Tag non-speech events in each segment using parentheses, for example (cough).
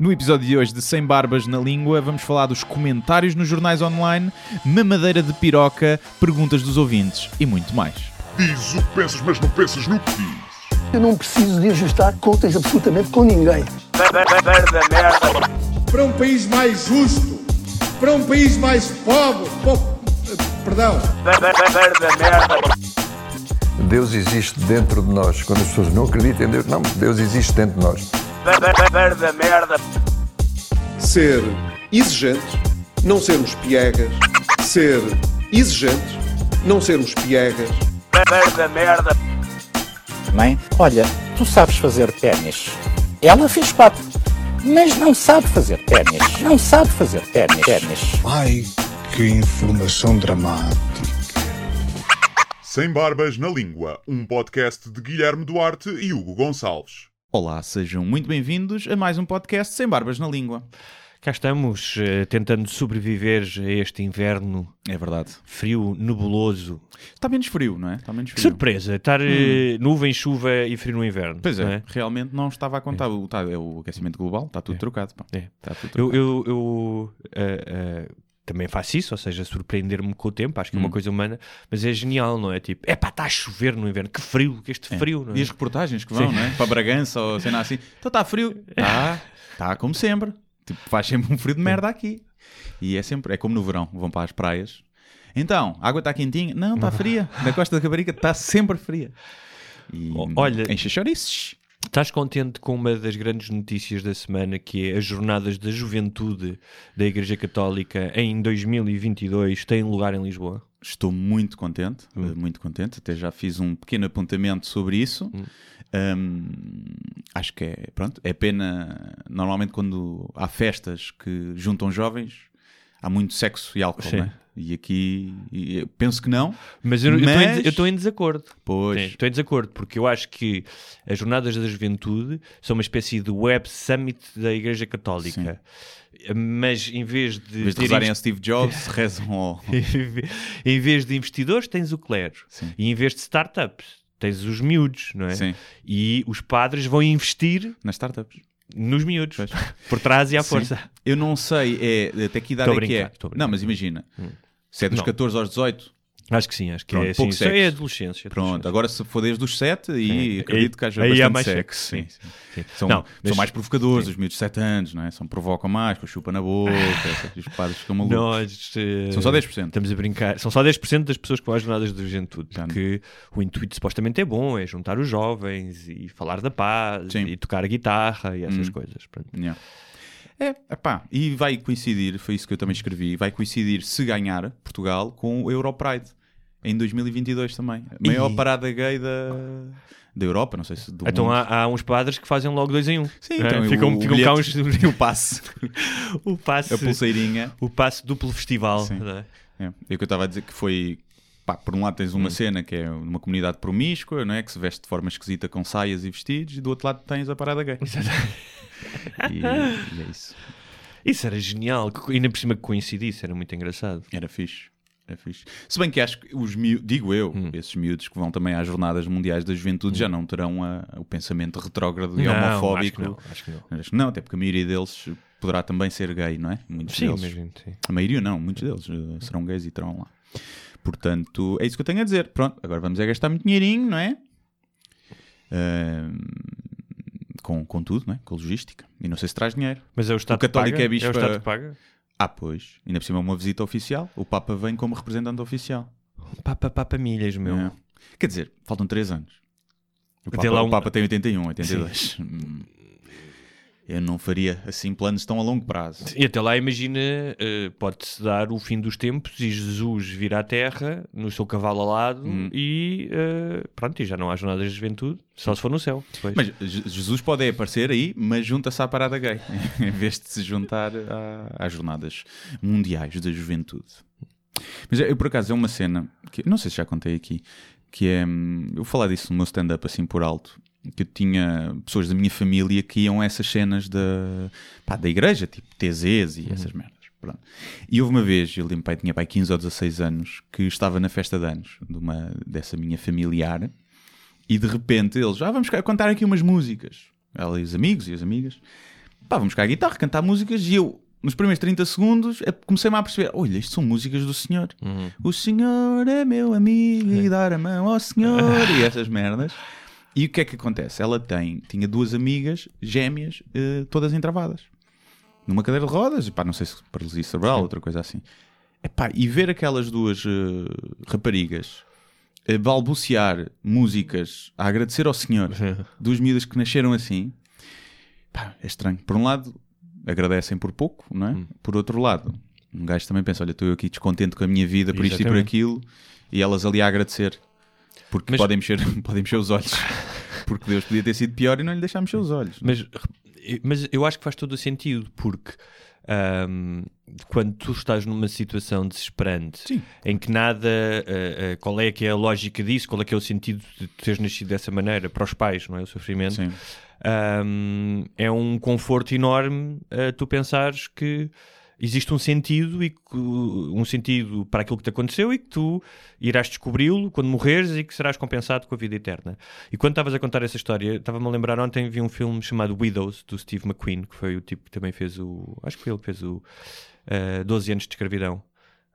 No episódio de hoje de Sem Barbas na Língua, vamos falar dos comentários nos jornais online, mamadeira de piroca, perguntas dos ouvintes e muito mais. Diz o que pensas, mas não pensas no que dizes. Eu não preciso de ajustar contas absolutamente com ninguém. para um país mais justo, para um país mais pobre, po- perdão, Deus existe dentro de nós. Quando as pessoas não acreditam em Deus, não, Deus existe dentro de nós. Ser exigente, não sermos piegas, ser exigente, não sermos piegas, Mãe, olha, tu sabes fazer ténis. Ela fez quatro, mas não sabe fazer ténis. Não sabe fazer ténis. ténis. Ai, que informação dramática. Sem Barbas na Língua, um podcast de Guilherme Duarte e Hugo Gonçalves. Olá, sejam muito bem-vindos a mais um podcast Sem Barbas na Língua. Cá estamos eh, tentando sobreviver a este inverno É verdade. frio, nebuloso. Está menos frio, não é? Está menos Que frio. surpresa, estar eh, nuvem, chuva e frio no inverno. Pois é, não realmente não estava a contar. O, tá, é o aquecimento global, está tudo trocado. pá. É. Está tudo Eu, trocado. eu, eu, eh, eh, também faço isso, ou seja, surpreender-me com o tempo, acho que é uma Hum. coisa humana, mas é genial, não é? Tipo, é pá, está a chover no inverno, que frio, que este É. frio, não é? E as reportagens que vão, Sim. não é? Para Bragança ou cena assim. Então está frio. Está, está como sempre. Tipo, faz sempre um frio de merda aqui. E é sempre, é como no verão, vão para as praias. Então, a água está quentinha? Não, está fria. Na costa da Caparica está sempre fria. E olha- enche chouriços. Estás contente com uma das grandes notícias da semana, que é as Jornadas da Juventude da Igreja Católica em 2022 têm lugar em Lisboa? Estou muito contente, Hum. eh, muito contente. Até já fiz um pequeno apontamento sobre isso. Hum. Hum, acho que é, pronto, é pena. Normalmente, quando há festas que juntam jovens, há muito sexo e álcool, Sim. E aqui, e eu penso que não. Mas eu eu estou em Mas- estou em desacordo. Pois, Sim, Estou em desacordo, porque eu acho que as Jornadas da Juventude são uma espécie de Web Summit da Igreja Católica. Mas em vez de. em vez de rezarem a invest- Steve Jobs, (laughs) rezam ao. em vez de investidores, tens o clero. Sim. E em vez de startups, tens os miúdos, não é? Sim, E os padres vão investir nas startups. Nos miúdos. Pois. Por trás e à Sim. força. Eu não sei é, até que idade é que é. Não, mas imagina. Se é dos Não. 14 aos 18, Acho que sim, acho que Pronto, é assim. Isso é adolescência. pronto. adolescência. Agora se for desde os 7, aí Sim. acredito que haja aí bastante há mais sexo. sexo, Sim, sim. sim. São, Não, são mais provocadores, os miúdos de 7 anos, não é? São, provocam mais, com a chupa na boca, (laughs) os padres ficam malucos. Nós, eh, São só 10%. Estamos a brincar. São só 10% das pessoas que vão às jornadas de juventude. Já não. Porque o intuito supostamente é bom, é juntar os jovens e falar da paz e tocar a guitarra e essas Hum. coisas. Yeah. É, epá, e vai coincidir, foi isso que eu também escrevi, vai coincidir, se ganhar Portugal, com o Europride, em 2022 também. A maior Ih. parada gay da, da Europa, não sei se do Então mundo. há, há uns padres que fazem logo dois em um. Sim, é? então, ficam, o, ficam o cá uns. (laughs) e o passe, (laughs) o passe. a pulseirinha. O passe duplo festival. Sim. é? É, é o que eu estava a dizer que foi. Pá, por um lado tens Hum. uma cena que é uma comunidade promíscua, não é? Que se veste de forma esquisita com saias e vestidos, e do outro lado tens a parada gay. e, e é isso. Isso era genial. que- Ainda por cima que coincidisse, era muito engraçado. Era fixe. Era fixe. Se bem que acho que os miúdos, digo eu, Hum. esses miúdos que vão também às Jornadas Mundiais da Juventude já não terão a- o pensamento retrógrado e Não, homofóbico. Acho que não. Acho que não. Acho que não, até porque a maioria deles poderá também ser gay, não é? Muitos Sim, deles. mesmo. Sim. A maioria não, muitos deles eh, serão gays e terão lá. Portanto, é isso que eu tenho a dizer. Pronto, agora vamos é gastar muito dinheirinho, não é? Ahm, com, com tudo, não é? Com logística. E não sei se traz dinheiro. Mas é o Estado católico que paga? é bicho É o Estado para- que paga? Ah, pois. Ainda por cima é uma visita oficial. O Papa vem como representante oficial. Papa, papa milhas, meu. É. Quer dizer, faltam 3 anos. O Papa, lá o um- Papa tem 81, 82. Hum, Eu não faria assim planos tão a longo prazo. E até lá, imagina, eh, pode-se dar o fim dos tempos e Jesus vir à Terra no seu cavalo alado Hum. e eh, pronto, e já não há jornadas de juventude, só se for no céu. depois. Mas Je- Jesus pode aparecer aí, mas junta-se à parada gay, (laughs) em vez de se juntar à- às jornadas mundiais da juventude. Mas eu, por acaso, é uma cena que não sei se já contei aqui, que é. hum, Eu vou falar disso no meu stand-up assim por alto. Que eu tinha pessoas da minha família que iam a essas cenas da, pá, da igreja, tipo TZs e essas merdas. Pronto. E houve uma vez, eu lembro, pai, tinha pai 15 ou 16 anos, que estava na festa de anos de uma, dessa minha familiar e de repente eles, ah, vamos cá contar aqui umas músicas. Ela e os amigos e as amigas. pá, vamos cá à guitarra, cantar músicas e eu, nos primeiros 30 segundos, é- comecei-me a perceber: olha, isto são músicas do Senhor. Uhum. O Senhor é meu amigo e (laughs) dar a mão ao Senhor e essas merdas. E o que é que acontece? Ela tem, tinha duas amigas gêmeas, eh, todas entravadas. Numa cadeira de rodas, pá, não sei se paralisia cerebral, outra coisa assim. Epá, e ver aquelas duas eh, raparigas a balbuciar músicas a agradecer ao Senhor, (laughs) duas miúdas que nasceram assim, pá, é estranho. Por um lado, agradecem por pouco, não é? Por outro lado, um gajo também pensa: olha, estou eu aqui descontente com a minha vida por isto e por Exatamente. aquilo, e elas ali a agradecer, porque Mas- podem, mexer, (laughs) podem mexer os olhos, porque Deus podia ter sido pior e não lhe deixar mexer os olhos. Mas, mas eu acho que faz todo o sentido, porque ahm, quando tu estás numa situação desesperante Sim. em que nada, ah, ah, qual é que é a lógica disso, qual é que é o sentido de teres nascido dessa maneira, para os pais, não é? O sofrimento. Ahm, é um conforto enorme ah, tu pensares que existe um sentido e que- um sentido para aquilo que te aconteceu e que tu irás descobri-lo quando morreres e que serás compensado com a vida eterna. E quando estavas a contar essa história, estava-me a lembrar ontem vi um filme chamado Widows do Steve McQueen, que foi o tipo que também fez o, acho que foi ele que fez o ah, 12 anos de escravidão.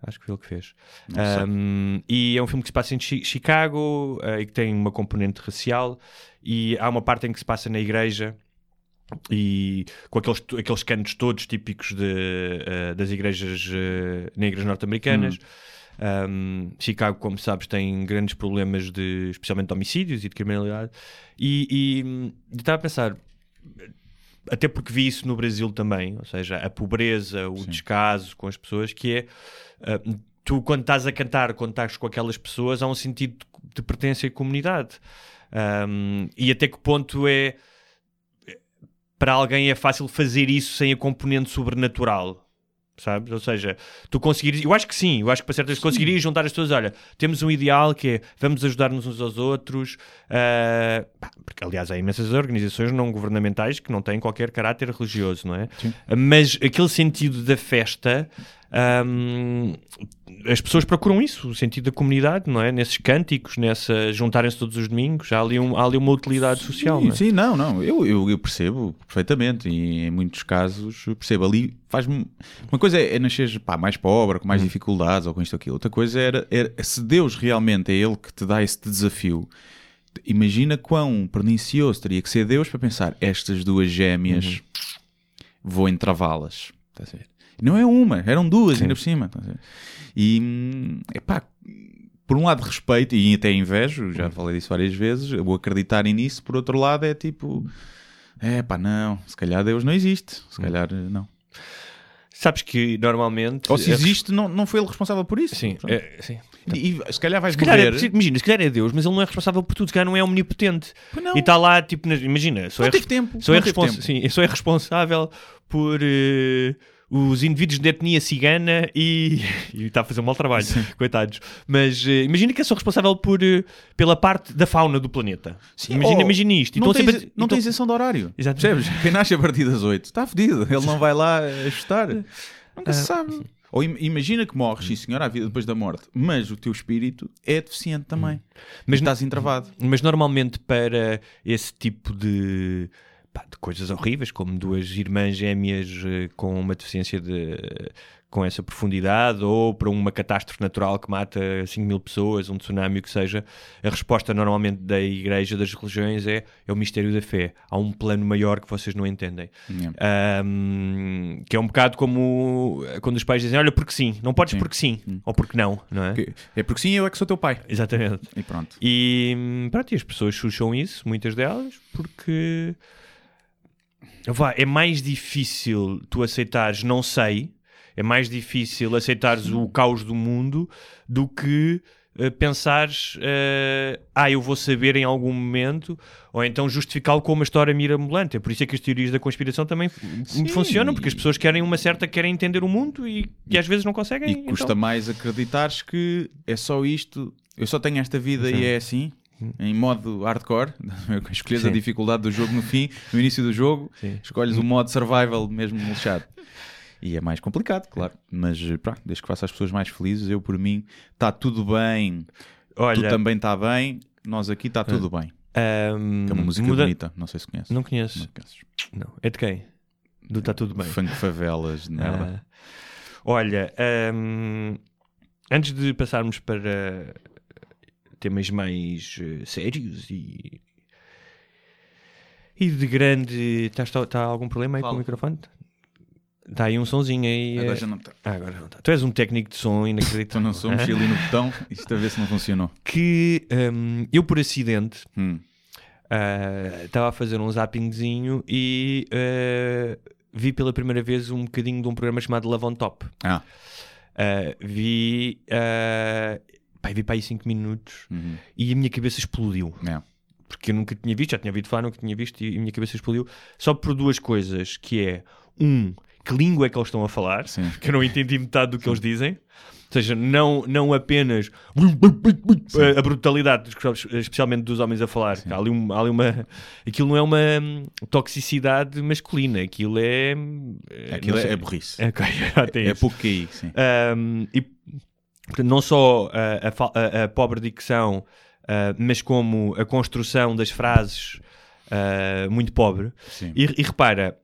Acho que foi ele que fez. Um, e é um filme que se passa em Chi- Chicago uh, e que tem uma componente racial. E há uma parte em que se passa na igreja e com aqueles, aqueles cantos todos típicos de, uh, das igrejas uh, negras norte-americanas. Um, Chicago, como sabes, tem grandes problemas de, especialmente de homicídios e de criminalidade. E, e, hum, estava a pensar, até porque vi isso no Brasil também, ou seja, a pobreza, o descaso com as pessoas, que é uh, tu quando estás a cantar, quando estás com aquelas pessoas, há um sentido de, de pertença e comunidade. Um, e até que ponto é para alguém é fácil fazer isso sem a componente sobrenatural. Sabes? Ou seja, tu conseguires. Eu acho que sim, eu acho que para certas conseguirias juntar as pessoas. Olha, temos um ideal que é vamos ajudar-nos uns aos outros. pá, porque, aliás, há imensas organizações não governamentais que não têm qualquer caráter religioso, não é? Mas aquele sentido da festa. Ahm, as pessoas procuram isso, o sentido da comunidade, não é? Nesses cânticos, nessa juntarem-se todos os domingos, há ali, um- há ali uma utilidade social. Sim, não é? sim, não, não. Eu, eu, eu percebo perfeitamente e em muitos casos percebo ali. Faz-me. Uma coisa é, é nascer pá, mais pobre, com mais Hum. dificuldades ou com isto ou aquilo. Outra coisa era, era se Deus realmente é Ele que te dá esse desafio. Imagina quão pernicioso teria que ser Deus para pensar estas duas gêmeas Uhum. vou entravá-las. Estás a ver? Não é uma, eram duas ainda por cima. ver? E hum, epá, por um lado respeito e até invejo, já falei disso várias vezes, eu vou acreditarem nisso, por outro lado é tipo, é pá, não, se calhar Deus não existe, se calhar eh, não. Sabes que normalmente. Ou se existe, não, não foi ele responsável por isso. Sim, é, sim. E, e se calhar vais Se calhar é, morrer. imagina, se calhar é Deus, mas ele não é responsável por tudo, se calhar não é omnipotente. Não. E está lá, tipo, imagina, só Não é, teve tempo, Só é, não teve respons- tempo. sim, só é responsável por eh, os indivíduos de etnia cigana e, (laughs) e está a fazer um mau trabalho, coitados. Mas eh, imagina que é só responsável por, eh, pela parte da fauna do planeta. imagina, Oh, imagina isto. Não, tem, sempre não tem isenção de horário. Exato. Percebes? Quem nasce a partir das 8 está fedido. Ele não vai lá ajustar. (laughs) Nunca Ah. se sabe. Ou im- imagina que morres, sim senhor, há vida depois da morte, mas o teu espírito é deficiente também. Mas estás entravado. Mas normalmente para esse tipo de, pá, de coisas horríveis, como duas irmãs gêmeas eh, com uma deficiência de, com essa profundidade, ou para uma catástrofe natural que mata 5 mil pessoas, um tsunami, o que seja, a resposta normalmente da igreja, das religiões, é, é o mistério da fé. Há um plano maior que vocês não entendem. Ahm, que é um bocado como quando os pais dizem, olha, porque sim, não podes porque sim, ou porque não, não é? É porque sim, eu é que sou teu pai. Exatamente. E pronto. E hum, pronto, e as pessoas chucham isso, muitas delas, porque vá, é mais difícil tu aceitares não sei, é mais difícil aceitares o caos do mundo do que eh, pensares eh, ah, eu vou saber em algum momento, ou então justificá-lo com uma história mirabolante. É por isso é que as teorias da conspiração também f- funcionam, porque as pessoas querem uma certa, querem entender o mundo e, e às vezes não conseguem. E custa então- mais acreditares que é só isto, eu só tenho esta vida e é assim, em modo hardcore. (laughs) Escolhes a Sim. dificuldade do jogo no fim, no início do jogo, Sim. escolhes o modo survival mesmo lixado. E é mais complicado, claro. Mas pá, desde que faça as pessoas mais felizes, eu por mim, está tudo bem, Olha, tu também está bem, nós aqui está tudo bem. Que é uma música muda- bonita, não sei se conheces. Não conheço. Não conheces. Não. É de quem? Do Tá Tudo Bem. Funk favelas de merda. Ah, olha, hum, antes de passarmos para temas mais eh, sérios e. E de grande. Está tá algum problema aí com Fala. o microfone? Está aí um sonzinho aí. Agora eh, já não está. Ah, agora não está. Tu és um técnico de som inacreditável. Então não sou, mexi ali no botão, isto a ver se não funcionou. (laughs) Que hum, eu, por acidente, Hum. ah, estava a fazer um zappingzinho e ah, vi pela primeira vez um bocadinho de um programa chamado Love on Top. Ah, Uh, vi, pá, vi para aí 5 minutos uhum. e a minha cabeça explodiu. É. Porque eu nunca tinha visto, já tinha ouvido falar, nunca tinha visto e a minha cabeça explodiu. Só por duas coisas, que é, um, que língua é que eles estão a falar, Sim. que eu não entendi metade do que eles dizem. Ou seja, não, não apenas a brutalidade, especialmente dos homens a falar. Há ali, um- há ali uma. Aquilo não é uma toxicidade masculina, aquilo é. Aquilo (laughs) é, é burrice. É, ok, já tem É isso. pouco QI, sim. Um, e portanto, não só a, a a- pobre dicção, uh, mas como a construção das frases uh, muito pobre. Sim. E, e repara,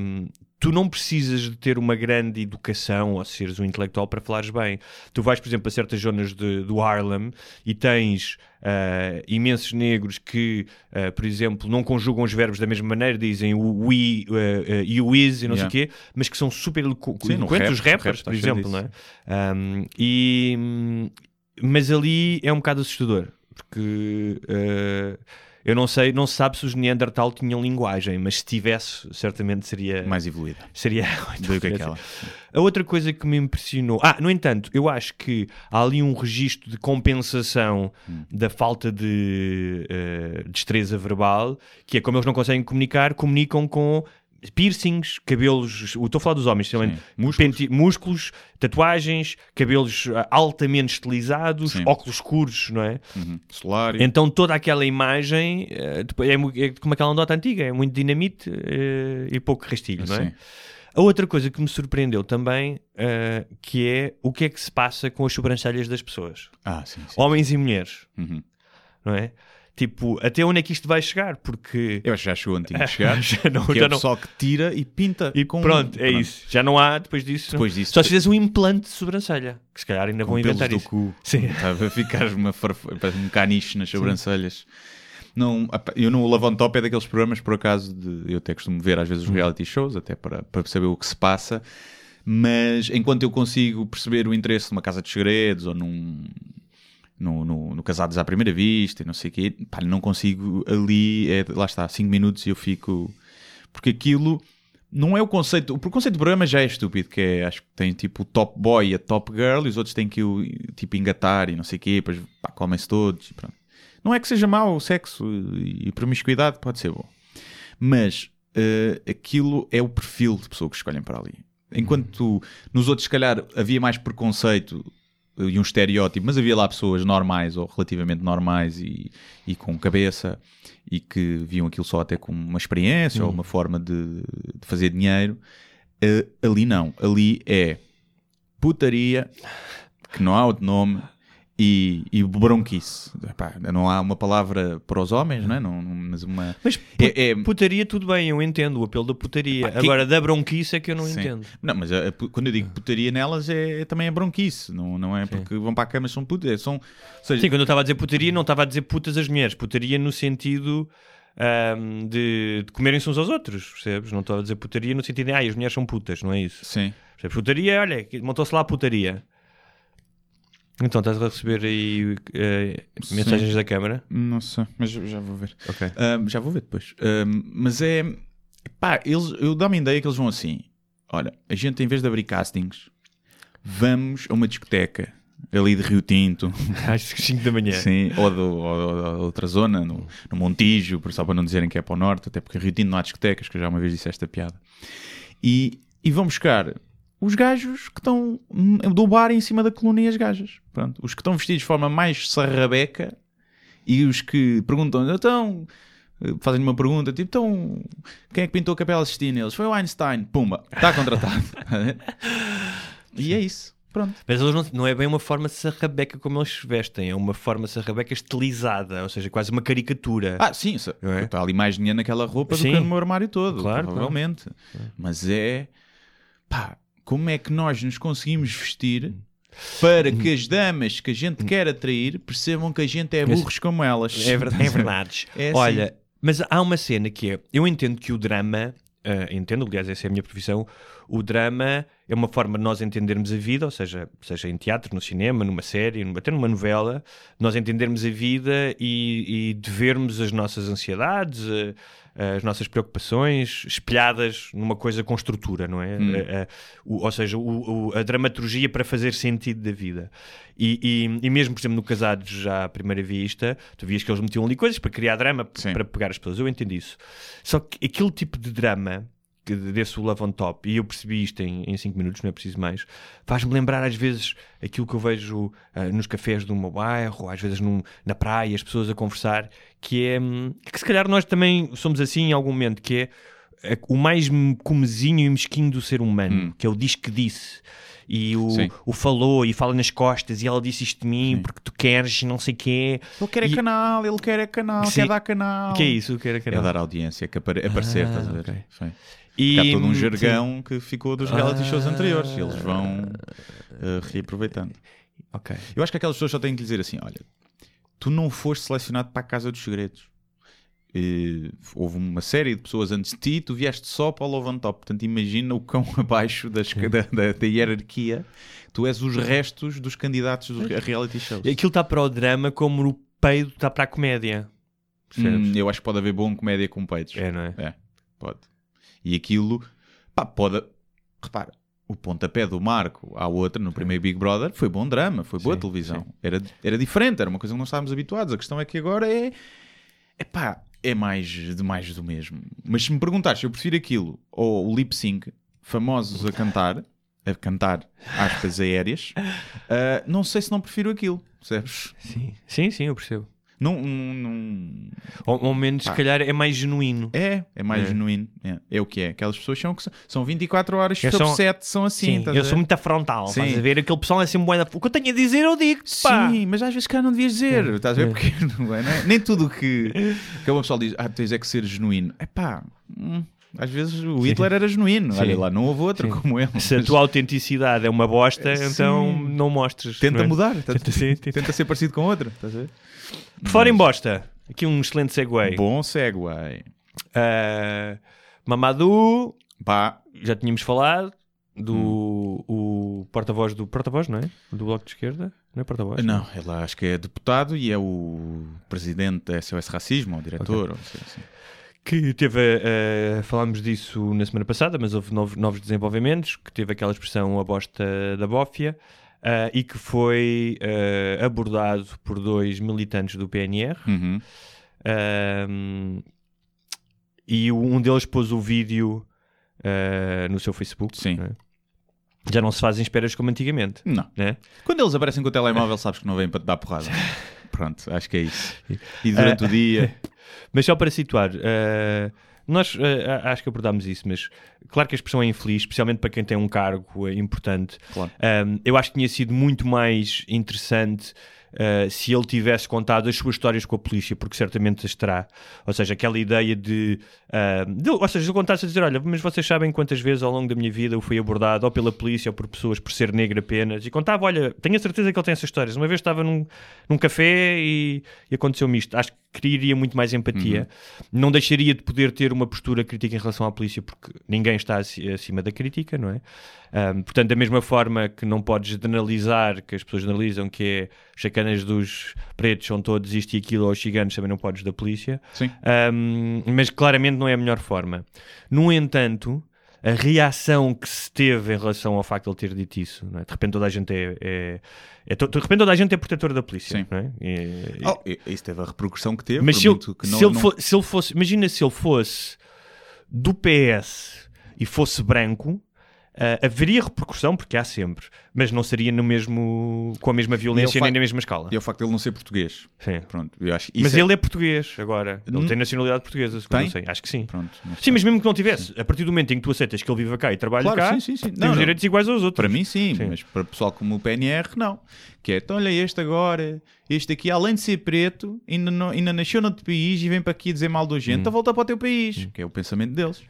um, tu não precisas de ter uma grande educação ou seres um intelectual para falares bem. Tu vais, por exemplo, a certas zonas de- do Harlem e tens uh, imensos negros que, uh, por exemplo, não conjugam os verbos da mesma maneira, dizem o we, uh, uh, you, is e não Yeah. sei o quê, mas que são super eloquentes, rap, os rap rappers, está por exemplo, não é? Um, e, mas ali é um bocado assustador, porque uh, eu não sei, não se sabe se os Neandertal tinham linguagem, mas se tivesse, certamente seria. Mais evoluída seria (laughs) do que aquela. A outra coisa que me impressionou. Ah, no entanto, eu acho que há ali um registro de compensação da falta de eh, destreza verbal, que é como eles não conseguem comunicar, comunicam com piercings, cabelos. Estou a falar dos homens, especialmente. Músculos. Músculos, tatuagens, cabelos ah, altamente estilizados, Sim. óculos escuros, não é? Uhum. Então toda aquela imagem eh, é, é como aquela nota antiga, é muito dinamite eh, e pouco rastilho, não é? Sim. A outra coisa que me surpreendeu também, eh, que é o que é que se passa com as sobrancelhas das pessoas, Ah, sim, sim. homens e mulheres, Uhum. não é? Tipo, até onde é que isto vai chegar? Porque Eu acho que já chegou antes de chegar. (laughs) Já não- que já é o não- pessoal que tira e pinta. e com... pronto, é isso. Já não há depois disso. Depois disso- Só se fizeres um implante de sobrancelha, que se calhar ainda Com vão pelos inventar do isso. cu. Sim. Estava a ficar uma farf... um caniche nas sobrancelhas. Não, eu no Love on Top é daqueles programas, por acaso, de, eu até costumo ver às vezes os reality shows, até para, para saber o que se passa, mas enquanto eu consigo perceber o interesse numa casa de segredos ou num, no, no, no Casados à Primeira Vista e não sei o quê, pá, não consigo ali, é, lá está, 5 minutos e eu fico. Porque aquilo não é o conceito. O conceito do programa já é estúpido, que é, acho que tem tipo o top boy e a top girl e os outros têm que o tipo engatar e não sei o quê, depois pá, comem-se todos pronto. Não é que seja mau o sexo e promiscuidade, pode ser bom. Mas eh, aquilo é o perfil de pessoa que escolhem para ali. Enquanto nos outros, se calhar, havia mais preconceito e um estereótipo, mas havia lá pessoas normais ou relativamente normais e, e com cabeça e que viam aquilo só até como uma experiência ou uma forma de, de fazer dinheiro. Eh, ali não. Ali é putaria, que não há outro nome, e, e bronquice. Epá, não há uma palavra para os homens, não é? Não, não- mas uma. Mas É- é- putaria, tudo bem, eu entendo o apelo da putaria. Que- Agora, da bronquice é que eu não Sim. entendo. Não, mas a- a pu- quando eu digo putaria nelas é, é também a bronquice, não, não é porque vão para a cama são putas, são, ou seja, Sim, quando eu estava a dizer putaria, não estava a dizer putas as mulheres. Putaria no sentido ahm, de, de comerem-se uns aos outros, percebes? Não estava a dizer putaria no sentido de, ah, as mulheres são putas, não é isso? sim. Percebes? Putaria, olha, montou-se lá a putaria. Então, estás a receber aí eh, mensagens da câmara? Não sei, mas já vou ver. Ok. Ahm, já vou ver depois. Ahm, mas é. Pá, eles, eu dou-me a ideia que eles vão assim: olha, a gente em vez de abrir castings, vamos a uma discoteca ali de Rio Tinto, (laughs) Às 5 da manhã. sim, ou, do, ou, ou- ou outra zona, no, no Montijo, só para não dizerem que é para o norte, até porque Rio Tinto não há discotecas, que eu já uma vez disse esta piada. E, e vão buscar os gajos que estão hum, do bar em cima da coluna e as gajas. Pronto, os que estão vestidos de forma mais sarrabeca e os que perguntam, então, eh, fazem uma pergunta, tipo, então, quem é que pintou a Capela Sistina? Eles, foi o Einstein, pumba, está contratado. (laughs) e é isso. Pronto. Mas eles não, não é bem uma forma sarrabeca como eles se vestem, é uma forma sarrabeca estilizada, ou seja, quase uma caricatura. Ah, sim, isso- Não é? está ali mais dinheiro naquela roupa Sim. do que no meu armário todo, Claro, provavelmente. Mas é pá, como é que nós nos conseguimos vestir para que as damas que a gente quer atrair percebam que a gente é burros como elas? É, ver- (laughs) é verdade. É assim. Olha, mas há uma cena que é: eu entendo que o drama, ah, entendo, aliás, essa é a minha profissão, o drama é uma forma de nós entendermos a vida, ou seja, seja em teatro, no cinema, numa série, numa- até numa novela, nós entendermos a vida e, e de vermos as nossas ansiedades, eh, as nossas preocupações espelhadas numa coisa com estrutura, não é? Eh, eh, o- ou seja, o- o- a dramaturgia para fazer sentido da vida. E, e- e mesmo, por exemplo, no Casados já à primeira vista, tu vias que eles metiam ali coisas para criar drama, Sim. para pegar as pessoas. Eu entendi isso. Só que aquele tipo de drama que desse o Love on Top, e eu percebi isto em 5 minutos, não é preciso mais, faz-me lembrar às vezes aquilo que eu vejo ah, nos cafés do meu bairro, às vezes num- na praia, as pessoas a conversar, que é hum, que se calhar nós também somos assim em algum momento, que é é o mais comezinho e mesquinho do ser humano, que é o diz que disse. E o, Sim. o falou e fala nas costas e ela disse isto de mim porque tu queres e não sei o quê. Ele quer é E- canal, ele quer é canal, Sim. quer dar canal. Que é isso? O que era É canal? dar audiência, que apare- aparecer, Ah, estás a ver? ok. E, Há todo um sim. jargão que ficou dos reality shows Ah. anteriores e eles vão eh, reaproveitando. Ok. Eu acho que aquelas pessoas só têm que lhe dizer assim: olha, tu não foste selecionado para a Casa dos Segredos. Eh, houve uma série de pessoas antes de ti, tu vieste só para o Love on Top. Portanto, imagina o cão (laughs) abaixo da, da- da hierarquia. Tu és os restos dos candidatos dos reality shows. Aquilo está para o drama como o peido está para a comédia. Hum, eu acho que pode haver bom comédia com peitos. É, não é? É, pode. E aquilo, pá, pode. Repara, o pontapé do Marco à outra no primeiro Big Brother foi bom drama, foi boa Sim, televisão. Era, era diferente, era uma coisa que não estávamos habituados. A questão é que agora é. Pá, é mais de mais do mesmo. Mas se me perguntares se eu prefiro aquilo ou o lip sync, famosos a cantar, a cantar aspas aéreas, (laughs) ah, não sei se não prefiro aquilo, percebes? Sim, sim, sim, eu percebo. Não, não, Ou, ao menos, se calhar, é mais genuíno. É, é mais É. genuíno. É. É o que é. Aquelas pessoas são, que são, são 24 horas Eu sobre são- 7, são assim. Sim, estás a eu ver? sou muito afrontal, Sim. estás a ver? Aquele pessoal é sempre bué da... O que eu tenho a dizer, eu digo, pá. Sim, mas às vezes cá não devias dizer. Estás a ver? Porque (laughs) não é, não é? nem tudo o que, que uma pessoa diz, ah, tens é que ser genuíno. É pá, hum, às vezes o Hitler era genuíno. Sim. Olha lá, não houve outro como ele. Se a Mas tua autenticidade é uma bosta, Sim. então não mostres. Tenta não é? mudar. Tenta, Tenta, sim, tenta. ser parecido com outro. Estás a ver? Por fora em bosta, aqui um excelente segue. Bom segue. Ah, Mamadou, Pá, já tínhamos falado do Hum. o porta-voz do porta-voz, não é? Do Bloco de Esquerda, não é porta-voz? não, ele acho que é deputado e é o presidente da SOS Racismo, ou diretor. Ou sei assim. Que teve, eh, falámos disso na semana passada, mas houve novos, novos desenvolvimentos, que teve aquela expressão a bosta da bófia, eh, e que foi eh, abordado por dois militantes do PNR, Uhum. Ahm, e o- um deles pôs o vídeo no seu Facebook. Sim. não é? Já não se fazem esperas como antigamente. Não. Né? Quando eles aparecem com o telemóvel, sabes que não vêm para te dar porrada. (laughs) Pronto, acho que é isso. E durante o dia. (laughs) Mas só para situar, eh, nós eh, a- acho que abordámos isso, mas claro que a expressão é infeliz, especialmente para quem tem um cargo eh, importante. Claro. Um, eu acho que tinha sido muito mais interessante uh, se ele tivesse contado as suas histórias com a polícia, porque certamente as terá. Ou seja, aquela ideia de. uh, de ou seja, ele contasse a dizer: Olha, mas vocês sabem quantas vezes ao longo da minha vida eu fui abordado ou pela polícia ou por pessoas por ser negro apenas. E contava: Olha, tenho a certeza que ele tem essas histórias. Uma vez estava num, num café e, e aconteceu-me isto. Acho que criaria muito mais empatia. Não deixaria de poder ter uma postura crítica em relação à polícia, porque ninguém está aci- acima da crítica, não é? Um, portanto, da mesma forma que não podes generalizar, que as pessoas generalizam que é chacanas dos pretos são todos isto e aquilo, ou os ciganos também não podes da polícia. Sim. Um, mas claramente não é a melhor forma. No entanto, a reação que se teve em relação ao facto de ele ter dito isso, não é? de repente toda a gente é, é- é to- de repente toda a gente é protetor da polícia, Sim. não é? E- Oh, e- isso teve a repercussão que teve. mas se ele, que se, não- ele não- fo- se ele fosse, imagina se ele fosse do PS e fosse branco, ah, haveria repercussão, porque há sempre, mas não seria no mesmo, com a mesma violência nem na mesma escala. E é o facto de ele não ser português. Sim. Pronto, eu acho Mas é- ele é português agora. Ele Hum. tem nacionalidade portuguesa, Tem? eu sei. Acho que sim. Pronto. Sim, mas mesmo que não tivesse, a partir do momento em que tu aceitas que ele viva cá e trabalha Claro, cá, sim, sim, sim. tem Não, os não. direitos iguais aos outros. Para mim, sim, Sim. mas para pessoal como o PNR, não. Que é, então olha, este agora, este aqui, além de ser preto, ainda, não, ainda nasceu noutro país e vem para aqui dizer mal do gente, então volta para o teu país, que é o pensamento deles.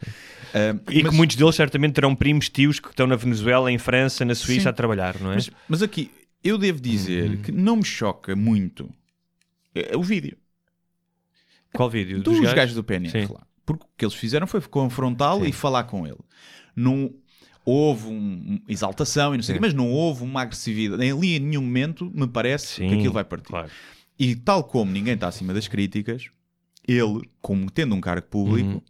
Ah, E mas, que muitos deles certamente terão primos, tios que estão na Venezuela, em França, na Suíça Sim. a trabalhar, não é? mas, mas aqui, eu devo dizer Uhum. que não me choca muito é, o vídeo Qual vídeo? dos, gajos? do PNR lá. Porque o que eles fizeram foi confrontá-lo e falar com ele. Não houve um, exaltação e não sei o quê, mas não houve uma agressividade. Ali em nenhum momento me parece Sim, que aquilo vai partir. Claro. E tal como ninguém está acima das críticas, ele, como tendo um cargo público Uhum.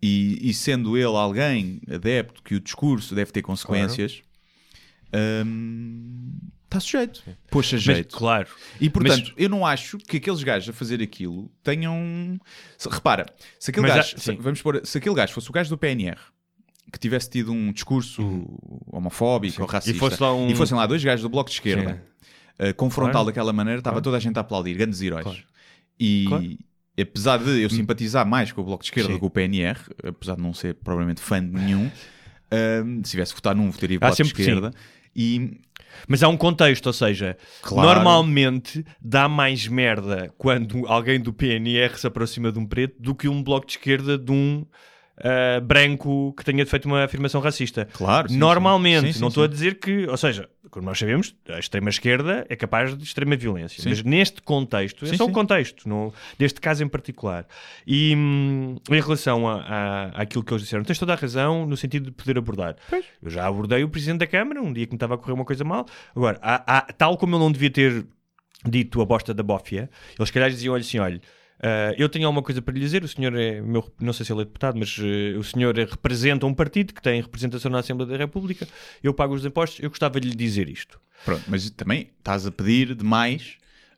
e, e sendo ele alguém adepto que o discurso deve ter consequências, hum, está sujeito. Poxa, Mas, jeito. claro. E portanto, eu não acho que aqueles gajos a fazer aquilo tenham. Repara, se aquele Mas gajo, se, sim. vamos pôr, se aquele gajo fosse o gajo do PNR que tivesse tido um discurso homofóbico ou racista Uhum. fosse um- e fossem lá dois gajos do bloco de esquerda a confrontá-lo Claro. daquela maneira, estava toda a gente a aplaudir, grandes heróis. Claro. E Claro. apesar de eu simpatizar mais com o bloco de esquerda Sim. do que o PNR, apesar de não ser provavelmente fã de nenhum, hum, se tivesse votado num, votaria Há bloco de sim. E Mas há um contexto, ou seja, Claro. normalmente dá mais merda quando alguém do PNR se aproxima de um preto do que um bloco de esquerda de um ah, branco que tenha feito uma afirmação racista. Claro, sim, Normalmente, sim. Sim, não estou a dizer que, ou seja, como nós sabemos, a extrema-esquerda é capaz de extrema violência. Sim. Mas neste contexto, é só o contexto, não, deste caso em particular. E hum, em relação a, a, àquilo que eles disseram, tens toda a razão no sentido de poder abordar. Eu já abordei o Presidente da Câmara um dia que me estava a correr uma coisa mal. Agora, há- há- tal como ele não devia ter dito a bosta da bófia, eles calhar diziam, olha assim, olha, ah, eu tenho alguma coisa para lhe dizer, o senhor é meu, não sei se ele é deputado, mas eh, o senhor representa um partido que tem representação na Assembleia da República, eu pago os impostos, eu gostava de lhe dizer isto. Pronto, mas também estás a pedir demais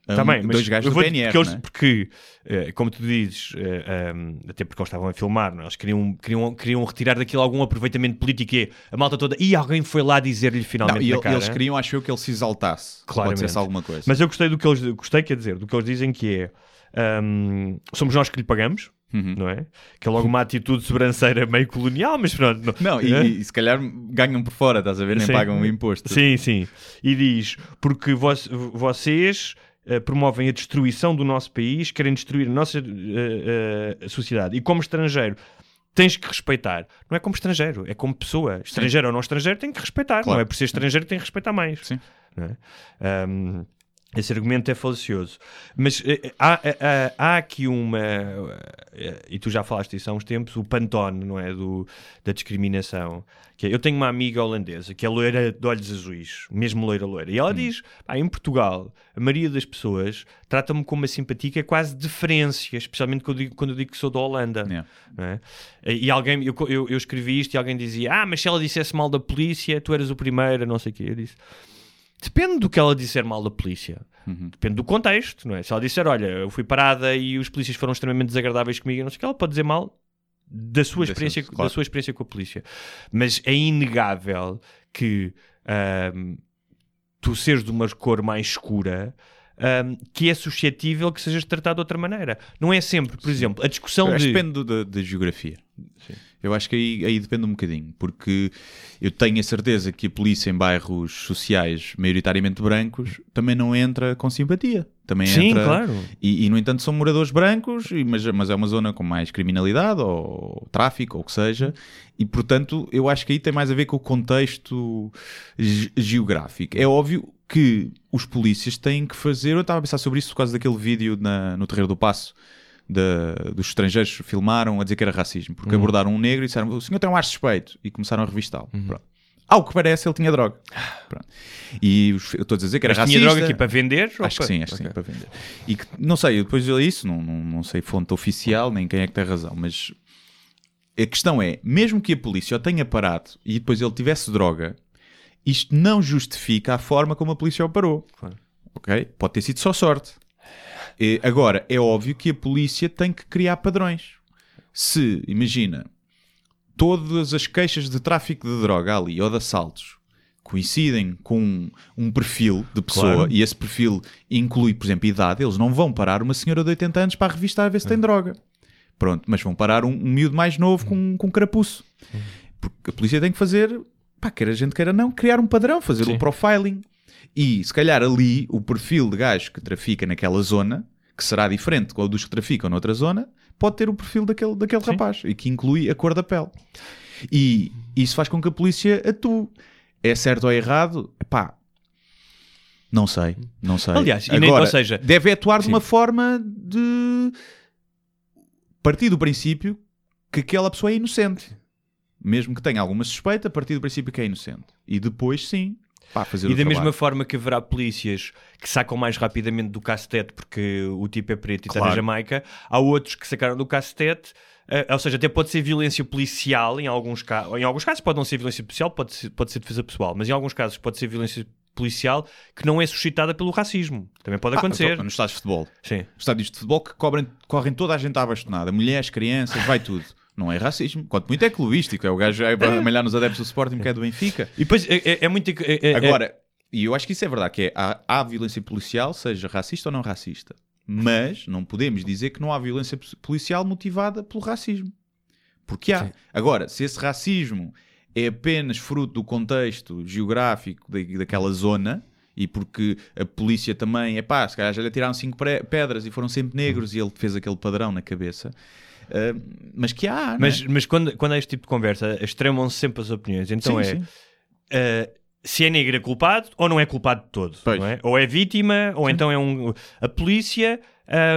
um- Também, mas dois gajos do PNR. porque, eles- é? porque, eh, como tu dizes, um, até porque eles estavam a filmar, não é? eles queriam, queriam, queriam retirar daquilo algum aproveitamento político e é, a malta toda, e alguém foi lá dizer-lhe finalmente Não, e ele- cara. eles queriam, acho eu, que ele se exaltasse. Dissesse alguma coisa. Mas eu gostei do que eles gostei, quer dizer, do que eles dizem que é um, somos nós que lhe pagamos, Uhum. não é? Que é logo uma atitude sobranceira meio colonial, mas pronto. Não, Não, e, É? e se calhar ganham por fora, estás a ver? Nem Sim. pagam o imposto. Sim, sim. E diz, porque vos- vocês eh, promovem a destruição do nosso país, querem destruir a nossa eh, eh, sociedade. E como estrangeiro, tens que respeitar. Não é como estrangeiro, é como pessoa. Estrangeiro ou não estrangeiro, tem que respeitar. Claro. Não é por ser estrangeiro que tem que respeitar mais. Sim. É? Ahm, esse argumento é falacioso. Mas eh, há, há- há aqui uma. eh, e tu já falaste disso há uns tempos, o pantone, não é? Do, da discriminação. Que é, eu tenho uma amiga holandesa que é loira de olhos azuis, mesmo loira loira. E ela diz: pá, em Portugal, a maioria das pessoas trata-me com uma simpatia que é quase deferência, especialmente quando eu digo, quando eu digo que sou da Holanda. Yeah. é? E alguém, eu, eu, eu escrevi isto e alguém dizia: Ah, mas se ela dissesse mal da polícia, tu eras o primeiro, não sei o quê. Eu disse: Depende do que ela disser mal da polícia. Depende do contexto, não é? Se ela disser, olha, eu fui parada e os polícias foram extremamente desagradáveis comigo, não sei o que, ela pode dizer mal da sua experiência, claro. da sua experiência com a polícia. Mas é inegável que ahm, tu seres de uma cor mais escura ahm, que é suscetível que sejas tratado de outra maneira. Não é sempre, por exemplo, a discussão acho de... depende da, da geografia. Eu acho que aí, aí depende um bocadinho, porque eu tenho a certeza que a polícia em bairros sociais maioritariamente brancos também não entra com simpatia. Também Sim, entra... claro. E, e, no entanto são moradores brancos, e- mas, mas é uma zona com mais criminalidade ou tráfico ou o que seja, e portanto eu acho que aí tem mais a ver com o contexto ge- geográfico. É óbvio que os polícias têm que fazer. Eu estava a pensar sobre isso por causa daquele vídeo na- no Terreiro do Passo. Da- dos estrangeiros filmaram a dizer que era racismo, porque abordaram um negro e disseram o senhor tem um ar suspeito e começaram a revistá-lo. Pronto. Ao que parece, ele tinha droga. Pronto. E os- eu estou a dizer que era Mas racista. tinha droga aqui para vender? Acho que sim, acho que Ok. sim, para vender. E que, não sei, depois de isso, não, não, não sei fonte oficial, nem quem é que tem razão, mas a questão é, mesmo que a polícia o tenha parado e depois ele tivesse droga, isto não justifica a forma como a polícia o parou. Ok? Pode ter sido só sorte. Agora, é óbvio que a polícia tem que criar padrões. Se, imagina, todas as queixas de tráfico de droga ali ou de assaltos coincidem com um perfil de pessoa Claro. e esse perfil inclui, por exemplo, idade, eles não vão parar uma senhora de 80 anos para revistar a ver se tem droga. Pronto, mas vão parar um, um miúdo mais novo com, com carapuço. Porque a polícia tem que fazer, pá, quer a gente queira não, criar um padrão, fazer Sim. um profiling. E se calhar ali o perfil de gajo que trafica naquela zona, que será diferente do dos que traficam noutra zona, pode ter o perfil daquele, daquele Sim. rapaz e que inclui a cor da pele. E isso faz com que a polícia atue. É certo ou errado? Pá, não sei, não sei. Aliás, e nem- Agora, ou seja- deve atuar de Sim. uma forma de partir do princípio que aquela pessoa é inocente. Mesmo que tenha alguma suspeita, a partir do princípio que é inocente. E depois, sim, pá, fazer E da trabalho. mesma forma que haverá polícias que sacam mais rapidamente do cacetete porque o tipo é preto e está Claro. na Jamaica, há outros que sacaram do cacetete, eh, ou seja, até pode ser violência policial em alguns casos, em alguns casos pode não ser violência policial, pode ser, pode ser defesa pessoal, mas em alguns casos pode ser violência policial que não é suscitada pelo racismo. Também pode Ah, acontecer. então, nos estádios de futebol. Sim. Estádios de futebol que cobrem, correm toda a gente à bastonada. Mulheres, crianças, vai tudo. Não é racismo. Quanto muito é clubístico. É o gajo a malhar nos adeptos do Sporting que é do Benfica. E depois é, é- é muito. é- é- Agora, e eu acho que isso é verdade, que é, há, há violência policial, seja racista ou não racista. Mas não podemos dizer que não há violência policial motivada pelo racismo. Porque há. Sim. Agora, se esse racismo é apenas fruto do contexto geográfico da, daquela zona e porque a polícia também, é pá, se calhar já lhe tiraram cinco pedras e foram sempre negros e ele fez aquele padrão na cabeça. Ah, mas que há, não é? Mas, mas quando, quando há este tipo de conversa, extremam-se sempre as opiniões. Então Sim, é. sim. Uh, se é negro é culpado ou não é culpado de todo. É? Ou é vítima, ou então é um. A polícia,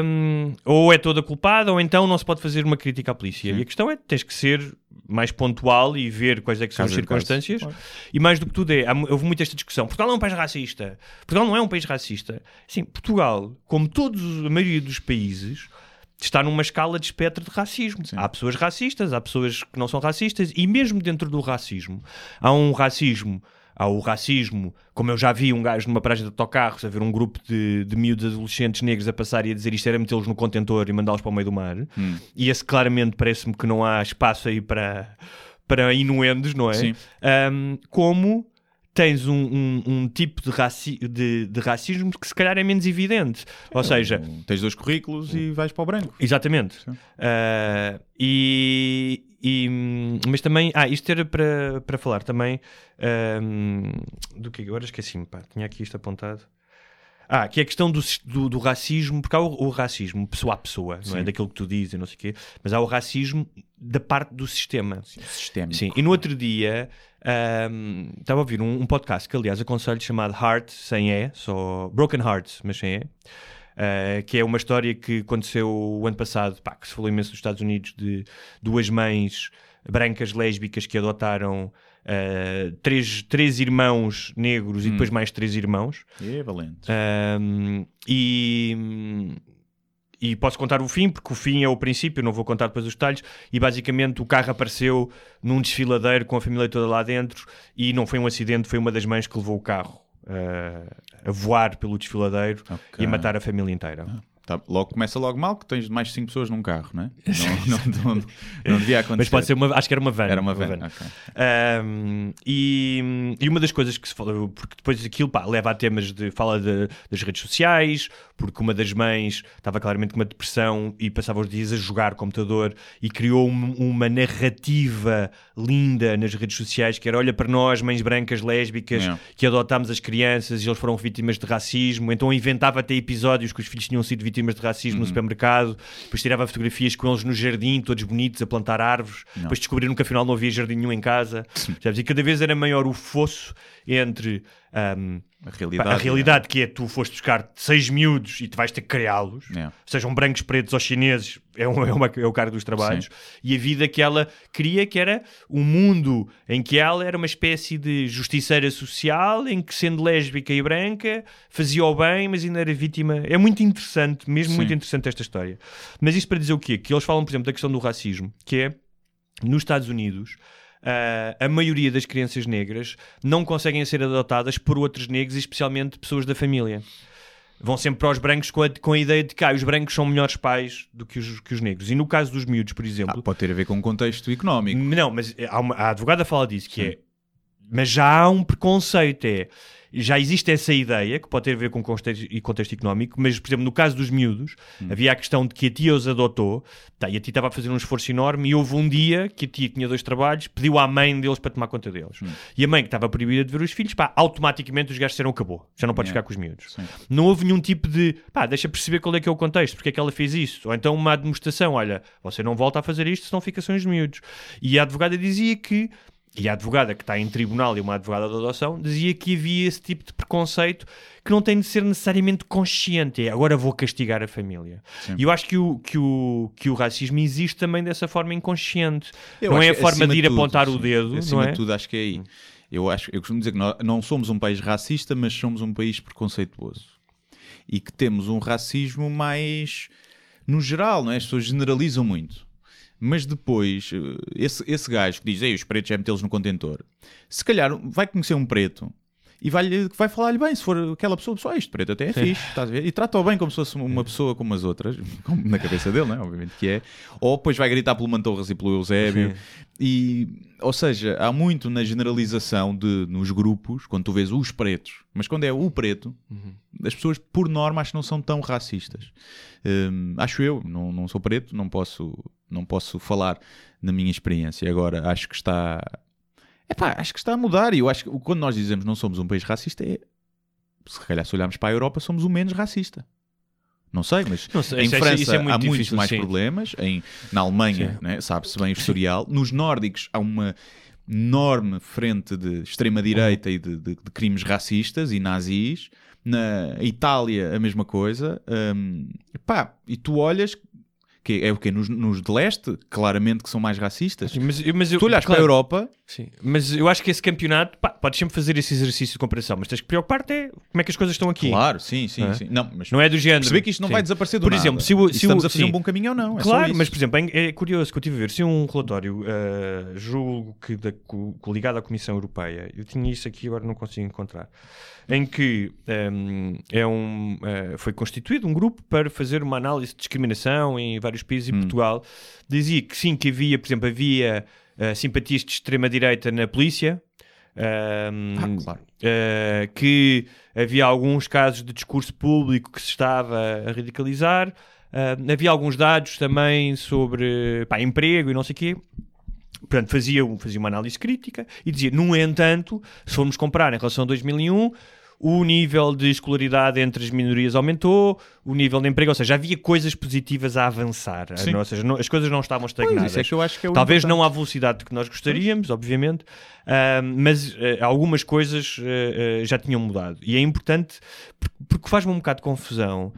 um, ou é toda culpada, ou então não se pode fazer uma crítica à polícia. E a questão é: tens que ser mais pontual e ver quais é que são Caso as circunstâncias. claro. E mais do que tudo é, há houve muito esta discussão. Portugal é um país racista. Portugal não é um país racista. Sim, Portugal, como todos os- a maioria dos países, está numa escala de espectro de racismo. Há pessoas racistas, há pessoas que não são racistas, e mesmo dentro do racismo, há um racismo. Há o racismo, como eu já vi um gajo numa paragem de autocarros a ver um grupo de, de miúdos adolescentes negros a passar e a dizer isto era metê-los no contentor e mandá-los para o meio do mar. E esse claramente parece-me que não há espaço aí para, para inuendos, não é? Sim. Um, como tens um, um- um tipo de, raci de, de racismo que se calhar é menos evidente. Ou seja, Tens dois currículos e vais para o branco. exatamente. Uh, e, e- mas também, ah, isto era para, para falar também um, do que agora esqueci-me, pá, tinha aqui isto apontado. Ah, que é a questão do, do, do racismo, porque há o, o racismo pessoa a pessoa, não é? Daquilo que tu dizes e não sei o quê, mas há o racismo da parte do sistema. Sistémico. Sim, e no outro dia ahm, estava a ouvir um, um podcast que, aliás, aconselho chamado Heart, sem E, só Broken Hearts, mas sem E, ah, que é uma história que aconteceu o ano passado, pá, que se falou imenso nos Estados Unidos, de duas mães brancas lésbicas que adotaram ah, três, três irmãos negros e depois mais três irmãos. É valente. Um, e, e posso contar o fim, porque o fim é o princípio, não vou contar depois os detalhes. E basicamente o carro apareceu num desfiladeiro com a família toda lá dentro e não foi um acidente, foi uma das mães que levou o carro uh, a voar pelo desfiladeiro Ok. e a matar a família inteira. Tá, logo começa logo mal que tens mais de 5 pessoas num carro, não é? (laughs) Não, não, não, não devia acontecer. Mas pode ser uma, acho que era uma van. Era uma van. ok. Um, e, e uma das coisas que se falou, porque depois aquilo pá, leva a temas de fala de- das redes sociais, porque uma das mães estava claramente com uma depressão e passava os dias a jogar computador e criou um- uma narrativa linda nas redes sociais que era olha para nós, mães brancas lésbicas, Yeah. que adotámos as crianças e eles foram vítimas de racismo, então inventava até episódios que os filhos tinham sido vítimas de racismo no supermercado, depois tirava fotografias com eles no jardim, todos bonitos, a plantar árvores, depois descobriram que afinal não havia jardim nenhum em casa, percebes? e cada vez era maior o fosso entre ahm, A pá, realidade. a realidade que é tu foste buscar seis miúdos e tu vais ter que criá-los, É. sejam brancos, pretos ou chineses, é, um, (laughs) é, uma, é o cargo dos trabalhos, e a vida que ela queria, que era um mundo em que ela era uma espécie de justiceira social, em que sendo lésbica e branca, fazia o bem, mas ainda era vítima. É muito interessante, mesmo Sim. muito interessante esta história. Mas isto para dizer o quê? Que eles falam, por exemplo, da questão do racismo, que é nos Estados Unidos. Ah, a maioria das crianças negras não conseguem ser adotadas por outros negros, especialmente pessoas da família. vão sempre para os brancos com a, com a ideia de que ah, os brancos são melhores pais do que os, que os negros. E no caso dos miúdos, por exemplo, Ah, pode ter a ver com o contexto económico. não, mas há uma- a advogada fala disso, que é. Mas já há um preconceito, é. Já existe essa ideia, que pode ter a ver com contexto, contexto económico, mas, por exemplo, no caso dos miúdos, havia a questão de que a tia os adotou, tá, e a tia estava a fazer um esforço enorme, e houve um dia que a tia tinha dois trabalhos, pediu à mãe deles para tomar conta deles. E a mãe, que estava proibida de ver os filhos, pá, automaticamente os gajos disseram acabou, já não podes Yeah. ficar com os miúdos. Sim. Não houve nenhum tipo de, pá, deixa perceber qual é que é o contexto, porque é que ela fez isso. Ou então uma demonstração, olha, você não volta a fazer isto, senão fica sem os miúdos. E a advogada dizia que, e a advogada que está em tribunal e uma advogada de adoção, dizia que havia esse tipo de preconceito que não tem de ser necessariamente consciente. É, agora vou castigar a família. E eu acho que o, que, o, que o racismo existe também dessa forma inconsciente. Eu não é a forma de ir tudo, apontar o sim, dedo, Acima não é? de tudo, acho que é aí. Eu, acho, eu costumo dizer que nós não somos um país racista, mas somos um país preconceituoso. E que temos um racismo mais no geral, não é? As pessoas generalizam muito. Mas depois, eh, esse, esse gajo que diz, Ei, os pretos é metê-los no contentor, se calhar vai conhecer um preto e vai, vai falar-lhe bem, se for aquela pessoa, só este preto até é fixe, estás a ver? E trata-o bem como se fosse uma pessoa como as outras, (laughs) como na cabeça dele, né? obviamente que é. Ou depois vai gritar pelo Mantorras e pelo Eusébio. E, ou seja, há muito na generalização de, nos grupos, quando tu vês os pretos, mas quando é o preto, as pessoas, por norma, acho que não são tão racistas. Hum, acho eu, não, não sou preto, não posso, não posso falar na minha experiência. Agora, acho que está. Epá, acho que está a mudar. E eu acho que quando nós dizemos não somos um país racista, é. Se calhar, se olharmos para a Europa, somos o menos racista. Não sei, mas Não sei, em isso é- França isso é muito há muitos difícil, mais sim. problemas. Em, na Alemanha, né, sabe-se bem o historial. Nos nórdicos há uma enorme frente de extrema-direita e de, de- de crimes racistas e nazis. Na Itália, a mesma coisa. Hum, pá, e tu olhas, que é o quê? Nos, nos de leste, claramente que são mais racistas. Sim, mas, mas eu, tu olhas claro, para a Europa, Sim, mas eu acho que esse campeonato, pá, podes sempre fazer esse exercício de comparação, mas tens que preocupar-te é como é que as coisas estão aqui. claro, sim, sim, Não é? sim. Não, mas Não é do género. perceber que isto não Sim. vai desaparecer do Por nada. exemplo, se o- se estamos o- a fazer sim. um bom caminho ou não. É Claro, mas por exemplo, é é curioso que eu tive a ver se um relatório eh, julgo que da, ligado à Comissão Europeia, eu tinha isso aqui agora não consigo encontrar, em que ehm, é um, eh, foi constituído um grupo para fazer uma análise de discriminação em vários países e Hum. Portugal dizia que sim, que havia, por exemplo, havia eh, simpatias de extrema-direita na polícia. ehm, Ah, claro. eh, que havia alguns casos de discurso público que se estava a radicalizar. Ah, havia alguns dados também sobre pá, emprego e não sei o quê. Portanto, fazia, um- fazia uma análise crítica e dizia, no entanto, se formos comparar em relação a 2001, o nível de escolaridade entre as minorias aumentou, o nível de emprego, ou seja, havia coisas positivas a avançar. Sim. Ou seja, não- as coisas não estavam Pois, estagnadas. é é Talvez não à velocidade que nós gostaríamos, obviamente, ah, mas ah, algumas coisas ah, já tinham mudado. E é importante por- porque faz-me um bocado de confusão.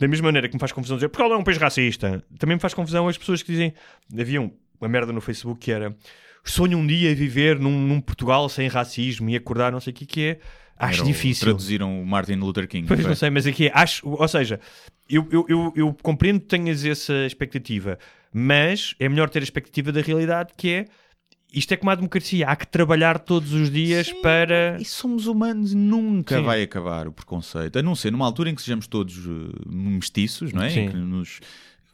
Da mesma maneira que me faz confusão dizer Portugal é um país racista, também me faz confusão as pessoas que dizem. Havia um- uma merda no Facebook que era sonho um dia viver num, num Portugal sem racismo e acordar, não sei o que, que é. Acho Era difícil. Traduziram o Martin Luther King. Pois foi? não sei, mas aqui é, acho, ou seja, eu, eu, eu, eu compreendo que tenhas essa expectativa, mas é melhor ter a expectativa da realidade que é isto é como a democracia, há que trabalhar todos os dias Sim, para. E somos humanos, nunca Sim. vai acabar o preconceito. A não ser numa altura em que sejamos todos eh, mestiços, não é? Sim. Em que nos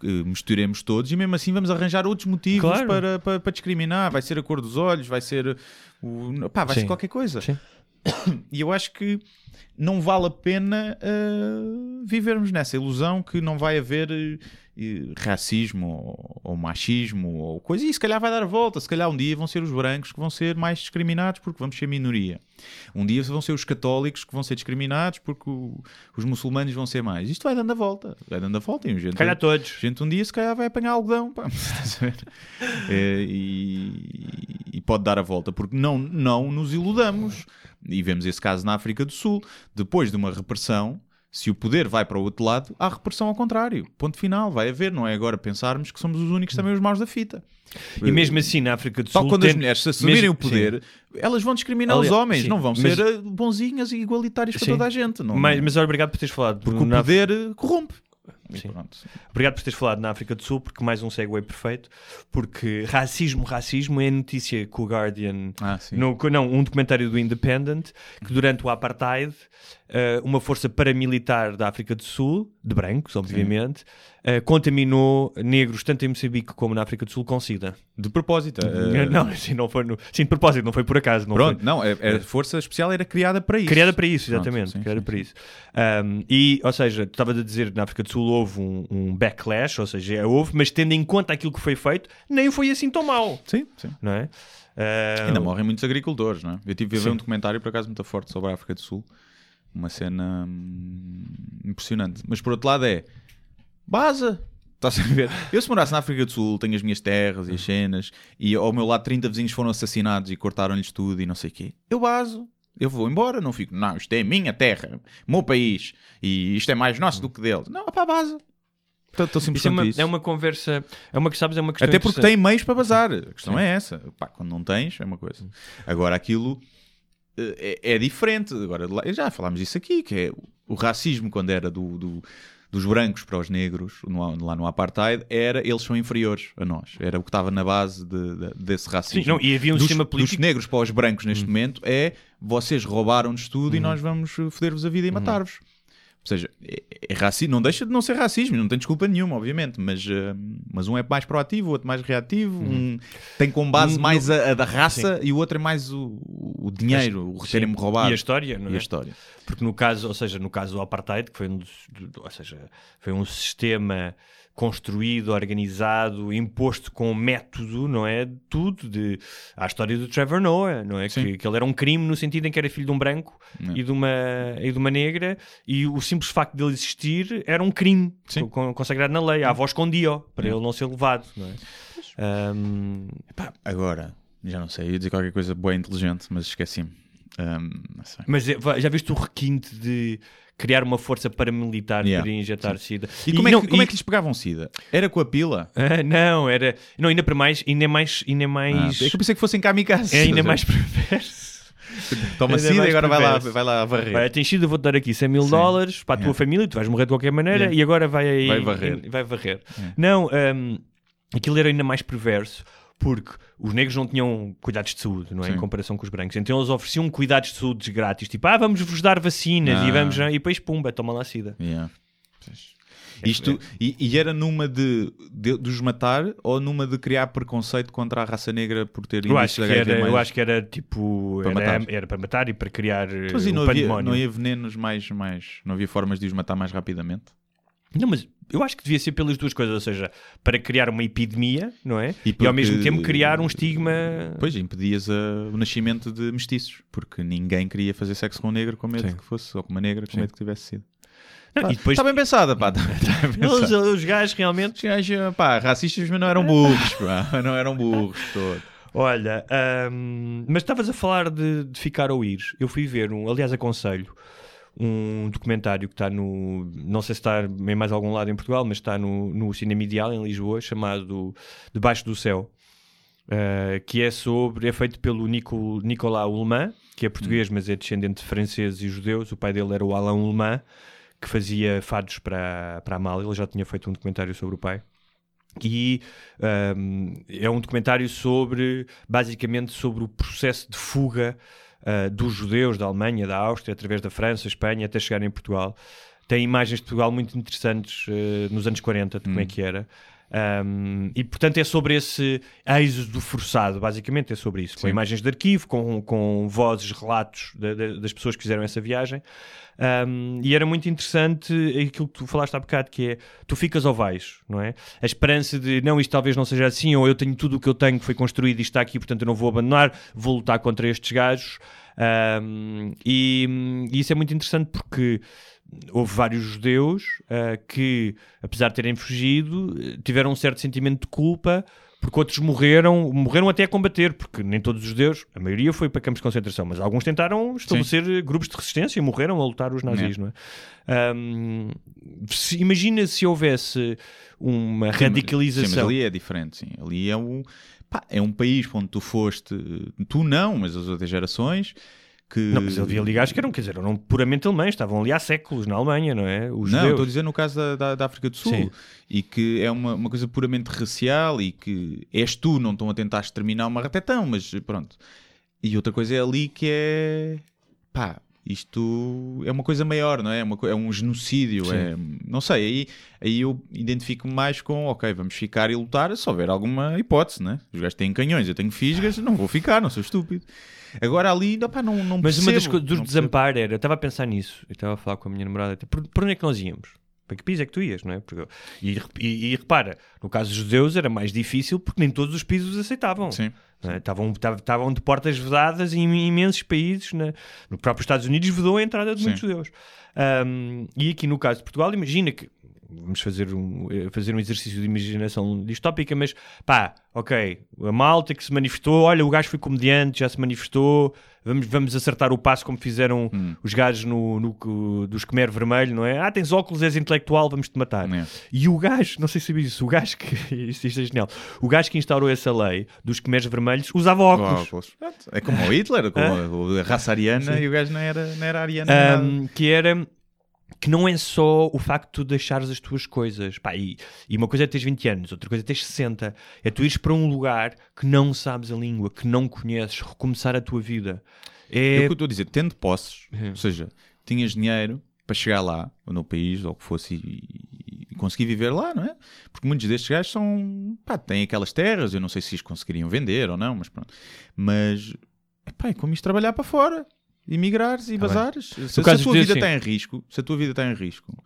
eh, misturemos todos e mesmo assim vamos arranjar outros motivos Claro. para, para, para discriminar. Vai ser a cor dos olhos, vai ser o. Pá, vai Sim. ser qualquer coisa. Sim. (coughs) E eu acho que não vale a pena eh, vivermos nessa ilusão que não vai haver eh, racismo ou, ou machismo ou coisa. E se calhar vai dar a volta. Se calhar um dia vão ser os brancos que vão ser mais discriminados porque vamos ser minoria. Um dia vão ser os católicos que vão ser discriminados porque o- os muçulmanos vão ser mais. Isto vai dando a volta. Vai dando a volta. E gente, Calhar todos. gente um dia se calhar vai apanhar algodão pá. (laughs) É, e, e pode dar a volta porque não, não nos iludamos e vemos esse caso na África do Sul depois de uma repressão se o poder vai para o outro lado, há repressão ao contrário. Ponto final, vai haver. Não é agora pensarmos que somos os únicos também os maus da fita. E mesmo assim, na África do Sul. quando as tem- mulheres se assumirem mesmo- o poder, elas vão discriminar os homens, sim, não vão mas- ser bonzinhas e igualitárias para Sim. toda a gente. Não, Mas, mas obrigado por teres falado. porque o poder eh, corrompe. Pronto. Obrigado por teres falado na África do Sul, porque mais um segue perfeito. Porque racismo, racismo é a notícia que o Guardian. Ah, sim. No, não, um documentário do Independent que durante o Apartheid, eh, uma força paramilitar da África do Sul, de brancos, obviamente, eh, contaminou negros tanto em Moçambique como na África do Sul com SIDA. De propósito. eh, (laughs) Não, assim, não foi no, sim, de propósito, não foi por acaso. Não Pronto, foi, não, a, a força especial era criada para isso. Criada para isso, Pronto, exatamente. sim, criada sim, para isso. Um, e, ou seja, tu estavas a dizer que na África do Sul houve um, um backlash, ou seja, houve, mas tendo em conta aquilo que foi feito, nem foi assim tão mau, Sim, sim. não é? Uh, Ainda morrem muitos agricultores, não é? Eu tive a ver Sim. um documentário, por acaso, muito forte sobre a África do Sul. Uma cena hum, impressionante. Mas por outro lado é... Baza! Estás a ver? Eu se morasse na África do Sul, tenho as minhas terras e as cenas, e ao meu lado 30 vizinhos foram assassinados e cortaram-lhes tudo e não sei o quê. Eu baso. Eu vou embora, não fico... Não, isto é a minha terra, meu país, e isto é mais nosso do que deles. Não, pá, baza. Estou Isso é simplesmente uma, isso. é uma conversa, é uma que sabes, é uma questão Até porque tem meios para bazar. A questão é essa. Pá, quando não tens, é uma coisa. Agora, aquilo eh, é, é diferente. Agora, já falámos disso aqui, que é o- o racismo quando era do, do- dos brancos para os negros, no- lá no Apartheid, era eles são inferiores a nós. Era o que estava na base de- de- desse racismo. Sim, não, e havia um dos, sistema político- Hum. Dos negros para os brancos neste momento é vocês roubaram-nos tudo e nós vamos eh, foder-vos a vida e Hum. Ou seja, é, é racismo, não deixa de não ser racismo, não tem desculpa nenhuma, obviamente, mas, eh, mas um é mais proativo, o outro mais reativo, um tem como base Hum, mais a, a da raça e o outro é mais o, o dinheiro, o terem-me roubado. E a história, não é? E a história. Porque no caso, ou seja, no caso do apartheid, que foi um, ou seja, foi um sistema construído, organizado, imposto com método, não é? De Tudo de a história do Trevor Noah, não é? Que, que ele era um crime no sentido em que era filho de um branco É. e, de uma, e de uma negra e o simples facto dele existir era um crime consagrado na lei. A avó escondia-o para É. ele não ser levado, não é? Ahm, Pá, agora, já não sei, ia dizer qualquer coisa boa e inteligente, mas esqueci-me. Sei. mas é- va- já viste o requinte de criar uma força paramilitar Yeah. para injetar sida? E, como, é não, que, como é e- que lhes pegavam sida? Era com a pila? Ah, não, era. Não, ainda para mais, ainda é mais. Ainda é Ah, mais. é que eu pensei que fossem kamikazes. é ainda mais perverso. (laughs) Toma ainda sida e agora vai lá, vai lá varrer. Olha, tens sido, eu vou-te dar aqui 100 mil Sim. dólares para a tua Yeah. família, tu vais morrer de qualquer maneira Yeah. e agora vai aí. Vai varrer. Vai varrer. Não, hum, aquilo era ainda mais perverso porque os negros não tinham cuidados de saúde, não é? Sim. Em comparação com os brancos. Então eles ofereciam cuidados de saúde grátis, tipo, ah, vamos vos dar vacinas Ah. e vamos. E depois, pumba, toma lá sida. Yeah. Isto, e, e era numa de, de, de os matar ou numa de criar preconceito contra a raça negra por ter Eu acho, que era, mais? eu acho que era tipo. Para era, matar. era para matar e para criar eh, Mas e um não, havia, não havia venenos mais, mais. Não havia formas de os matar mais rapidamente? Não, mas eu acho que devia ser pelas duas coisas, ou seja, para criar uma epidemia, não é? E E, porque- ao mesmo tempo criar um estigma. Pois, impedias a- o nascimento de mestiços, porque ninguém queria fazer sexo com um negro com medo Sim. que fosse, ou com uma negra com Sim. medo que tivesse sido. Não, Pá, e depois Está bem pensada, pá. Está bem (laughs) eles, pensada. os gajos realmente. Os gajos, pá, racistas, mas não eram burros, pá. (laughs) Não eram burros todos. Olha, ahm, mas estavas a falar de, de ficar ou ir. Eu fui ver um, aliás, aconselho um documentário que está no. Não sei se está em mais algum lado em Portugal, mas está no, no Cinema Ideal em Lisboa, chamado Debaixo do Céu. Uh, que é sobre, é feito pelo Nico, Nicolas Ullmann, que é português, mas é descendente de franceses e judeus. O pai dele era o Alain Ullmann, que fazia fados para, para a Amália. Ele já tinha feito um documentário sobre o pai. E um, é um documentário sobre, basicamente, sobre o processo de fuga uh, dos judeus da Alemanha, da Áustria, através da França, Espanha, até chegarem em Portugal. Tem imagens de Portugal muito interessantes uh, nos anos 40, de como é que era. Um, e portanto é sobre esse êxodo forçado, basicamente é sobre isso, com Sim. imagens de arquivo, com, com vozes, relatos da- da- das pessoas que fizeram essa viagem. Um, e era muito interessante aquilo que tu falaste há bocado, que é tu ficas ou vais, não é? A esperança de não, isto talvez não seja assim, ou eu tenho tudo o que eu tenho que foi construído e está aqui, portanto eu não vou abandonar, vou lutar contra estes gajos. Um, e, e isso é muito interessante porque houve vários judeus ah, que, apesar de terem fugido, eh, tiveram um certo sentimento de culpa porque outros morreram, morreram até a combater, porque nem todos os judeus, a maioria foi para campos de concentração, mas alguns tentaram estabelecer grupos de resistência e morreram a lutar os nazis, não é? Ahm, se- imagina se houvesse uma Sim, radicalização. Sim, mas ali é diferente, sim. Ali é um, pá, é um país onde tu foste, tu não, mas as outras gerações, que... Não, mas ele via ali gajos que eram, quer dizer, eram puramente alemães, estavam ali há séculos na Alemanha, não é? Os Não, judeus. estou a dizer no caso da, da, da África do Sul. Sim. E que é uma, uma coisa puramente racial e que és tu, não estão a tentar exterminar uma ratetão, mas pronto. E outra coisa é ali que é. pá, isto é uma coisa maior, não é? É, uma é um genocídio. É, não sei, aí, aí eu identifico mais com, ok, vamos ficar e lutar se houver alguma hipótese, né? Os gajos têm canhões, eu tenho fisgas, não vou ficar, não sou estúpido. Agora ali, opá, não, não Mas uma das percebo, coisas dos percebo. desamparo era, eu estava a pensar nisso, eu estava a falar com a minha namorada, por, por onde é que nós íamos? Para que país é que tu ias, não é? Porque, e, e- e repara, no caso dos judeus era mais difícil porque nem todos os países os aceitavam. Sim. é? Estavam, estavam- de portas vedadas em imensos países. na- no próprio Estados Unidos vedou a entrada de muitos Sim. judeus. Ahm, e aqui no caso de Portugal, imagina que vamos fazer um, eh, fazer um exercício de imaginação distópica, mas pá, ok, a malta que se manifestou, olha, o gajo foi comediante, já se manifestou, vamos, vamos acertar o passo como fizeram Hum. os gajos no, no, dos Khmer Vermelho, não é? Ah, tens óculos, és intelectual, vamos-te matar. É. E o gajo, não sei se sabias isso, o gajo que, (laughs) isto, isto é genial, o gajo que instaurou essa lei dos Khmer Vermelhos usava óculos. Óculos. É como o Hitler, como a, a raça ariana e o gajo não era, não era nada. Um, que era que não é só o facto de tu deixares as tuas coisas. Pá, e, e uma coisa é teres 20 anos, outra coisa é teres 60. É tu ires para um lugar que não sabes a língua, que não conheces, recomeçar a tua vida. É É, o que eu estou a dizer, tendo posses, ou seja, tinhas dinheiro para chegar lá, ou no país, ou o que fosse, e, e conseguir viver lá, não é? Porque muitos destes gajos são, pá, têm aquelas terras, eu não sei se isto conseguiriam vender ou não, mas pronto. Mas, pá, é como isto trabalhar para fora, emigrares e bazares. Se, se a tua vida está em risco, se a tua vida está em risco,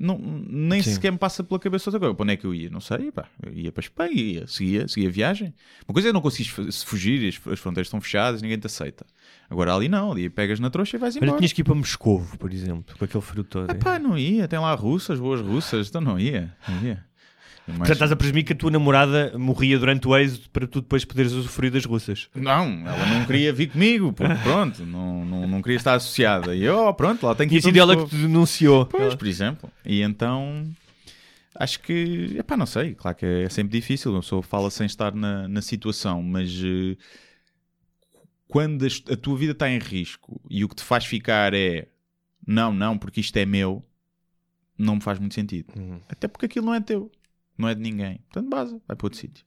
não, nem Sim. sequer me passa pela cabeça outra coisa. Para onde é que eu ia? Não sei, pá. Eu ia para a Espanha, ia, seguia, seguia a viagem. Uma coisa é não se fugir, as, as fronteiras estão fechadas, ninguém te aceita. Agora ali não, ali pegas na trouxa e vais embora. tinhas que ir para Moscovo, por exemplo, com aquele frio todo. Pá, não ia, tem lá russas, boas russas, então não ia, não ia. Mas- Portanto, estás a presumir que a tua namorada morria durante o êxodo para tu depois poderes usufruir das russas. Não, ela não queria vir comigo, porque (laughs) pronto, não, não, não queria estar associada. E eu, oh, pronto, lá tem que Tinha ir para sido ela que te denunciou. Pois, por exemplo. E então, acho que, epá, não sei, claro que é sempre difícil, uma pessoa fala sem estar na, na situação, mas eh, quando as- a, tua vida está em risco e o que te faz ficar é não, não, porque isto é meu, não me faz muito sentido. Uhum. Até porque aquilo não é teu, não é de ninguém. Portanto, base, vai para outro sítio.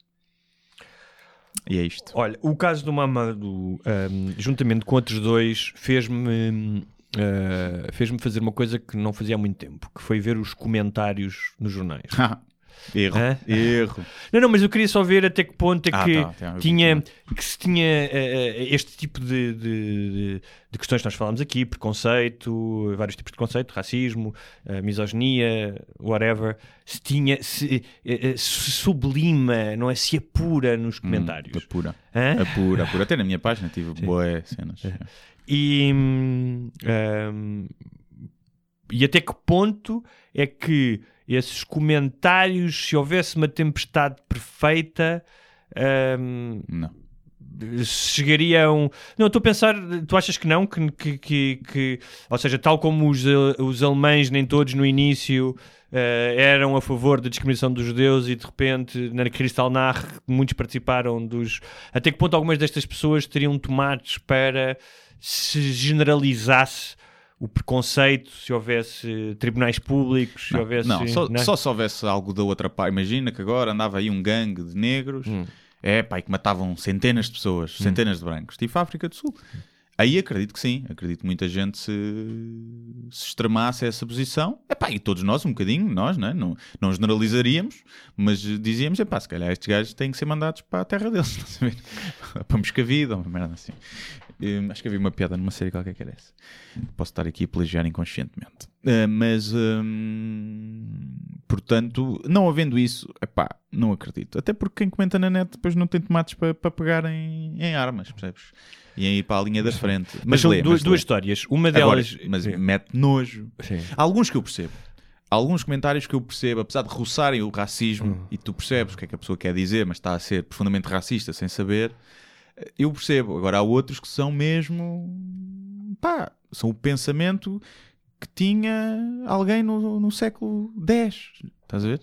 E é isto. Olha, o caso do Mamadou, um, juntamente com outros dois, fez-me uh, fez-me fazer uma coisa que não fazia há muito tempo, que foi ver os comentários nos jornais. (laughs) erro, Hã? erro. Não, não, mas eu queria só ver até que ponto é Ah, que tá, tá, tinha vi que se tinha eh, este tipo de, de, de- questões que nós falámos aqui, preconceito, vários tipos de conceito, racismo, eh, misoginia, whatever, se tinha se, eh, se sublima, não é? Se apura nos comentários. Apura. Hã? Apura, apura. Até na minha página tive boas cenas. E, hum, hum, e até que ponto é que esses comentários, se houvesse uma tempestade perfeita, hum, Não. chegariam. Não, estou a pensar, tu achas que não? Que, que, que, que- ou seja, tal como os, os alemães, nem todos no início. eh, eram a favor da discriminação dos judeus e de repente na Kristallnacht muitos participaram dos. Até que ponto algumas destas pessoas teriam tomates para se generalizasse o preconceito, se houvesse tribunais públicos, se Não, houvesse. não, só, não é? só se houvesse algo da outra parte. Imagina que agora andava aí um gangue de negros, Hum. é pá, e que matavam centenas de pessoas, centenas de brancos, tipo a África do Sul. Aí acredito que sim, acredito que muita gente se, se extremasse a essa posição. Epá, e todos nós, um bocadinho, nós, né? não, não generalizaríamos, mas dizíamos, epá, se calhar estes gajos têm que ser mandados para a terra deles, (laughs) para Moscavide ou uma merda assim. Hum, acho que havia uma piada numa série qualquer que era essa. Posso estar aqui a plagiar inconscientemente. Uh, mas, hum, portanto, não havendo isso, epá, não acredito. Até porque quem comenta na net depois não tem tomates para, para pegar em, em armas, percebes? E em ir para a linha da frente. Mas Mas, são lê, duas, mas duas histórias. Uma Agora, delas. mas Sim. mete nojo. Sim. Há alguns que eu percebo. Alguns comentários que eu percebo, apesar de roçarem o racismo, Hum. e tu percebes o que é que a pessoa quer dizer, mas está a ser profundamente racista sem saber, eu percebo. Agora há outros que são mesmo. pá, são o pensamento que tinha alguém no, no século X. Estás a ver?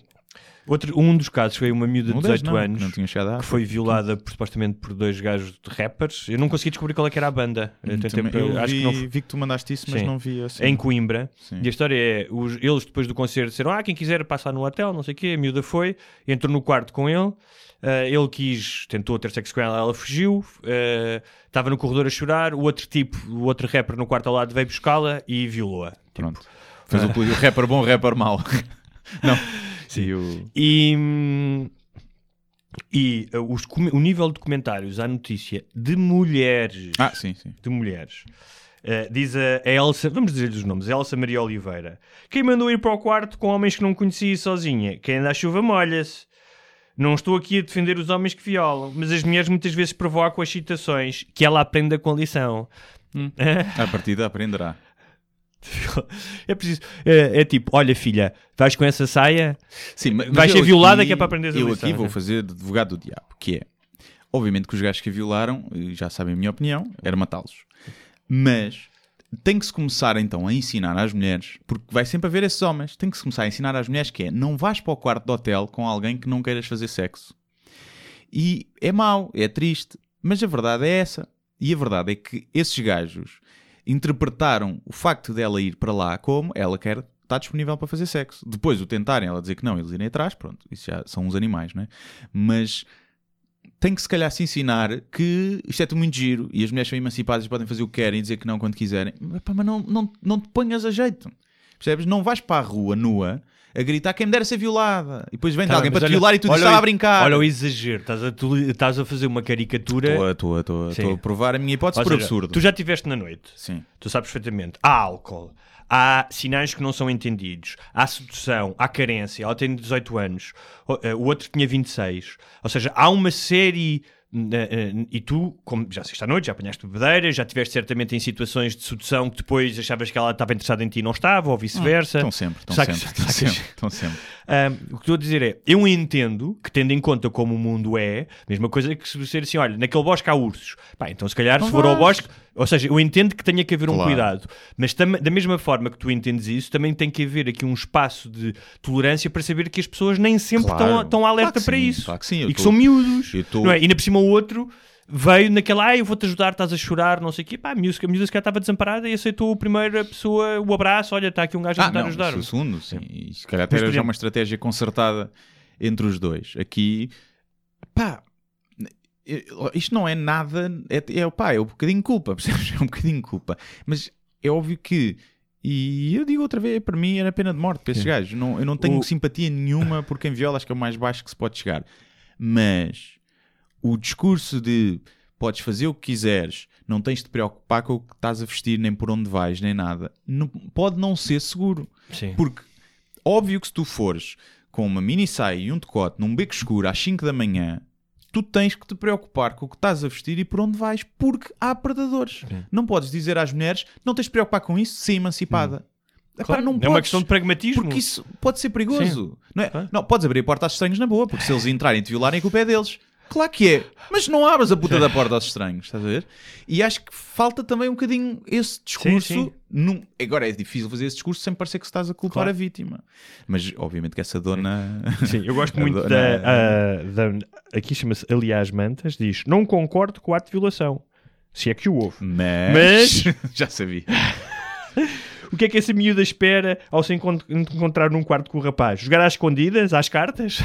Outro, um dos casos foi uma miúda de Um deles 18 não, anos Não à que foi violada por, supostamente por dois gajos de rappers. Eu não consegui descobrir qual é que era a banda. Eu tentei- Também- eu acho vi, que não vi que tu mandaste isso, mas Sim. não vi assim. Em Coimbra. Sim. E a história é: os- eles depois do concerto disseram: Ah, quem quiser passar no hotel, não sei o quê. A miúda foi, entrou no quarto com ele. Ah, ele quis, tentou ter sexo com ela, ela fugiu. ah, Estava no corredor a chorar. O outro tipo, o outro rapper no quarto ao lado veio buscá-la e violou-a. Tipo, Pronto. Fez o, o rapper bom, o rapper mau. (laughs) não. Sim. o... E, hum, e uh, os o nível de comentários à notícia de mulheres, Ah, sim, sim. de mulheres, uh, diz a, a Elsa, vamos dizer-lhe os nomes, Elsa Maria Oliveira, quem mandou ir para o quarto com homens que não conhecia sozinha? Quem anda à chuva molha-se. Não estou aqui a defender os homens que violam, mas as mulheres muitas vezes provocam as citações que ela aprenda com lição. A partida aprenderá. (laughs) É preciso. É, é tipo, olha filha, vais com essa saia? Sim, mas Vais eu ser violada aqui- que é para aprenderes a Eu lição, aqui vou fazer de advogado do diabo, que é, obviamente que os gajos que a violaram, e já sabem a minha opinião, era matá-los. Mas tem que se começar então a ensinar às mulheres, porque vai sempre haver esses homens, tem que se começar a ensinar às mulheres que é, não vais para o quarto de hotel com alguém que não queiras fazer sexo. E é mau, é triste, mas a verdade é essa. E a verdade é que esses gajos interpretaram o facto dela ir para lá como ela quer estar disponível para fazer sexo. Depois o tentarem, ela dizer que não, eles irem atrás, pronto, isso já são uns animais, não é? Mas tem que se calhar se ensinar que isto é tudo muito giro e as mulheres são emancipadas e podem fazer o que querem e dizer que não quando quiserem. Epá, mas não, não, não te ponhas a jeito. Percebes? Não vais para a rua nua a gritar quem me dera ser violada. E depois vem Tá, alguém para te olha- violar e tu olha estava a brincar. Olha o exagero, estás a, tu- estás a fazer uma caricatura. Estou a- a provar a minha hipótese Ou por seja, absurdo. Tu já estiveste na noite, Sim. tu sabes perfeitamente. Há álcool, há sinais que não são entendidos, há sedução, há carência. Ela tem 18 anos, o, eh, o outro tinha 26. Ou seja, há uma série. eh, eh, E tu, como já assististe à noite, já apanhaste bebedeira, já estiveste certamente em situações de sedução que depois achavas que ela estava interessada em ti e não estava, ou vice-versa. Estão sempre, estão Sacas- sempre, estão sacas- sempre, estão sempre. Um, o que estou a dizer é, eu entendo que tendo em conta como o mundo é, mesma coisa que se dizer assim, olha, naquele bosque há ursos. Pá, então se calhar Não se for ao bosque, ou seja, eu entendo que tenha que haver um Claro. cuidado, mas da mesma forma que tu entendes isso, também tem que haver aqui um espaço de tolerância para saber que as pessoas nem sempre Claro. estão, estão alerta Claro para sim, isso. claro que sim, e que tô- são miúdos. tô- Não é? E ainda por cima o outro veio naquela, ah, eu vou-te ajudar, estás a chorar, não sei o quê. Pá, a miúda, a calhar estava desamparada e aceitou a primeira pessoa, o abraço, olha, está aqui um gajo a Ah, tentar não, ajudar. é o segundo, sim. E se calhar até por já uma estratégia concertada entre os dois. Aqui, pá, isto não é nada, é, é, pá, é um bocadinho de culpa, (laughs) percebes? É um bocadinho de culpa. Mas é óbvio que, e eu digo outra vez, para mim era pena de morte para esses gajos. Não, eu não tenho O- simpatia nenhuma por quem viola, acho que é o mais baixo que se pode chegar. Mas o discurso de podes fazer o que quiseres, não tens de te preocupar com o que estás a vestir, nem por onde vais, nem nada, não- pode não ser seguro. Sim. Porque, óbvio que se tu fores com uma mini saia e um decote num beco escuro às 5 da manhã, tu tens que te preocupar com o que estás a vestir e por onde vais, porque há predadores. Não podes dizer às mulheres, não tens de preocupar com isso, ser emancipada. Epá, Claro, não é uma podes, questão de pragmatismo. Porque isso pode ser perigoso. Não, é? Não, podes abrir a porta aos estranhos na boa, porque se eles (laughs) entrarem e te violarem, a culpa é deles. Claro que é, mas não abras a puta da porta aos estranhos, estás a ver? E acho que falta também um bocadinho esse discurso. sim. num- Agora é difícil fazer esse discurso sem parecer que estás a culpar Claro. a vítima. Mas obviamente que essa dona. Sim, eu gosto (laughs) muito dona- da, a- da- Aqui chama-se Aliás Mantas, diz: Não concordo com o ato de violação. Se é que o houve. Mas. (laughs) Já sabia. (laughs) O que é que essa miúda espera ao se encont- encontrar num quarto com o rapaz? Jogar às escondidas, às cartas?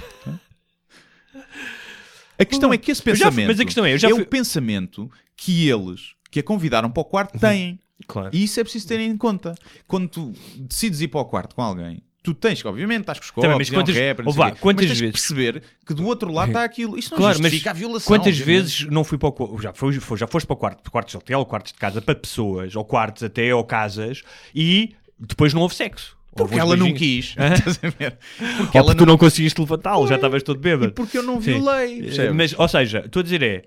A questão é que esse Eu já pensamento. mas a questão é, eu já fui- o pensamento que eles que a convidaram para o quarto têm. Claro. E isso é preciso ter em conta. Quando tu decides ir para o quarto com alguém, tu tens que, obviamente, estás com os copos, mas é um quantas- rapper, quê, quantas mas vezes- perceber que do outro lado está aquilo. Isso não Claro, justifica a violação. quantas obviamente. vezes não fui para o quarto? Já, foi, foi- já foste para o quarto, quartos de hotel, quartos de casa, para pessoas, ou quartos até, ou casas, e depois não houve sexo. Porque ela não beijinhos. quis. (laughs) Estás a ver? Porque Ou porque tu não conseguiste levantá-lo, já estavas todo E bêbado. porque eu não violei. Eh? Mas, ou seja, estou a dizer é.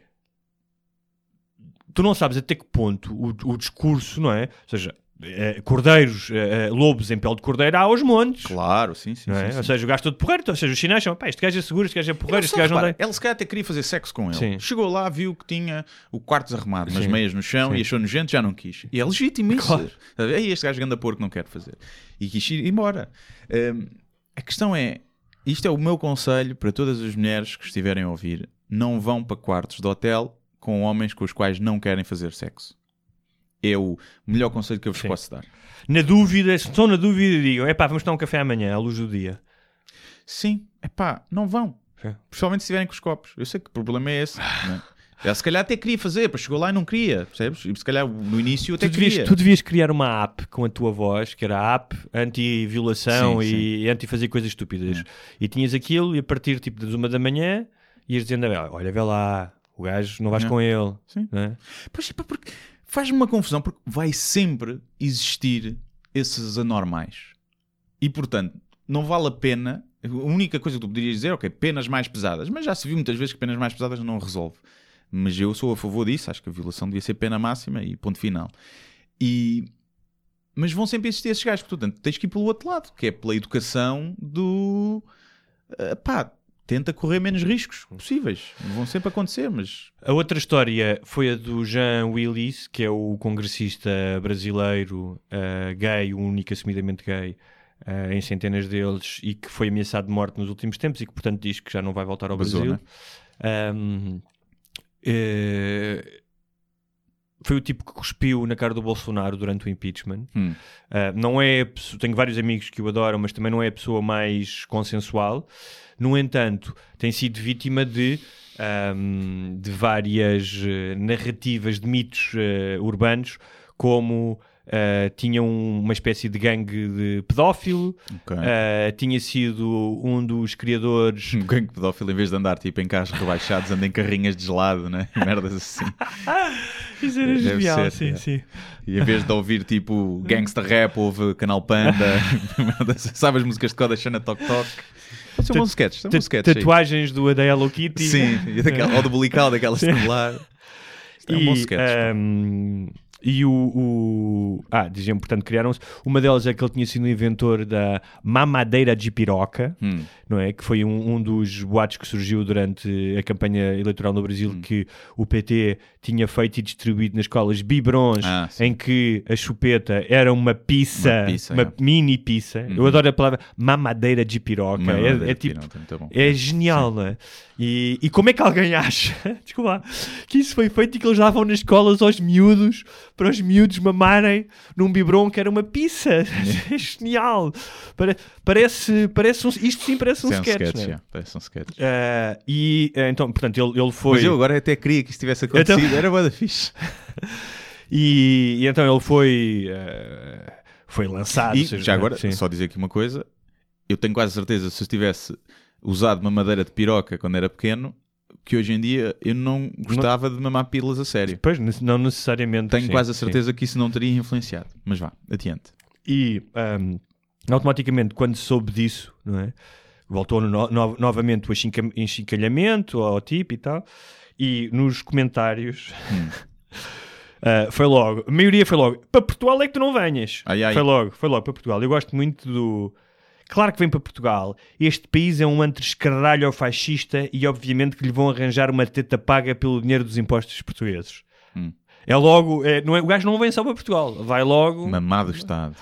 Tu não sabes até que ponto o, o discurso, não é? Ou seja, eh, cordeiros, eh, eh, lobos em pele de cordeiro há aos montes. Claro, sim, sim. É? sim, Ou sim. seja, o gajo todo porreiro, ou seja, os sinais são, pá, este gajo é seguro, este gajo é porreiro, este gajo não tem. Ela se calhar até queria fazer sexo com ele. Sim. Chegou lá, viu que tinha o quarto desarrumado, Sim. meias no chão e achou nojento, já não quis. E é legítimo isso. Claro. Ei, este gajo ganda porco não quer fazer. E quis ir embora. Hum, a questão é, Isto é o meu conselho para todas as mulheres que estiverem a ouvir. Não vão para quartos de hotel com homens com os quais não querem fazer sexo. É o melhor conselho que eu vos Sim. posso dar. Na dúvida, se estão na dúvida, digam: é pá, vamos tomar um café amanhã, à luz do dia. Sim, é pá, não vão. Sim. Principalmente se estiverem com os copos. Eu sei que o problema é esse. né? Ela se calhar até queria fazer, depois chegou lá e não queria, percebes? E se calhar no início até Tu devias, queria. tu devias criar uma app com a tua voz, que era a app anti-violação Sim, e anti-fazer coisas estúpidas. E tinhas aquilo e a partir tipo das uma da manhã ias dizendo: olha, vê lá, o gajo não vais É. com ele. Sim. né? Pois, epá, porque faz-me uma confusão, porque vai sempre existir esses anormais. E, portanto, não vale a pena... A única coisa que tu poderias dizer, ok, penas mais pesadas. Mas já se viu muitas vezes que penas mais pesadas não resolve. Mas eu sou a favor disso. Acho que a violação devia ser pena máxima e ponto final. E... Mas vão sempre existir esses gajos. Portanto, tens que ir pelo outro lado, que é pela educação do... ah, pá, tenta correr menos riscos possíveis. Vão sempre acontecer, mas... A outra história foi a do Jean Willis, que é o congressista brasileiro eh, gay, o único assumidamente gay, eh, em centenas deles, e que foi ameaçado de morte nos últimos tempos e que, portanto, diz que já não vai voltar ao Brasil. né? Ahm, eh, foi o tipo que cuspiu na cara do Bolsonaro durante o impeachment. Hum. Uh, não é tenho vários amigos que o adoram, mas também não é a pessoa mais consensual. No entanto, tem sido vítima de, ahm, de várias eh, narrativas de mitos eh, urbanos, como eh, tinha um- uma espécie de gangue de pedófilo, Ok. eh, tinha sido um dos criadores. (laughs) Um gangue pedófilo, em vez de andar tipo em carros rebaixados, anda em carrinhas de gelado, né? (laughs) Merdas assim. (laughs) Isso era Deve genial, ser, sim, é. sim. E em vez de ouvir tipo gangsta rap, ouve Canal Panda, sabe as músicas de Coda Xana Tok Tok. Sketch, é um bom Ta- sketch. aí. Tatuagens do da Hello Kitty. Sim, e daquela, ou do bulical, daquela estelar. É um bom sketch. E o, o- Ah, diziam, portanto, criaram-se. Uma delas é que ele tinha sido o inventor da mamadeira de piroca, Hum. não é? Que foi um, um dos boatos que surgiu durante a campanha eleitoral no Brasil Hum. que o PT tinha feito e distribuído nas escolas biberons Ah, em que a chupeta era uma pizza, Uma pizza, uma é. mini pizza. Eu Uhum. adoro a palavra mamadeira de piroca. É- é, tipo. bom. É genial, não é? E, e como é que alguém (laughs) acha, desculpa que isso foi feito e que eles davam nas escolas aos miúdos para os miúdos mamarem num biberon que era uma pizza? É (laughs) (laughs) genial! Pare- parece, parece um, isto sim parece um Isso é um sketch, sketch, não é? é. Parece um sketch. Ah, e ah, então, portanto, ele, ele foi. Mas eu agora até queria que isso tivesse acontecido. Era boa da fixe. (laughs) E, e então ele foi. ah, foi lançado. E seja, já agora, sim. só dizer aqui uma coisa: eu tenho quase certeza, se eu tivesse usado uma madeira de piroca quando era pequeno, que hoje em dia eu não gostava de mamar pílulas a sério. Pois, não necessariamente. Tenho sim, quase a sim. certeza que isso não teria influenciado. Mas vá, adiante. E ahm, automaticamente, quando soube disso, não é? voltou no- no- novamente o enxinca- enchincalhamento ao tipo e tal. E nos comentários (laughs) ah, foi logo, a maioria foi logo para Portugal é que tu não venhas. Ai, ai. Foi logo, foi logo para Portugal. Eu gosto muito do. Claro que vem para Portugal. Este país é um antro escarralho fascista e obviamente que lhe vão arranjar uma teta paga pelo dinheiro dos impostos portugueses. Hum. É logo, é, não é, o gajo não vem só para Portugal, vai logo Mamado Estado.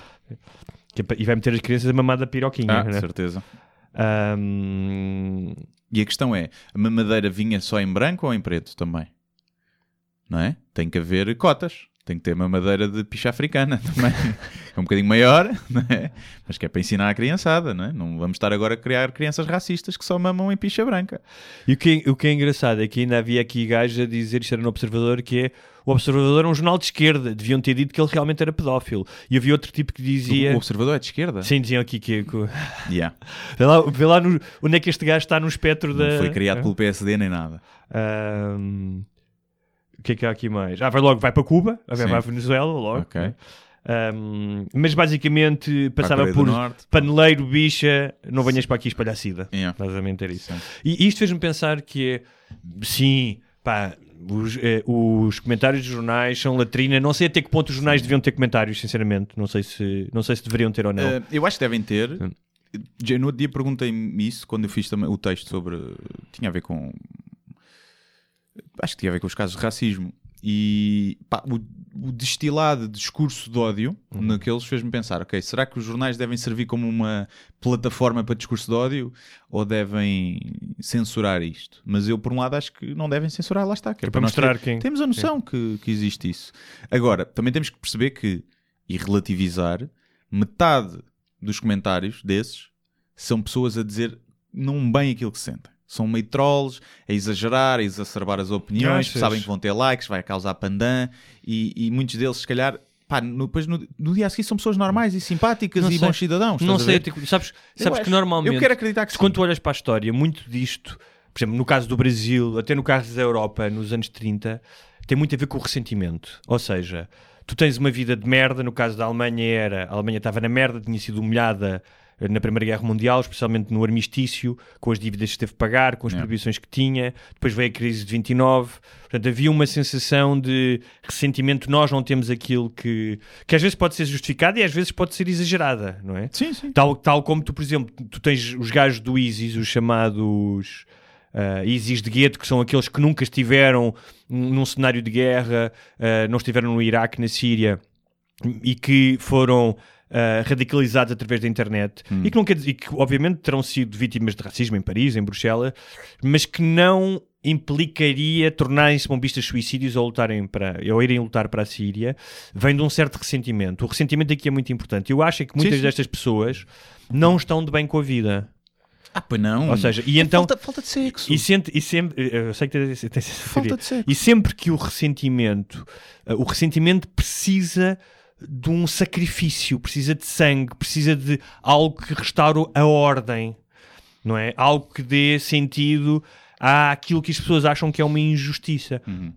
que é e vai meter as crianças a mamar da piroquinha. Ah, né? certeza. Ahm, E a questão é: a mamadeira vinha só em branco ou em preto também? Não é? Tem que haver cotas. Tem que ter mamadeira de picha africana (laughs) também. É um bocadinho maior, não é? Mas que é para ensinar a criançada, não é? Não vamos estar agora a criar crianças racistas que só mamam em picha branca. E o que, é, o que é engraçado é que ainda havia aqui gajos a dizer, isto era no Observador, que é o Observador é um jornal de esquerda, deviam ter dito que ele realmente era pedófilo. E havia outro tipo que dizia. O observador é de esquerda? Sim, diziam aqui que. que (laughs) Yeah. vê lá, vê lá no- onde é que este gajo está no espectro da. Não foi criado pelo PSD nem nada. O que é que há aqui mais? Ah, vai logo, vai para Cuba, vai Sim. para a Venezuela, logo. Ok. né? Ahm, mas basicamente passava por Norte. paneleiro, bicha, não venhas para aqui espalhar sida. Yeah. Basicamente era isso. Sim. E isto fez-me pensar que é, sim, pá, os, eh, os comentários dos jornais são latrina. Não sei até que ponto os jornais deviam ter comentários, sinceramente. Não sei se, não sei se deveriam ter ou não. Uh, eu acho que devem ter. Já No outro dia perguntei-me isso quando eu fiz também o texto sobre. Tinha a ver com. Acho que tinha a ver com os casos de racismo. e pá, o, o destilado de discurso de ódio naqueles fez-me pensar: ok, será que os jornais devem servir como uma plataforma para discurso de ódio ou devem censurar isto? Mas eu, por um lado, acho que não devem censurar, lá está. Que é para nós mostrar ter- quem- Temos a noção que, que existe isso. Agora, também temos que perceber que, e relativizar, metade dos comentários desses são pessoas a dizer não bem aquilo que sentem. São meio trolls, a exagerar, a exacerbar as opiniões, Achas? sabem que vão ter likes, vai causar pandan, e, e muitos deles, se calhar, pá, no, depois no, no dia a seguir são pessoas normais e simpáticas Não e sei. bons cidadãos. Não sei, ver? tipo, sabes, Eu sabes que normalmente. Eu quero acreditar que quando sim. tu olhas para a história, muito disto, por exemplo, no caso do Brasil, até no caso da Europa, nos anos 30, tem muito a ver com o ressentimento. Ou seja, tu tens uma vida de merda, no caso da Alemanha era, a Alemanha estava na merda, tinha sido humilhada na Primeira Guerra Mundial, especialmente no armistício, com as dívidas que teve que pagar, com as Yeah. proibições que tinha, depois veio a crise de 29, portanto havia uma sensação de ressentimento, nós não temos aquilo que, que às vezes pode ser justificada e às vezes pode ser exagerada, não é? Sim, sim. Tal, tal como tu, por exemplo, tu tens os gajos do ISIS, os chamados uh, ISIS de gueto, que são aqueles que nunca estiveram num cenário de guerra, uh, não estiveram no Iraque, na Síria, e que foram uh, radicalizados através da internet, e, que não quer dizer, e que obviamente terão sido vítimas de racismo em Paris, em Bruxelas, mas que não implicaria tornarem-se bombistas suicídios ou, lutarem para, ou irem lutar para a Síria, vem de um certo ressentimento. O ressentimento aqui é muito importante. Eu acho é que muitas sim. destas pessoas não estão de bem com a vida. Ah, pois não. Ou seja, e então... falta, falta de sexo. E, sente, e sempre, eu sei que Falta de sexo. E sempre que o ressentimento, uh, o ressentimento precisa de um sacrifício, precisa de sangue, precisa de algo que restaure a ordem, não é? Algo que dê sentido àquilo que as pessoas acham que é uma injustiça. Uhum.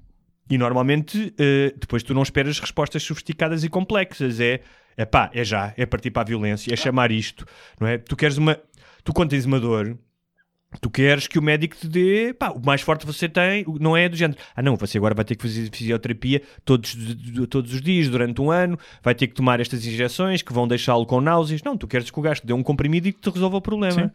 E normalmente, eh, depois tu não esperas respostas sofisticadas e complexas. É, é pá, é já, é partir para a violência, é chamar isto, não é? Tu queres uma. Tu, quando tens uma dor, tu queres que o médico te dê. Pá, o mais forte você tem, não é do género. Ah, não, você agora vai ter que fazer fisioterapia todos, todos os dias, durante um ano, vai ter que tomar estas injeções que vão deixá-lo com náuseas. Não, tu queres que o gajo te dê um comprimido e que te resolva o problema.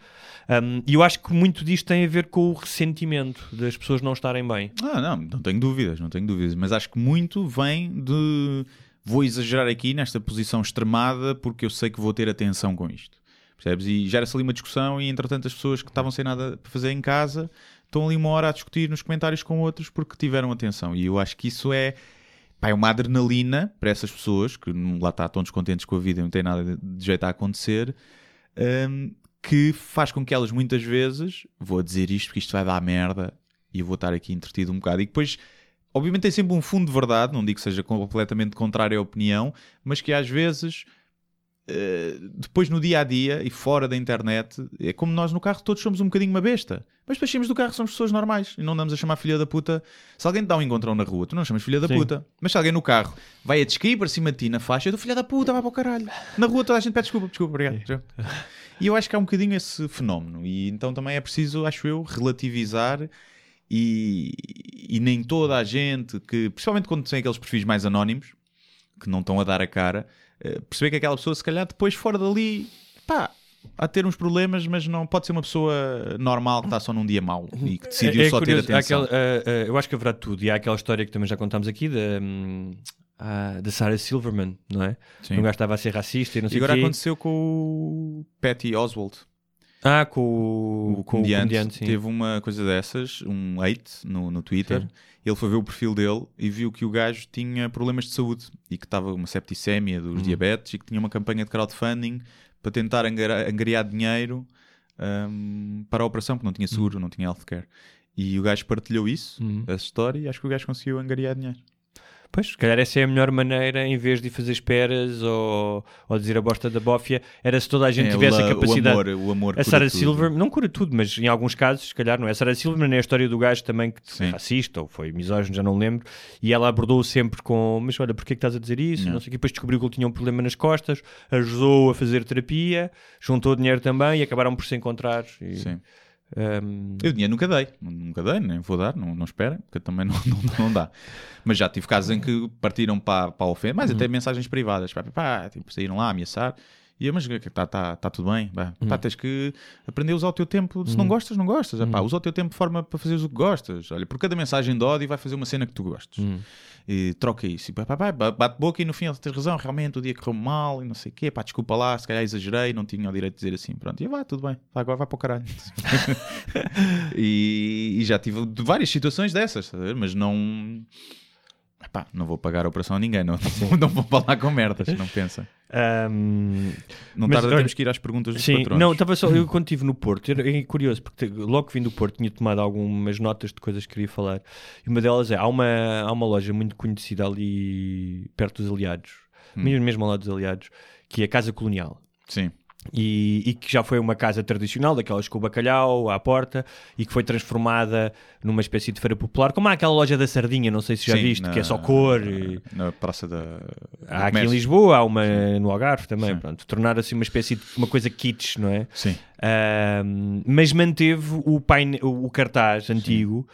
Um, e eu acho que muito disto tem a ver com o ressentimento das pessoas não estarem bem. Ah, não, não tenho dúvidas, não tenho dúvidas. Mas acho que muito vem de. Vou exagerar aqui nesta posição extremada porque eu sei que vou ter atenção com isto. Percebes? E gera-se ali uma discussão e, entretanto, as pessoas que estavam sem nada para fazer em casa estão ali uma hora a discutir nos comentários com outros porque tiveram atenção. E eu acho que isso é. Pá, é uma adrenalina para essas pessoas que não- lá está, estão descontentes com a vida e não têm nada de, jeito a acontecer, hum, que faz com que elas muitas vezes, vou dizer isto porque isto vai dar merda e eu vou estar aqui entretido um bocado. E depois, obviamente, tem sempre um fundo de verdade, não digo que seja completamente contrário à opinião, mas que às vezes. Eh, depois no dia a dia e fora da internet, é como nós no carro, todos somos um bocadinho uma besta. Mas depois saímos do carro, somos pessoas normais e não andamos a chamar filha da puta. Se alguém te dá um encontrão na rua, tu não chamas filha da Sim. puta. Mas se alguém no carro vai a descair para cima de ti na faixa, eu dou filha da puta, vai para o caralho. Na rua toda a gente pede desculpa, desculpa, obrigado. E eu acho que há um bocadinho esse fenómeno. E então também é preciso, acho eu, relativizar e, e nem toda a gente que, principalmente quando tem aqueles perfis mais anónimos, que não estão a dar a cara, perceber que aquela pessoa, se calhar, depois fora dali, pá, a ter uns problemas, mas não pode ser uma pessoa normal que está só num dia mau e que decidiu só ter curioso, há atenção. aquela- ah, ah, eu acho que haverá tudo. E há aquela história que também já contámos aqui da, ah, da Sarah Silverman, não é? Sim. Um gajo estava a ser racista e não E sei o agora quê. aconteceu com o Patty Oswald, Ah, com o, o com comediante. sim. teve uma coisa dessas, um hate no, no Twitter. Sim. Ele foi ver o perfil dele e viu que o gajo tinha problemas de saúde e que estava uma septicémia Uhum. dos diabetes e que tinha uma campanha de crowdfunding para tentar angariar dinheiro hum, para a operação, porque não tinha seguro, não tinha healthcare. E o gajo partilhou isso, Uhum. essa história, e acho que o gajo conseguiu angariar dinheiro. Pois, se calhar essa é a melhor maneira, em vez de fazer esperas ou, ou dizer a bosta da bófia, era se toda a gente É, tivesse a capacidade. O amor, o amor A Sarah. Silver não cura tudo, mas em alguns casos, se calhar, não é? A Sarah Silverman é a história do gajo também que foi racista ou foi misógino, já não lembro, e ela abordou sempre com: Mas olha, porquê que estás a dizer isso? Não. Não sei o quê. Depois descobriu que ele tinha um problema nas costas, ajudou a fazer terapia, juntou dinheiro também e acabaram por se encontrar. E, Sim. Hum, Eu dinheiro nunca dei, nunca dei, nem vou dar, não, não esperem, porque também não, (laughs) não, não dá. Mas já tive casos em que partiram para, para a ofensa, mas Uhum. até mensagens privadas, pá, pá, tipo, saíram lá a ameaçar. E eu, mas está tá, tá tudo bem, pá, Hum. Pá, tens que aprender a usar o teu tempo. Se não gostas, não gostas. Hum. Pá, usa o teu tempo de forma para fazeres o que gostas. Olha, por cada mensagem de ódio vai fazer uma cena que tu gostes. E troca isso. E pá, pá, pá, bate boca e no fim tens razão, realmente o dia correu mal e não sei o quê. Pá, desculpa lá, se calhar exagerei, não tinha o direito de dizer assim. Pronto, e vai, tudo bem. Agora vai para o caralho. (laughs) e, e já tive várias situações dessas, mas não. Pá, não vou pagar a operação a ninguém, não, (laughs) não vou lá com merdas, não pensa. Ahm, Não Mas, tarda, olha, temos que ir às perguntas dos Sim, patrões. não, estava só. Eu quando estive no Porto, é curioso, porque logo que vim do Porto tinha tomado algumas notas de coisas que queria falar. E uma delas é: há uma, há uma loja muito conhecida ali perto dos Aliados, Hum. mesmo, mesmo ao lado dos Aliados, que é a Casa Colonial. Sim. E, e que já foi uma casa tradicional, daquelas com o bacalhau à porta, e que foi transformada numa espécie de feira popular, como há aquela loja da sardinha, não sei se já Sim, viste, na- que é só cor. e- Na Praça da. Há aqui em. Lisboa, há uma no Algarve também, Sim. pronto. Tornar assim uma espécie de uma coisa kitsch, não é? Sim. Ahm, mas manteve o, paine, o, cartaz antigo,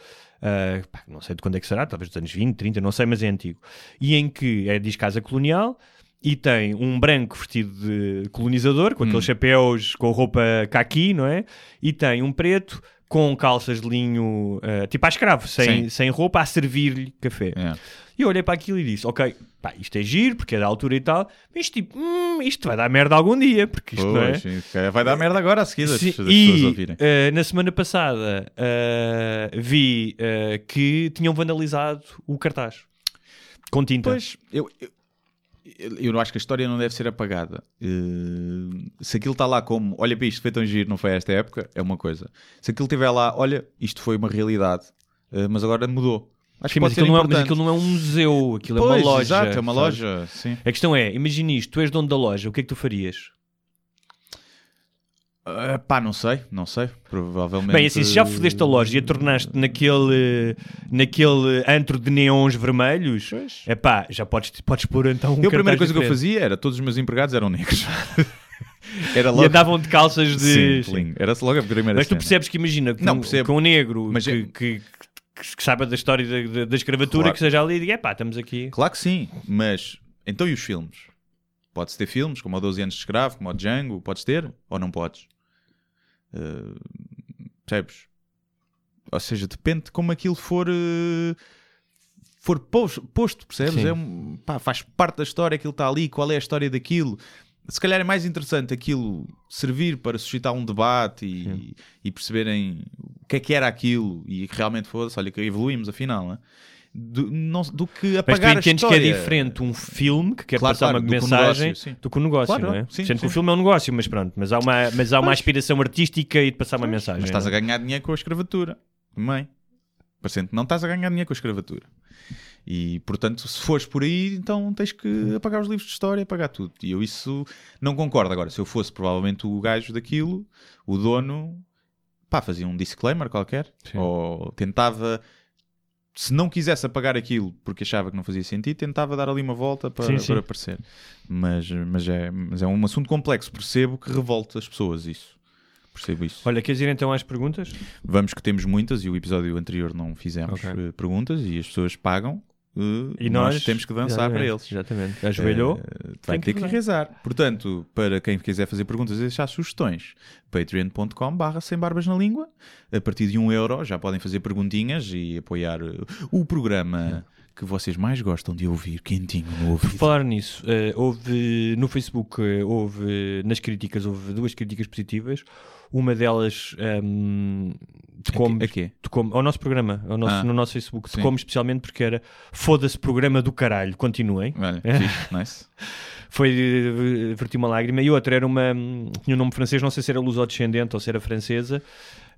pá, não sei de quando é que será, talvez dos anos 20, 30, não sei, mas é antigo. E em que é, diz Casa Colonial e tem um branco vestido de colonizador, com aqueles chapéus com roupa caqui, não é? E tem um preto com calças de linho, ah, tipo a escravo, sem, Sim. sem roupa, a servir-lhe café. É. E eu olhei para aquilo e disse: Ok, pá, isto é giro, porque é da altura e tal, mas tipo, hum, isto vai dar merda algum dia, porque isto não é. Se vai dar merda agora a seguir Sim, das pessoas e ouvirem. eh, na semana passada eh, vi que tinham vandalizado o cartaz com tinta. Pois, eu, eu, eu acho que a história não deve ser apagada. Eh, se aquilo está lá como, olha para isto, foi tão giro, não foi esta época, é uma coisa. Se aquilo estiver lá, olha, isto foi uma realidade, eh, mas agora mudou. Acho Sim, que mas, aquilo não é, mas aquilo não é um museu, aquilo é Pois, uma loja. Exato, é uma sabes? loja, sim. A questão é: imagina isto, tu és dono da loja, o que é que tu farias? Ah, pá, não sei, não sei. Provavelmente. Bem, assim, se já fodeste a loja e a tornaste naquele, naquele antro de neons vermelhos, é pá, já podes, podes pôr então um Eu a primeira coisa que eu fazia era todos os meus empregados eram negros. (laughs) era E logo. andavam de calças de. Sim. Era logo a primeira Mas tu cena. percebes que imagina que, Não, um, percebo. que um negro Mas que, é- que, que, que saiba da história da, da, da escravatura Claro. que seja ali e diga, epá, estamos aqui. Claro que sim, mas então e os filmes? Podes ter filmes como o 12 anos de escravo, como o Django, podes ter ou não podes? Uh, percebes? Ou seja, depende de como aquilo for uh, for pos- posto, percebes? Sim. É um- pá, faz parte da história, aquilo está ali, qual é a história daquilo? Se calhar é mais interessante aquilo servir para suscitar um debate e, e perceberem o que é que era aquilo e que realmente fosse, olha que evoluímos afinal, não é? Do, não- do que Mas tu apagar a entendes que é diferente um filme que quer Claro, passar claro, uma do que um mensagem negócio, sim. do que um negócio, Claro, não é? sim, Sendo que o sim. filme é um negócio, mas pronto, mas há uma, mas há uma Pois. aspiração artística e de passar uma mensagem. Mas estás a não é? ganhar dinheiro com a escravatura. Também. Parecendo que não estás a ganhar dinheiro com a escravatura. E, portanto, se fores por aí, então tens que apagar os livros de história, apagar tudo. E eu isso não concordo. Agora, se eu fosse provavelmente o gajo daquilo, o dono, pá, fazia um disclaimer qualquer. Ou tentava, se não quisesse apagar aquilo porque achava que não fazia sentido, tentava dar ali uma volta para, Sim, sim. para aparecer. Mas, mas, é, mas é um assunto complexo. Percebo que revolta as pessoas isso. Percebo isso. Olha, queres ir então às perguntas? Vamos que temos muitas e o episódio anterior não fizemos Ok. eh, perguntas e as pessoas pagam eh, E nós, nós, temos que dançar para eles. Exatamente. Ajoelhou. Eh, vai ter que que rezar. Portanto, para quem quiser fazer perguntas e deixar sugestões, patreon.com barra sem barbas na língua. A partir de um euro já podem fazer perguntinhas e apoiar eh, o programa que vocês mais gostam de ouvir, quentinho no Por ouvido. falar nisso, eh, houve no Facebook, houve nas críticas, houve duas críticas positivas. Uma delas ehm, tocou-me A quê? tocou ao nosso programa, ao nosso, Ah, no nosso Facebook, tocou-me especialmente porque era foda-se programa do caralho, continuem. É. (laughs) fixe, nice. Foi eh, verti uma lágrima e outra era uma tinha um nome francês, não sei se era luso-descendente ou se era francesa.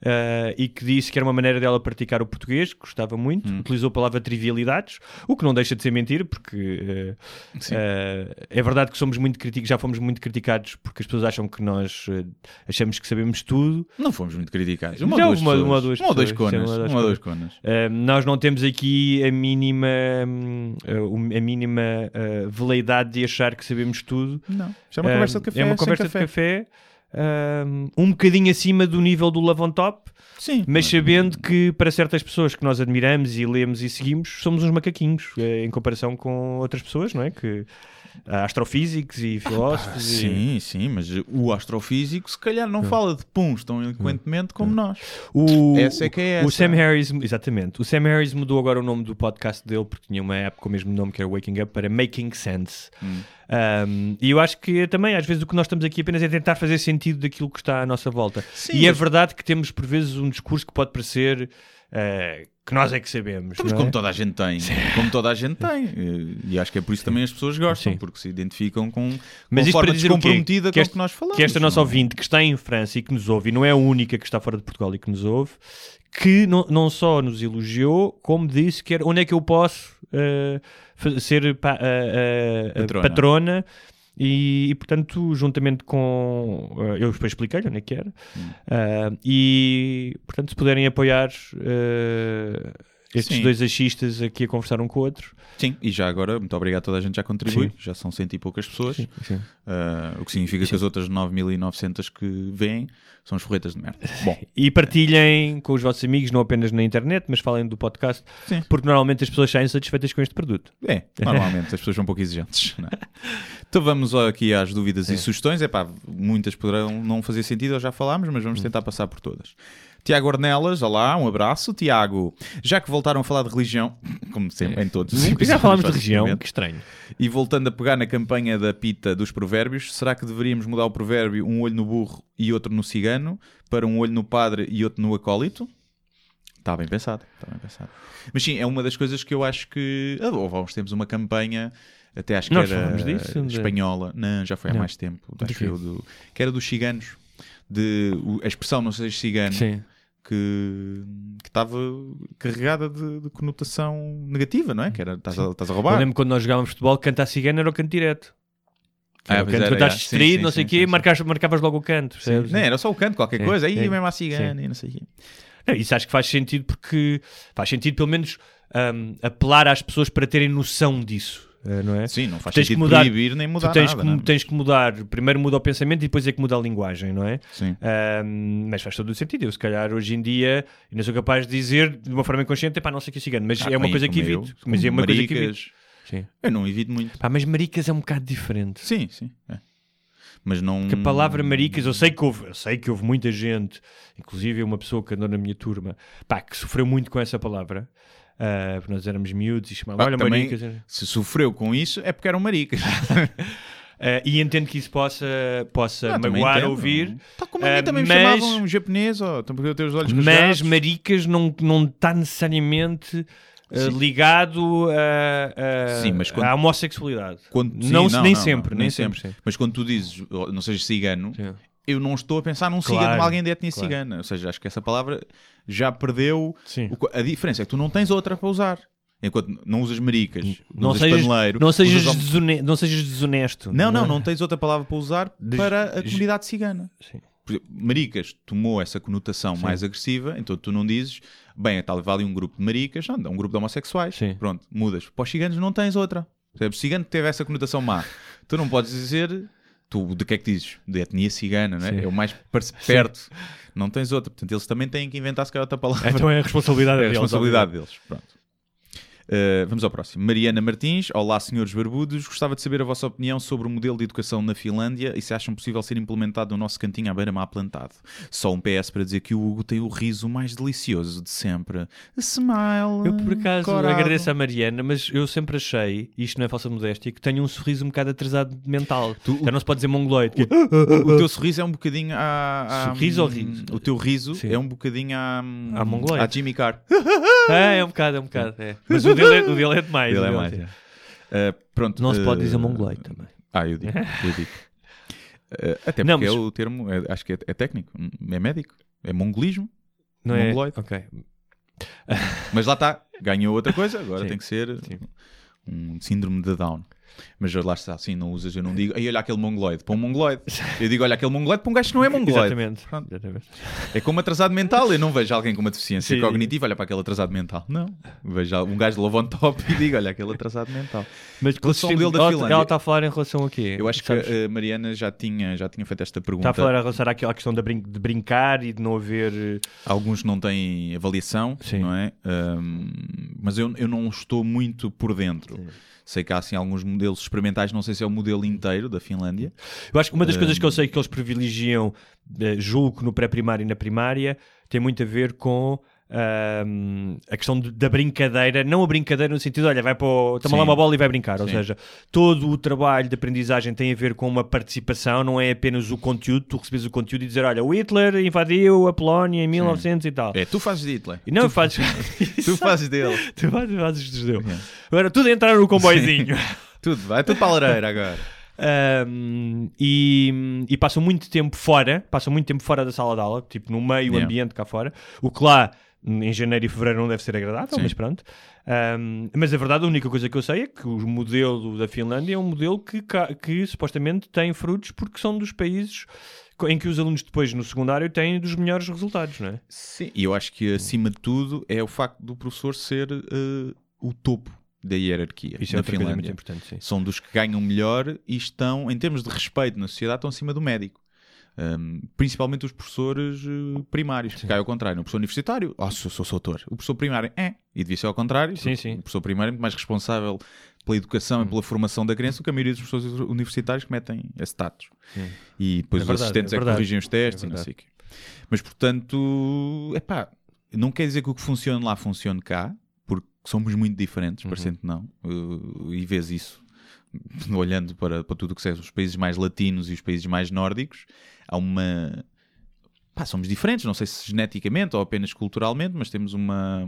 Eh, e que disse que era uma maneira dela praticar o português, que gostava muito, Hum. utilizou a palavra trivialidades, o que não deixa de ser mentira, porque Sim. eh, é verdade que somos muito criticados, já fomos muito criticados porque as pessoas acham que nós achamos que sabemos tudo. Não fomos muito criticados. Já Uma ou duas uma- pessoas. uma ou duas Uma ou pessoas, sim, conas. uma ou duas Uma ou dois conas. Uh, nós não temos aqui a mínima, uh, a mínima uh, veleidade de achar que sabemos tudo. Não. Já é uma Uh, conversa de café. É uma conversa café. de café. Um bocadinho acima do nível do Love on Top, Sim. mas sabendo que para certas pessoas que nós admiramos e lemos e seguimos, somos uns macaquinhos eh, em comparação com outras pessoas, não é? Que astrofísicos e filósofos. e- Sim, sim, mas o astrofísico se calhar não fala de puns tão eloquentemente como nós. O, Essa é que é O essa. Sam Harris, exatamente. O Sam Harris mudou agora o nome do podcast dele porque tinha uma app com o mesmo nome que era Waking Up para Making Sense. Hum. Um, e eu acho que também, às vezes, o que nós estamos aqui apenas é tentar fazer sentido daquilo que está à nossa volta. Sim, e é mas- verdade que temos, por vezes, um discurso que pode parecer eh, que nós é que sabemos. Mas não como é? toda a gente tem, como toda a gente tem. (laughs) Eh, E acho que é por isso também as pessoas gostam, Sim. porque se identificam com, com Mas forma para dizer o descomprometida que, com este- que nós falamos. que esta nossa é? ouvinte que está em França e que nos ouve, e não é a única que está fora de Portugal e que nos ouve, que não, não só nos elogiou, como disse que era onde é que eu posso fa- ser pa- eh, eh, Patrona. patrona. E, e, portanto, juntamente com. eh, eu depois expliquei-lhe onde é que era. Hum. Ah, e, portanto, se puderem apoiar eh, estes Sim. dois achistas aqui a conversar um com o outro. Sim, e já agora, muito obrigado a toda a gente que já contribui. Sim. Já são cento e poucas pessoas. sim. Uh, o que significa que as outras 9.900 que vêm são os forretas de merda. Bom, (laughs) E partilhem com os vossos amigos, não apenas na internet, mas falem do podcast, Sim. porque normalmente as pessoas saem satisfeitas com este produto. é, (laughs) normalmente as pessoas são um pouco exigentes. (laughs) é? Então vamos aqui às dúvidas e sugestões. É pá, muitas poderão não fazer sentido, já falámos, mas Hum. vamos tentar passar por todas. Tiago Ornelas, olá, um abraço. Tiago, já que voltaram a falar de religião, (coughs) como sempre, em todos os Já episódios, falámos de basicamente, que estranho. E voltando a pegar na campanha da pita dos provérbios, será que deveríamos mudar o provérbio um olho no burro e outro no cigano para um olho no padre e outro no acólito? Está bem pensado, está bem pensado. Mas sim, é uma das coisas que eu acho que ah, houve há uns tempos uma campanha, até acho que Nós era disso, de- espanhola, não, já foi há Não. mais tempo, De acho quê? eu, do, que era dos ciganos, de a expressão não seja cigano, Sim. Que estava carregada de, de conotação negativa, não é? Que era estás a, estás a roubar. Eu lembro quando nós jogávamos futebol, cantar cigano era o canto direto. Ah, o canto, era. Sim, distraído, sim, não sei o sim, quê, sim, sim. marcavas, marcavas logo o canto. Não, era só o canto, qualquer É, coisa, aí mesmo à cigana e não sei o quê. Não, Isso acho que faz sentido porque faz sentido pelo menos hum, apelar às pessoas para terem noção disso, não é? Sim, não faz Tens sentido mudar- proibir nem mudar tens, nada. que, não é? tens que mudar, primeiro muda o pensamento e depois é que muda a linguagem, não é? Sim. Mas faz todo o sentido. Eu, se calhar, hoje em dia, ainda sou capaz de dizer de uma forma inconsciente, pá, não sei o que é cigano, mas Ah, é uma como- coisa que como eu, evito. Mas é uma coisa que maricas. evito. Sim. Eu não evito muito. Pá, mas maricas é um bocado diferente. Sim, sim. é. Mas não. Que a palavra maricas, eu sei que houve, eu sei que houve muita gente, inclusive uma pessoa que andou na minha turma, pá, que sofreu muito com essa palavra. Ah, porque nós éramos miúdos e chamavam, Ah, olha, também, maricas. se sofreu com isso é porque eram maricas. (laughs) Ah, e entendo que isso possa, possa Ah, magoar entendo. ouvir, Tá como a mim Ah, também me mas- chamavam um japonês, ó, porque eu tenho os olhos mas maricas não, não está necessariamente Sim. ligado a, a, Sim, mas quando- à homossexualidade. Quando- sim, não, não, nem não, sempre, não, nem nem sempre. sempre. Mas quando tu dizes, oh, não sejas cigano, Sim. eu não estou a pensar num Claro, cigano, alguém de etnia claro. cigana. Ou seja, acho que essa palavra já perdeu. Sim. o a diferença é que tu não tens outra para usar. Enquanto não usas maricas, não, Não usas sejas, paneleiro, não, sejas usas desone- não sejas desonesto. Não, não, é? não tens outra palavra para usar Des- para a comunidade cigana. Sim. Exemplo, maricas tomou essa conotação mais agressiva, então tu não dizes, bem, está ali um grupo de maricas, não, é um grupo de homossexuais. Sim. Pronto, mudas. Para os ciganos não tens outra. Percebes? O cigano teve essa conotação má. Tu não podes dizer, tu de que é que dizes? De etnia cigana, não é? Sim. É o mais perto. Não tens outra. Portanto, eles também têm que inventar se calhar outra palavra. Então é a responsabilidade (laughs) É a deles, responsabilidade deles. Pronto. Uh, vamos ao próximo. Mariana Martins. Olá, senhores barbudos. Gostava de saber a vossa opinião sobre o modelo de educação na Finlândia e se acham possível ser implementado no nosso cantinho à beira-mar plantado. Só um PS para dizer que o Hugo tem o riso mais delicioso de sempre. A smile. Eu, por acaso, corado. agradeço à Mariana, mas eu sempre achei, isto não é falsa modéstia, que tenho um sorriso um bocado atrasado mental. Tu- Já não se pode dizer mongoloide. que- O teu sorriso é um bocadinho a. a- Sorriso ou riso? O teu riso Sim. é um bocadinho a. À mongoloide. A Jimmy Carr. (laughs) É, é um bocado, é um bocado. é. Mas o dele é, o dele é demais. Ele o é dele mais. é. é. Uh, pronto. Não se pode uh, dizer mongoloide também. Ah, eu digo. Eu digo. Uh, (laughs) até porque Não, mas- é o termo, é- acho que é, é técnico, é médico, é mongolismo, Não é? Mongoloide. Ok. mas lá está, ganhou outra coisa, agora Sim, tem que ser sim. um síndrome de Down. Mas lá está, assim, não usas, eu não digo, aí olha aquele mongoloide, para um mongoloide. (laughs) Eu digo, olha aquele mongoloide para um gajo que não é mongoloide. Exatamente. Exatamente. É como atrasado mental, eu não vejo alguém com uma deficiência Sim. cognitiva, olha para aquele atrasado mental. Não. Vejo um gajo de low on top e digo, olha aquele atrasado mental. Mas Relação sim, dele da Finlândia. ela está a falar em relação a quê? Eu acho que Sabes? a Mariana já tinha, já tinha feito esta pergunta. Está a falar em relação àquela questão da brin- de brincar e de não haver. eh, Alguns não têm avaliação, Sim. não é? Ahm, mas eu, eu não estou muito por dentro. Sei que há assim alguns modelos experimentais, não sei se é o modelo inteiro da Finlândia. Eu acho que uma das coisas que eu sei que eles privilegiam, eh, julgo no pré-primário e na primária, tem muito a ver com a questão de- da brincadeira, não a brincadeira no sentido, olha, vai para o, toma lá Sim. uma bola e vai brincar. Ou Sim. seja, todo o trabalho de aprendizagem tem a ver com uma participação, não é apenas o conteúdo, tu recebes o conteúdo e dizer, olha, o Hitler invadiu a Polónia em 1900 e tal. É, tu fazes de Hitler. E não tu, fazes. (laughs) tu fazes dele. (laughs) tu fazes, fazes de judeu. Agora tudo entrar no comboizinho. (laughs) Tudo, vai tudo para a lareira agora. Um, e, e passam muito tempo fora, passam muito tempo fora da sala de aula, tipo no meio Yeah. ambiente cá fora, o que lá em janeiro e fevereiro não deve ser agradável, Sim. mas pronto. Um, mas a verdade, a única coisa que eu sei é que o modelo da Finlândia é um modelo que, que supostamente tem frutos porque são dos países em que os alunos depois no secundário têm dos melhores resultados, não é? Sim, e eu acho que acima de tudo é o facto do professor ser eh, o topo da hierarquia Isso é na coisa Finlândia. muito importante, sim. São dos que ganham melhor e estão, em termos de respeito na sociedade, estão acima do médico. Um, principalmente os professores eh, primários, cá é ao contrário. O professor universitário, oh, sou, sou, sou autor. O professor primário, é. E devia ser ao contrário. Sim, sim. O professor primário é muito mais responsável pela educação e pela formação da criança do que a maioria dos professores universitários que metem esse status. E depois É os verdade, assistentes é é, que corrigem os testes É e não sei o quê. Mas portanto, é pá, não quer dizer que o que funciona lá funcione cá, porque somos muito diferentes, Uhum. parecendo que não. Uh, e vês isso (laughs) olhando para, para tudo o que são os países mais latinos e os países mais nórdicos, há uma. Pá, somos diferentes, não sei se geneticamente ou apenas culturalmente, mas temos uma,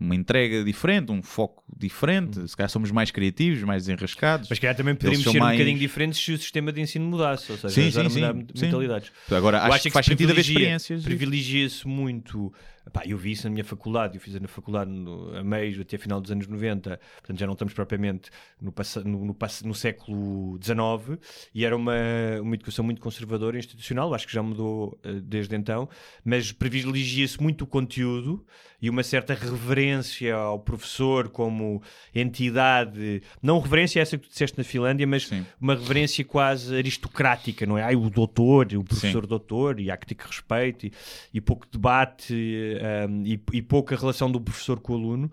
uma entrega diferente, um foco diferente. Se calhar somos mais criativos, mais desenrascados. Mas calhar também poderíamos ser mais- um bocadinho diferentes se o sistema de ensino mudasse, ou seja, Sim, sim, sim, sim. mentalidades. Agora, Eu acho, acho que faz se sentido haver experiências. Privilegia-se muito. Pá, eu vi isso na minha faculdade, eu fiz na faculdade no, a meio, até a final dos anos 90, portanto já não estamos propriamente no, no, no, no século XIX, e era uma, uma educação muito conservadora e institucional, acho que já mudou eh, desde então, mas privilegia-se muito o conteúdo e uma certa reverência ao professor como entidade, não reverência essa que tu disseste na Finlândia, mas Sim. uma reverência quase aristocrática, não é? Ai, o doutor, o professor doutor, e há que ter que respeito, e, e pouco debate, um, e, e pouca relação do professor com o aluno.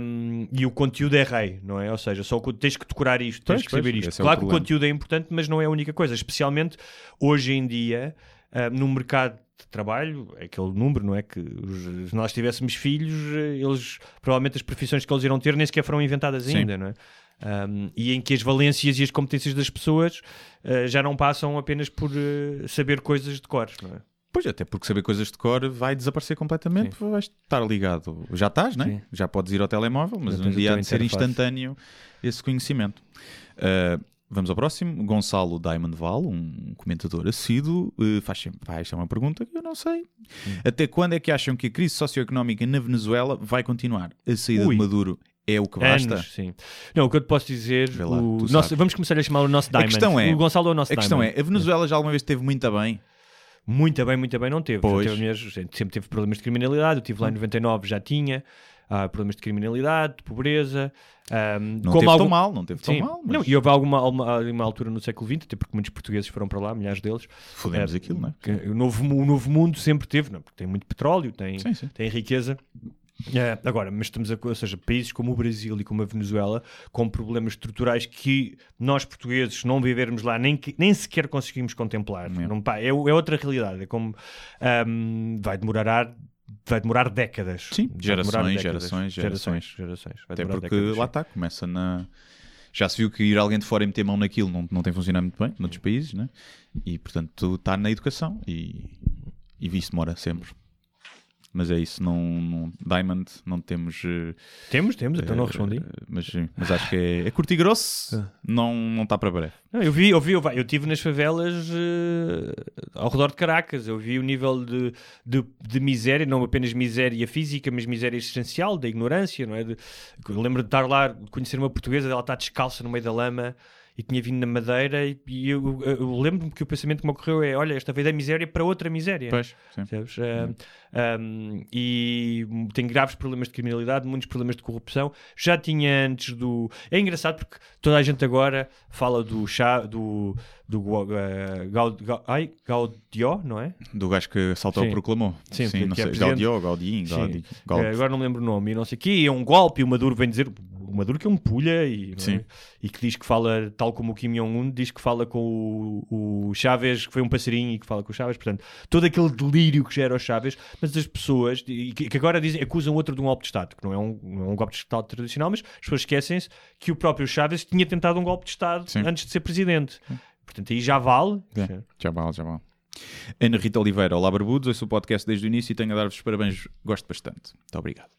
um, e o conteúdo é rei, não é? Ou seja, só tens que decorar isto, tens Pois, que saber pois, isto. é o claro que o conteúdo é importante, mas não é a única coisa, especialmente hoje em dia, uh, no mercado de trabalho, é aquele número, não é? Que os- se nós tivéssemos filhos, eles provavelmente as profissões que eles irão ter nem sequer foram inventadas Sim. ainda, não é? Um, e em que as valências e as competências das pessoas uh, já não passam apenas por uh, saber coisas de cores, não é? Pois, até porque saber coisas de cor vai desaparecer completamente, vais estar ligado. Já estás, né? Sim. Já podes ir ao telemóvel, mas um a dia há de ser instantâneo esse conhecimento. Uh, vamos ao próximo. Gonçalo Diamond Val, um comentador assíduo, uh, faz, sempre- faz uma pergunta que eu não sei. Hum. Até quando é que acham que a crise socioeconómica na Venezuela vai continuar? A saída Ui. de Maduro é o que basta? Anos, sim. Não, o que eu te posso dizer, lá, o nosso- vamos começar a chamar o nosso A Diamond. questão é- o Gonçalo é o nosso A questão Diamond. é, a Venezuela já alguma vez esteve muito bem? Muito bem, muito bem, não teve. Pois. teve mesmo- sempre teve problemas de criminalidade. Eu estive lá em 99, já tinha ah, problemas de criminalidade, de pobreza. ahm, Não teve algum- tão mal, não teve tão Sim. mal. Mas Não, e houve alguma, alguma, alguma altura no século XX, até porque muitos portugueses foram para lá, milhares deles. fodemos Eh, aquilo, não é? O novo, o novo mundo sempre teve, não, porque tem muito petróleo, tem, Sim, sim. tem riqueza. Eh, agora, mas estamos a, ou seja, países como o Brasil e como a Venezuela, com problemas estruturais que nós portugueses não vivermos lá, nem, que- nem sequer conseguimos contemplar. É. Não, pá, é, é outra realidade. É como ahm, vai demorar ar- vai demorar décadas. Sim, gerações, décadas. gerações, gerações. gerações. Até porque décadas, lá está, começa na. Já se viu que ir alguém de fora e meter mão naquilo não, não tem funcionado muito bem noutros países, né? E portanto está na educação e, e isso demora sempre. Mas é isso, não, não- Diamond não temos. eh, Temos, temos, então não eh, respondi. Mas, mas acho que é, é curto e grosso, não não está para breve. Não, eu vi, eu vi, eu, eu estive nas favelas eh, ao redor de Caracas. Eu vi o nível de, de, de miséria, não apenas miséria física, mas miséria existencial, da ignorância, não é? De- eu lembro de estar lá, de conhecer uma portuguesa, ela está descalça no meio da lama e tinha vindo na Madeira. E, e eu, eu- lembro-me que o pensamento que me ocorreu é: olha, esta veio da miséria para outra miséria. Pois, sim. Percebes? Um, um, e tem graves problemas de criminalidade, muitos problemas de corrupção. Já tinha antes do. É engraçado porque toda a gente agora fala do chá, do, do uh, Gaud, Gaud, ai, Gaudió, não é? Do gajo que saltou Sim. proclamou. Sim, que- não é sei. presidente. Gaudió, Gaudin, Sim. Gaudi, Eh, Gaudi. agora não me lembro o nome e não sei o quê. É um golpe e o Maduro vem dizer. O Maduro que é um pulha e, é? Sim. e que diz que fala, tal como o Kim Jong-un, diz que fala com o, o Chávez, que foi um passarinho e que fala com o Chávez. Portanto, todo aquele delírio que gera o Chávez, mas as pessoas e que, agora dizem, acusam outro de um golpe de Estado, que não é um, não é um golpe de Estado tradicional, mas as pessoas esquecem-se que o próprio Chávez tinha tentado um golpe de Estado Sim. antes de ser presidente. Portanto, aí já vale. É, Já vale, já vale. Ana Rita Oliveira, olá Barbudos, ouço o podcast desde o início e tenho a dar-vos os parabéns, gosto bastante. Muito obrigado.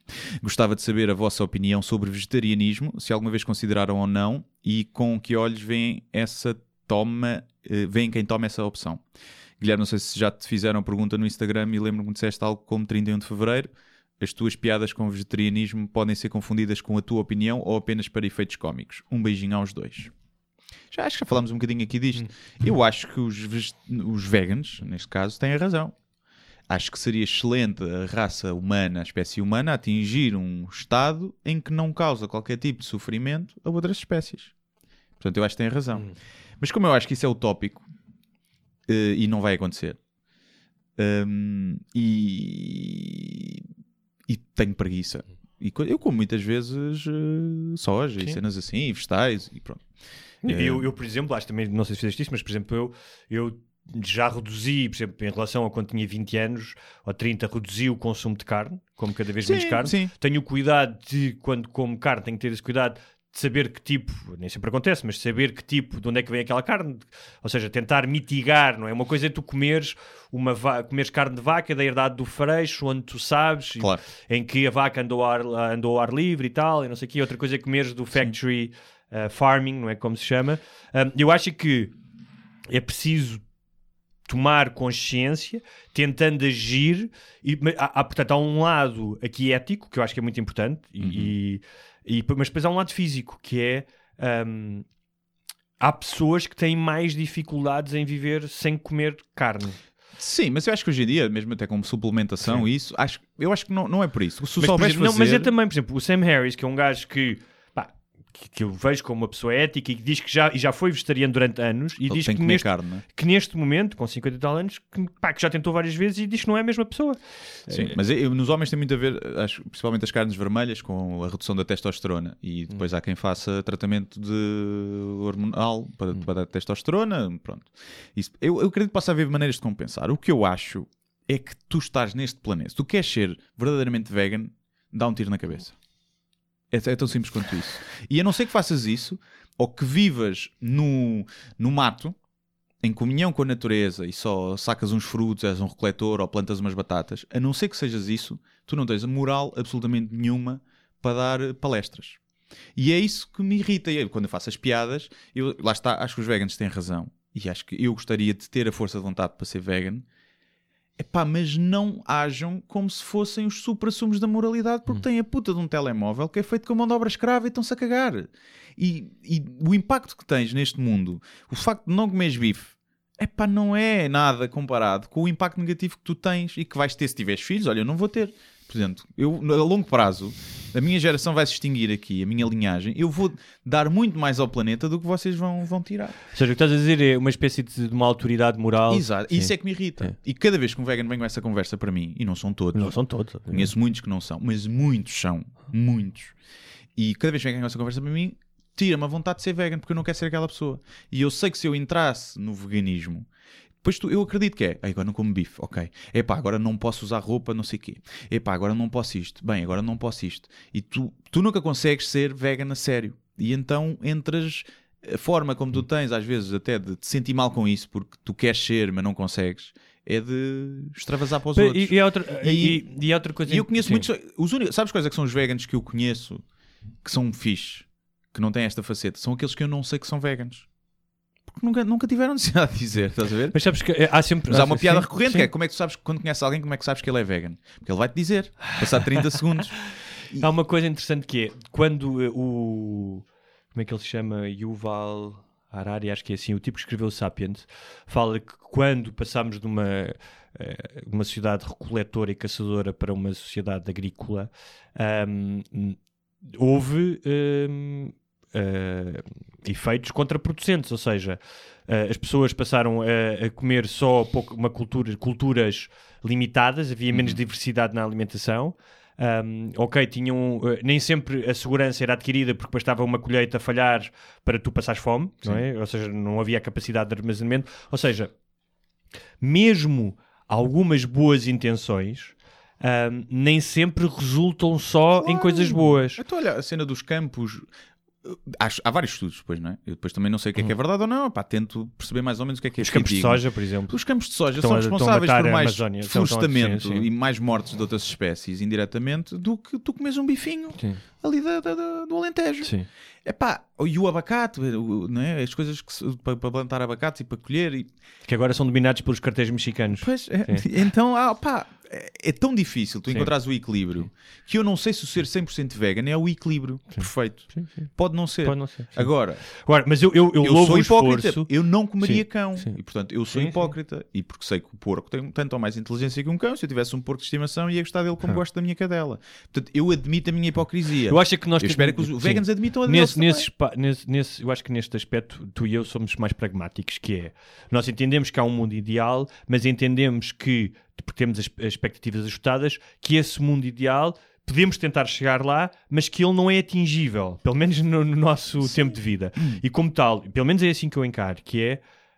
Gostava de saber a vossa opinião sobre vegetarianismo, se alguma vez consideraram ou não e com que olhos veem essa toma, eh, veem quem toma essa opção. Guilherme, não sei se já te fizeram a pergunta no Instagram e lembro-me que disseste algo como 31 de Fevereiro. As tuas piadas com vegetarianismo podem ser confundidas com a tua opinião ou apenas para efeitos cómicos. Um beijinho aos dois. Já acho que já falámos um bocadinho aqui disto. Eu acho que os, os vegans, neste caso, têm a razão. Acho que seria excelente a raça humana, a espécie humana, atingir um estado em que não causa qualquer tipo de sofrimento a outras espécies. Portanto, eu acho que têm razão. Mas como eu acho que isso é utópico eh, e não vai acontecer, hum, e, e tenho preguiça. E eu como muitas vezes eh, soja e Sim. cenas assim, e vegetais e pronto. Eu, eu, por exemplo, acho também, não sei se fizeste isso, mas por exemplo, eu, eu já reduzi, por exemplo, em relação a quando tinha 20 anos ou 30, reduzi o consumo de carne, como cada vez menos Sim, carne. sim. Tenho o cuidado de, quando como carne, tenho que ter esse cuidado de saber que tipo, nem sempre acontece, mas saber que tipo, de onde é que vem aquela carne, ou seja, tentar mitigar, não é? Uma coisa é tu comeres, uma comeres carne de vaca da herdade do freixo, onde tu sabes, e- Claro. em que a vaca andou ao ar, andou ao ar livre e tal, e não sei o quê. Outra coisa é comeres do factory uh, farming, não é como se chama. Um, eu acho que é preciso tomar consciência, tentando agir, e, há, há, portanto, há um lado aqui ético, que eu acho que é muito importante, e, e- e- mas depois há um lado físico, que é um, há pessoas que têm mais dificuldades em viver sem comer carne. Sim, mas eu acho que hoje em dia, mesmo até com suplementação e isso, acho, eu acho que não, não é por isso. Se Mas, exemplo, não, mas fazer- é também, por exemplo, o Sam Harris, que é um gajo que, que, que eu vejo como uma pessoa ética e que diz que já, e já foi vegetariano durante anos e Ele diz que, que neste, carne, é? que neste momento, com 50 e tal anos, que, pá, que já tentou várias vezes e diz que não é a mesma pessoa. Sim, mas eu- nos homens tem muito a ver, acho, principalmente as carnes vermelhas, com a redução da testosterona. E depois há quem faça tratamento de hormonal para, para dar testosterona. Pronto. Isso, eu, eu acredito que possa haver maneiras de compensar. O que eu acho é que tu estás neste planeta. Se tu queres ser verdadeiramente vegan, dá um tiro na cabeça. É, é tão simples quanto isso. E a não ser que faças isso, ou que vivas no, no mato, em comunhão com a natureza e só sacas uns frutos, és um recoletor ou plantas umas batatas, a não ser que sejas isso, tu não tens moral absolutamente nenhuma para dar palestras. E é isso que me irrita. Eu, quando eu faço as piadas, eu, lá está, acho que os veganos têm razão. E acho que eu gostaria de ter a força de vontade para ser vegan. Epá, mas não ajam como se fossem os supra-sumos da moralidade, porque têm a puta de um telemóvel que é feito com mão de obra escrava e estão-se a cagar. E, e o impacto que tens neste mundo, o facto de não comeres bife, epá, não é nada comparado com o impacto negativo que tu tens e que vais ter se tiveres filhos. Olha, eu não vou ter. Portanto, eu, a longo prazo, a minha geração vai se extinguir aqui, a minha linhagem. Eu vou dar muito mais ao planeta do que vocês vão, vão tirar. Ou seja, o que estás a dizer é uma espécie de uma autoridade moral. Exato. Sim. Isso é que me irrita. É. E cada vez que um vegan vem com essa conversa para mim, e não são todos, Não são todos. conheço muitos que não são, mas muitos são. Muitos. E cada vez que vem com essa conversa para mim, tira-me a vontade de ser vegan, porque eu não quero ser aquela pessoa. E eu sei que se eu entrasse no veganismo, depois tu, eu acredito que é, "Ei, agora não como bife, ok. Epá, agora não posso usar roupa, não sei o quê. Epá, agora não posso isto. Bem, agora não posso isto. E tu, tu nunca consegues ser vegan a sério. E então entras, a forma como tu tens, às vezes, até de te sentir mal com isso, porque tu queres ser, mas não consegues, é de extravasar para os E, outros. e, outra, e, E- e outra coisa. E eu conheço Sim. muitos. Os únicos, sabes quais é que são os veganos que eu conheço que são fixe, que não têm esta faceta? São aqueles que eu não sei que são veganos. Porque nunca, nunca tiveram necessidade de dizer, estás a ver? Mas sabes que eh, há sempre. Mas há uma piada sim, recorrente sim. que é como é que tu sabes, quando conheces alguém, como é que sabes que ele é vegan? Porque ele vai-te dizer, passar 30 (laughs) segundos. Há uma coisa interessante que é quando eh, o. Como é que ele se chama? Yuval Harari, acho que é assim, o tipo que escreveu o Sapiens, fala que quando passámos de uma, eh, uma sociedade recoletora e caçadora para uma sociedade agrícola, ahm, houve ahm, ah, efeitos contraproducentes, ou seja, ah, as pessoas passaram a, a comer só pouco- uma cultura, culturas limitadas, havia menos diversidade na alimentação. Um, ok, tinham uh, nem sempre a segurança era adquirida porque bastava uma colheita falhar para tu passares fome, não é? Ou seja, não havia a capacidade de armazenamento. Ou seja, mesmo algumas boas intenções um, nem sempre resultam só em coisas boas. Então, olha, a cena dos campos. Acho, há vários estudos, depois, não é? Eu depois também não sei o que é que é verdade ou não. Pá, tento perceber mais ou menos o que é que é Hum. Os campos de fidedigno. soja, por exemplo. Os campos de soja Estão são responsáveis por mais florestamento e mais mortes de outras espécies indiretamente do que tu comes um bifinho Sim. ali da, da- da- do Alentejo. Sim. Epá, e o abacate, não é? as coisas que se- para, para plantar abacates e para colher. E, Que agora são dominados pelos cartéis mexicanos. pois, é, (laughs) então, ah, pá, é, é tão difícil tu Sim. encontrares o equilíbrio que eu não sei se o ser 100% vegan é o equilíbrio perfeito. Sim, sim. Pode não ser. Pode não ser, sim. Agora, Agora, mas eu, eu, eu, eu sou hipócrita. esforço. Eu não comeria Sim, cão. sim. E portanto, eu sou Sim, sim. hipócrita. E porque sei que o porco tem tanto ou mais inteligência que um cão. Se eu tivesse um porco de estimação, ia gostar dele como gosto da minha cadela. Portanto, eu admito a minha hipocrisia. Eu acho que nós Eu espero que os sim. veganos admitam a deles nesse, nesse, nesse, nesse- eu acho que neste aspecto tu e eu somos mais pragmáticos, que é nós entendemos que há um mundo ideal, mas entendemos que, porque temos as, as expectativas ajustadas, que esse mundo ideal podemos tentar chegar lá, mas que ele não é atingível, pelo menos no, no nosso tempo de vida. E como tal, pelo menos é assim que eu encaro, que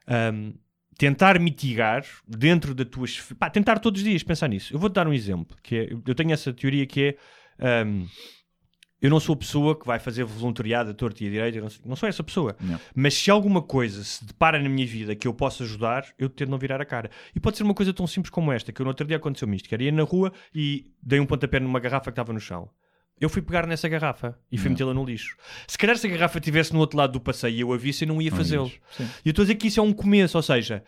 é hum, tentar mitigar dentro da tua pá, tentar todos os dias pensar nisso. Eu vou-te dar um exemplo, que é, eu tenho essa teoria que é hum, eu não sou a pessoa que vai fazer voluntariado a torto e a direito, não, sou- não sou essa pessoa. Não. Mas se alguma coisa se depara na minha vida que eu possa ajudar, eu tento não virar a cara. E pode ser uma coisa tão simples como esta, que eu no outro dia aconteceu-me isto, que era ir na rua e dei um pontapé numa garrafa que estava no chão. Eu fui pegar nessa garrafa e fui metê-la no lixo. Se calhar se a garrafa estivesse no outro lado do passeio e eu a visse, eu não ia fazê-lo. Sim. E eu estou a dizer que isso é um começo, ou seja,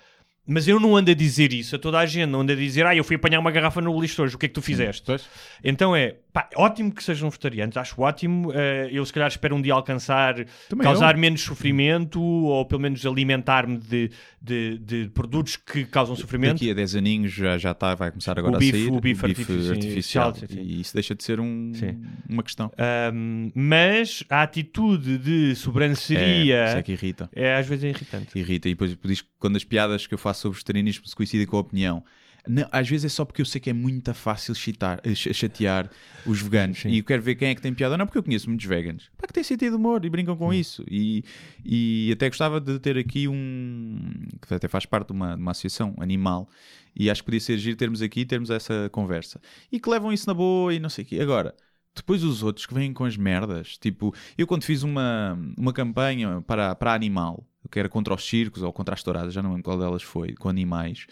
mas eu não ando a dizer isso a toda a gente, não ando a dizer, ah, eu fui apanhar uma garrafa no lixo hoje, o que é que tu fizeste? Pois. Então é, pá, ótimo que sejam vegetarianos, acho ótimo. eh, eu se calhar espero um dia alcançar, Também causar eu. menos sofrimento ou pelo menos alimentar-me de, de, de produtos que causam sofrimento. Daqui a 10 aninhos já, já está, vai começar agora O bife- a sair o bife artifici- artificial. artificial, sim, sim. E isso deixa de ser um- Sim. uma questão. Ahm, mas a atitude de sobranceria É, isso é que irrita. é, às vezes é irritante. Irrita. E depois diz que quando as piadas que eu faço sobre vegetarianismo se coincidem com a opinião. Não, às vezes é só porque eu sei que é muito fácil chitar- eh, ch- chatear os veganos Sim. e eu quero ver quem é que tem piada. Não, porque eu conheço muitos veganos pá, que têm sentido de humor e brincam com isso. E, e até gostava de ter aqui um que até faz parte de uma, de uma associação animal e acho que podia ser giro termos aqui termos essa conversa e que levam isso na boa e não sei o quê. Agora, depois os outros que vêm com as merdas, tipo, eu quando fiz uma, uma campanha para, para animal, que era contra os circos ou contra as touradas, já não lembro qual delas foi, com animais,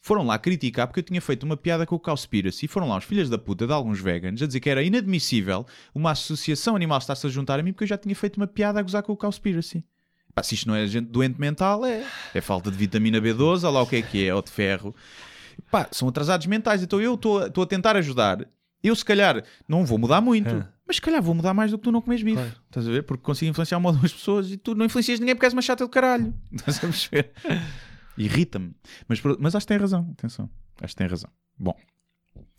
foram lá criticar porque eu tinha feito uma piada com o Cowspiracy e foram lá os filhos da puta de alguns veganos a dizer que era inadmissível uma associação animal estar-se a juntar a mim porque eu já tinha feito uma piada a gozar com o Cowspiracy. Pá, se isto não é gente doente mental, é. É falta de vitamina B12, olha lá o que é que é, ou de ferro. Pá, são atrasados mentais. Então eu estou a tentar ajudar. Eu, se calhar, não vou mudar muito, É. mas se calhar vou mudar mais do que tu não comes bife. Estás a ver? Porque consigo influenciar uma ou duas pessoas e tu não influencias ninguém porque és uma chata do caralho. (laughs) Estás a perceber? Irrita-me. Mas, mas acho que tem razão. Atenção. Acho que tem razão. Bom.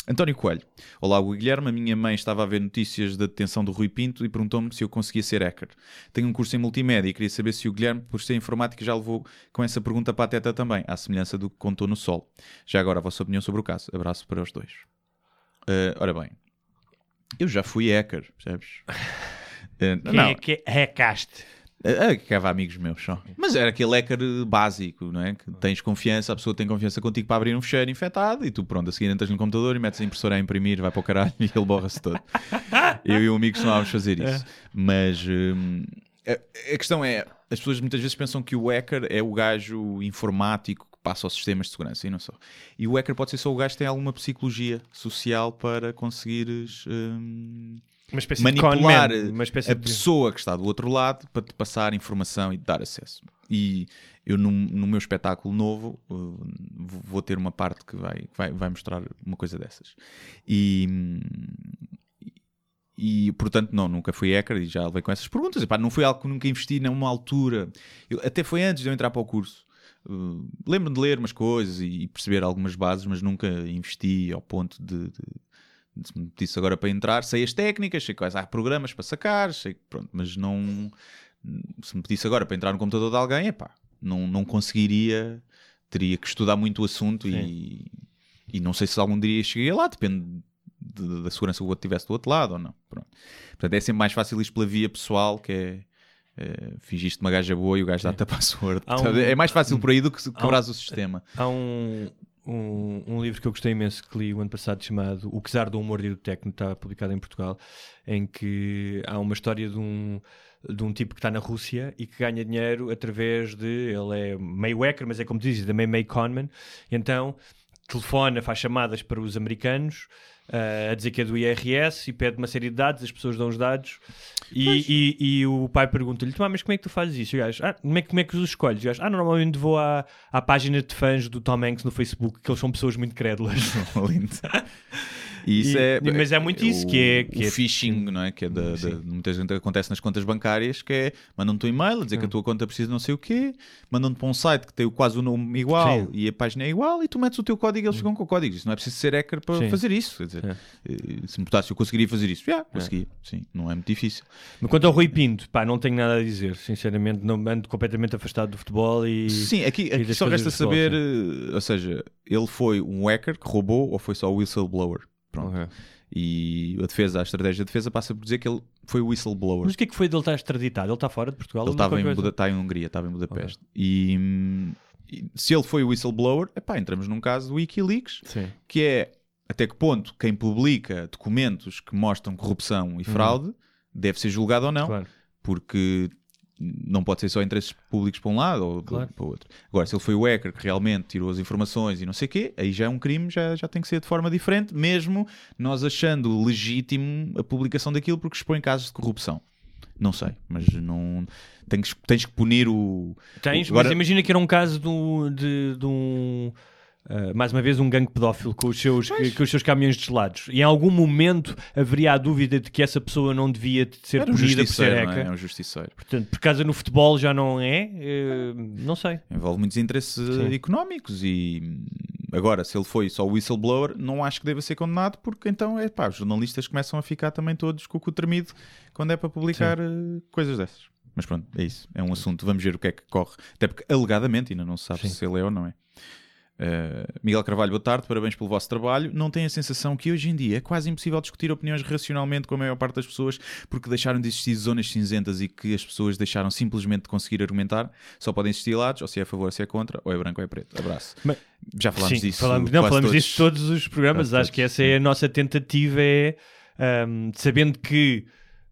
António Coelho. Olá, o Guilherme. A minha mãe estava a ver notícias da detenção do Rui Pinto e perguntou-me se eu conseguia ser hacker. Tenho um curso em multimédia e queria saber se o Guilherme, por ser informático, já levou com essa pergunta para a teta também, à semelhança do que contou no Sol. Já agora, a vossa opinião sobre o caso. Abraço para os dois. Eh, ora bem, eu já fui hacker, percebes? (laughs) Eh, Quem não, é que é recaste? Ah, que cava amigos meus só. Mas era aquele hacker básico, não é? Que tens confiança, a pessoa tem confiança contigo para abrir um fecheiro infectado e tu, pronto, a seguir entras no computador e metes a impressora a imprimir, vai para o caralho (laughs) e ele borra-se todo. Eu e o amigo costumávamos fazer isso. Mas hum, a, a questão é, as pessoas muitas vezes pensam que o hacker é o gajo informático que passa aos sistemas de segurança e não só. E o hacker pode ser só o gajo que tem alguma psicologia social para conseguires hum, Uma espécie manipular de conman, uma espécie a de... pessoa que está do outro lado para te passar informação e te dar acesso. E eu, no, no meu espetáculo novo, uh, vou- ter uma parte que vai, vai, vai mostrar uma coisa dessas. E, e, portanto, não, nunca fui hacker e já levei com essas perguntas. Epá, não foi algo que nunca investi numa altura. Eu- até foi antes de eu entrar para o curso. Uh, Lembro-me de ler umas coisas e perceber algumas bases, mas nunca investi ao ponto de, de- se me pedisse agora para entrar, sei as técnicas, sei quais há programas para sacar, sei, pronto, mas não. Se me pedisse agora para entrar no computador de alguém, epá, não, não conseguiria, teria que estudar muito o assunto e, e não sei se algum dia cheguei lá, depende de- da segurança que o outro tivesse do outro lado ou não. Pronto. Portanto, é sempre mais fácil isto pela via pessoal, que é. é fingiste uma gaja boa e o gajo dá-te a password. Um- É mais fácil por aí do que há um- o sistema. Há um, um, um livro que eu gostei imenso que li o ano passado chamado O Czar do Humor e do Tecno, está publicado em Portugal, em que há uma história de um, de um tipo que está na Rússia e que ganha dinheiro através de. Ele é meio hacker, mas é como dizes, também meio conman. Então telefona, faz chamadas para os americanos. Ah, a dizer que é do IRS e pede uma série de dados, as pessoas dão os dados e, e- e o pai pergunta-lhe: "Tomá, mas como é que tu fazes isso? E o gajo, ah, como, é, que- como é que os escolhes? Gajo, ah, normalmente vou à, à página de fãs do Tom Hanks no Facebook, que eles são pessoas muito crédulas. (laughs) Lindo. (laughs) E isso E- é, mas é muito isso, o- que é- que o é- phishing, não é? Que é da, da, muita gente acontece nas contas bancárias, que é mandam-te um e-mail a dizer que a tua conta precisa de não sei o quê, mandam-te para um site que tem quase o nome igual Sim. e a página é igual e tu metes o teu código e eles ficam com o código. Isso não é preciso ser hacker para Sim. fazer isso. Quer dizer, É. eh, se me botasse, eu conseguiria fazer isso. Já, consegui. Sim, não é muito difícil. Mas quanto ao Rui Pinto, pá, não tenho nada a dizer, sinceramente, não ando completamente afastado do futebol e. Sim, aqui, aqui só resta futebol, saber, eh, ou seja, ele foi um hacker que roubou ou foi só o whistleblower. Pronto. E a defesa, a estratégia de defesa passa por dizer que ele foi o whistleblower. Mas o que é que foi dele estar extraditado? Ele está fora de Portugal? Ele estava em? Buda, está em Hungria, estava em Budapeste. E, hum, e se ele foi o whistleblower, epá, entramos num caso do Wikileaks, Sim. que é até que ponto quem publica documentos que mostram corrupção e fraude deve ser julgado ou não, Uhum. Claro. porque não pode ser só interesses públicos para um lado ou Claro. para o outro. Agora, se ele foi o hacker que realmente tirou as informações e não sei o quê, aí já é um crime, já, já tem que ser de forma diferente, mesmo nós achando legítimo a publicação daquilo porque expõe casos de corrupção. Não sei, mas não tens, tens que punir o. Tens, o- agora- mas imagina que era um caso um- de, de um. Ah, mais uma vez, um gangue pedófilo com os, seus, com os seus caminhões de gelados. E em algum momento haveria a dúvida de que essa pessoa não devia de ser Era um punida por ser não é? É um justiceiro. Portanto, por causa no futebol já não é, eh, não sei. Envolve muitos interesses eh, Sim. económicos e hum, agora, se ele foi só whistleblower, não acho que deva ser condenado, porque então é pá, os jornalistas começam a ficar também todos com o cu tremido quando é para publicar eh, coisas dessas. Mas pronto, é isso. É um assunto. Vamos ver o que é que corre. Até porque, alegadamente, ainda não se sabe Sim. se ele é ou não é. Uh, Miguel Carvalho, boa tarde, parabéns pelo vosso trabalho. Não tem a sensação que hoje em dia é quase impossível discutir opiniões racionalmente com a maior parte das pessoas porque deixaram de existir zonas cinzentas e que as pessoas deixaram simplesmente de conseguir argumentar. Só podem existir lados, ou se é a favor, ou se é contra, ou é branco ou é preto. Abraço. Mas- Já falámos Sim, disso. falamos, não, falamos todos. disso todos os programas. Quase Acho que todos, essa é a nossa tentativa, é ahm, sabendo que,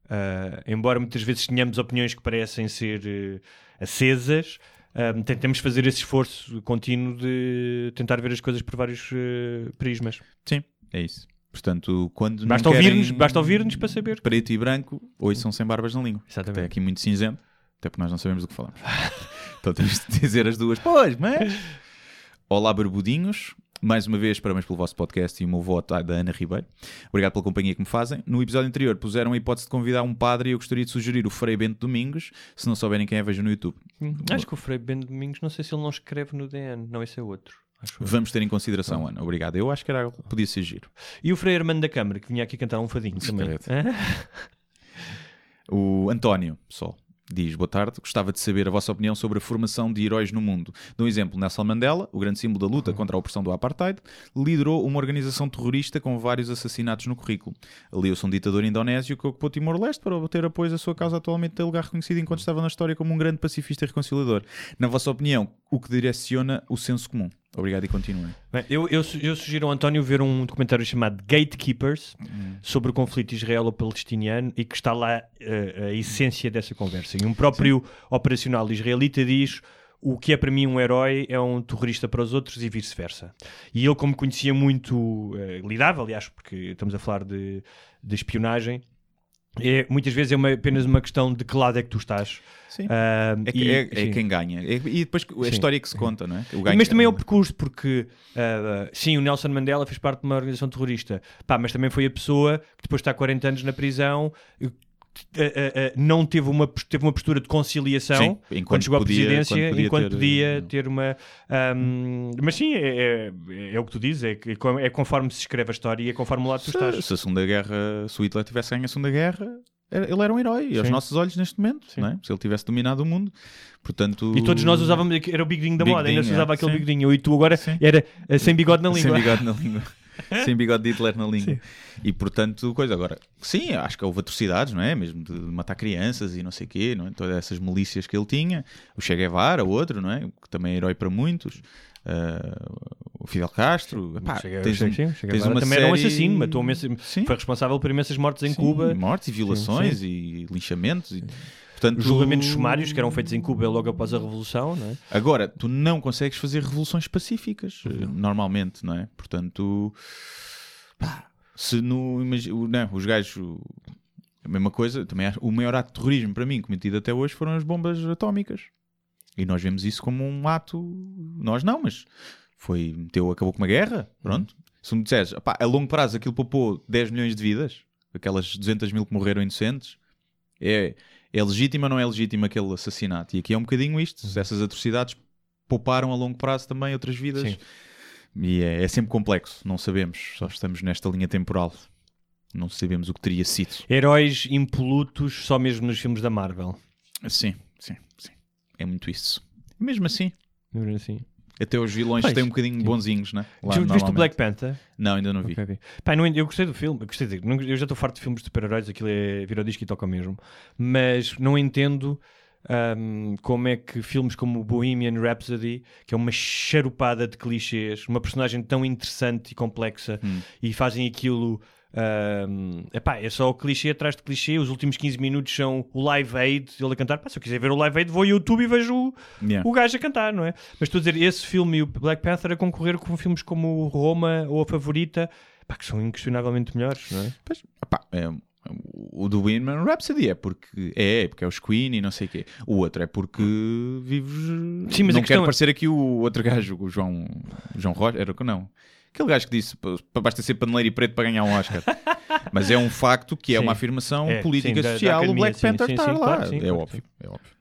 ah, embora muitas vezes tenhamos opiniões que parecem ser eh, acesas, ahm, tentamos fazer esse esforço contínuo de tentar ver as coisas por vários eh, prismas. Sim, é isso. Portanto, quando Basta não querem ouvir-nos basta ouvir-nos para saber. preto e branco, hoje são sem barbas na língua. Exatamente. Até aqui muito cinzento, até porque nós não sabemos do que falamos. (laughs) então temos de dizer as duas. Pois, mas. (laughs) Olá, barbudinhos. Mais uma vez, parabéns pelo vosso podcast e o meu voto é da Ana Ribeiro. Obrigado pela companhia que me fazem. No episódio anterior puseram a hipótese de convidar um padre e eu gostaria de sugerir o Frei Bento Domingos. Se não souberem quem é, vejam no YouTube. Hum, Acho que o Frei Ben Domingos, não sei se ele não escreve no DN. Não, esse é outro. Vamos ter em consideração, Ana. Obrigado. Eu acho que era, podia ser giro. E o Frei Armando da Câmara, que vinha aqui cantar um fadinho também. (laughs) O António, só, diz: Boa tarde, gostava de saber a vossa opinião sobre a formação de heróis no mundo. Dou um exemplo: Nelson Mandela, o grande símbolo da luta contra a opressão do apartheid, liderou uma organização terrorista com vários assassinatos no currículo. Aliou-se um ditador indonésio que ocupou Timor-Leste para obter apoio à sua causa, atualmente tem lugar reconhecido enquanto estava na história como um grande pacifista e reconciliador. Na vossa opinião, o que direciona o senso comum? Obrigado e continuem. Eu, eu, eu sugiro ao António ver um documentário chamado Gatekeepers sobre o conflito israelo-palestiniano e que está lá eh, a essência dessa conversa. E um próprio operacional israelita diz: o que é para mim um herói é um terrorista para os outros e vice-versa. E ele, como conhecia muito, eh, lidava, aliás, porque estamos a falar de, de espionagem, é, muitas vezes é uma- apenas uma questão de que lado é que tu estás. Sim. Ah, É, que- e- é- é quem ganha. É- e depois a Sim. história que se conta, não é? O ganho- Mas também é o percurso, porque ah, sim, o Nelson Mandela fez parte de uma organização terrorista, Pá, mas também foi a pessoa que depois está há 40 anos na prisão. Ah, ah, não teve uma, teve uma postura de conciliação Sim, enquanto quando chegou podia- à presidência, quando podia enquanto ter, podia ter uma. ahm, mas sim, é, é, é o que tu dizes, é, que- é conforme se escreve a história e é conforme o lado que tu Se, estás. se a Segunda Guerra, se o Hitler tivesse ganho a Segunda Guerra, ele era um herói aos Sim. nossos olhos neste momento, é? se ele tivesse dominado o mundo. Portanto, E todos nós usávamos, era o bigodinho da moda, ainda se Bigodinho, usava é. aquele bigodinho. Eu e tu agora Sim. era sem bigode na língua. sem bigode na língua. (laughs) sem bigode de Hitler na língua. E portanto, coisa agora. Sim, acho que houve atrocidades, não é? Mesmo de matar crianças e não sei o quê, não é? Todas essas milícias que ele tinha. O Che Guevara, outro, não é? Que também é herói para muitos. Ah, o Fidel Castro. Epá, Chega- tens um- sim, chega tens uma também era um série- assassino, matou Sim. foi responsável por imensas mortes em Sim, Cuba. Mortes e violações e linchamentos. E, portanto, Os julgamentos sumários que eram feitos em Cuba logo após a Revolução, não é? Agora, tu não consegues fazer revoluções pacíficas, eh, normalmente, não é? Portanto, pá, se no. Não, os gajos. A mesma coisa, também acho- o maior ato de terrorismo para mim cometido até hoje foram as bombas atómicas. E nós vemos isso como um ato. Nós não, mas foi. Meteu, acabou com uma guerra. Pronto. Se me disseres, pá, a longo prazo aquilo poupou 10 milhões de vidas, aquelas 200 mil que morreram inocentes, é, é legítimo ou não é legítimo aquele assassinato? E aqui é um bocadinho isto. Se essas atrocidades pouparam a longo prazo também outras vidas. Sim. E é, é sempre complexo, não sabemos. Só estamos nesta linha temporal. Não sabemos o que teria sido. Heróis impolutos só mesmo nos filmes da Marvel. Sim, sim, sim. É muito isso. Mesmo assim, Mesmo assim. Até os vilões têm um bocadinho bonzinhos, né? Lá, Tu viste o. Black Panther? Não, ainda não vi. Ok, ok. Pá, não, eu gostei do filme, eu gostei de, não- eu já estou farto de filmes de super-heróis, aquilo é vira o disco e toca mesmo. Mas não entendo ahm, como é que filmes como o Bohemian Rhapsody, que é uma charupada de clichês, uma personagem tão interessante e complexa, Hum. e fazem aquilo. Ahm, epá, é só o clichê atrás de clichê. Os últimos 15 minutos são o live aid, ele a cantar. Pá, se eu quiser ver o live aid, vou ao YouTube e vejo o, Yeah. o gajo a cantar, não é? Mas estou a dizer, esse filme e o Black Panther a concorrer com filmes como Roma ou a Favorita, pá, que são inquestionavelmente melhores, não é? Pois, opá, é, o do Winman Rhapsody é porque é, porque é os Queen e não sei o quê. O outro é porque vives. Sim, mas não quero é- parecer aqui o outro gajo, o João, João Rocha. Era que não. Aquele gajo que disse basta ser paneleiro e preto para ganhar um Oscar. (laughs) mas é um facto que é Sim. uma afirmação É, política sim, da- da social. o Black Panther está lá. claro é claro óbvio. É óbvio.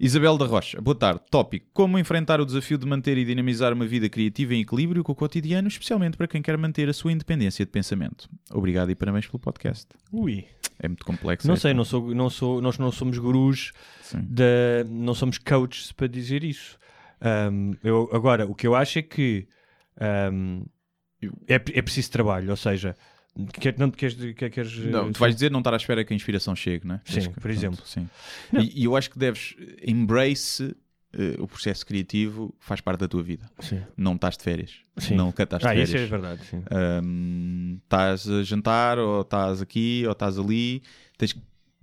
Isabel da Rocha, boa tarde. Tópico: Como enfrentar o desafio de manter e dinamizar uma vida criativa em equilíbrio com o cotidiano, especialmente para quem quer manter a sua independência de pensamento. Obrigado e parabéns pelo podcast. Ui. É muito complexo. Não sei, não sou, não sou, nós não somos gurus, da, não somos coaches para dizer isso. Ahm, eu, agora, o que eu acho é que ahm, é, é preciso trabalho, ou seja, quer, não, queres, quer, queres, Não, tu vais dizer não estar à espera que a inspiração chegue, não é? Sim, que- por exemplo. Sim. E, e eu acho que deves embrace eh, o processo criativo, faz parte da tua vida. Sim. Não estás de férias. Sim. Não estás de Ah, férias. isso é verdade. Ahm, estás a jantar, ou estás aqui, ou estás ali. Tens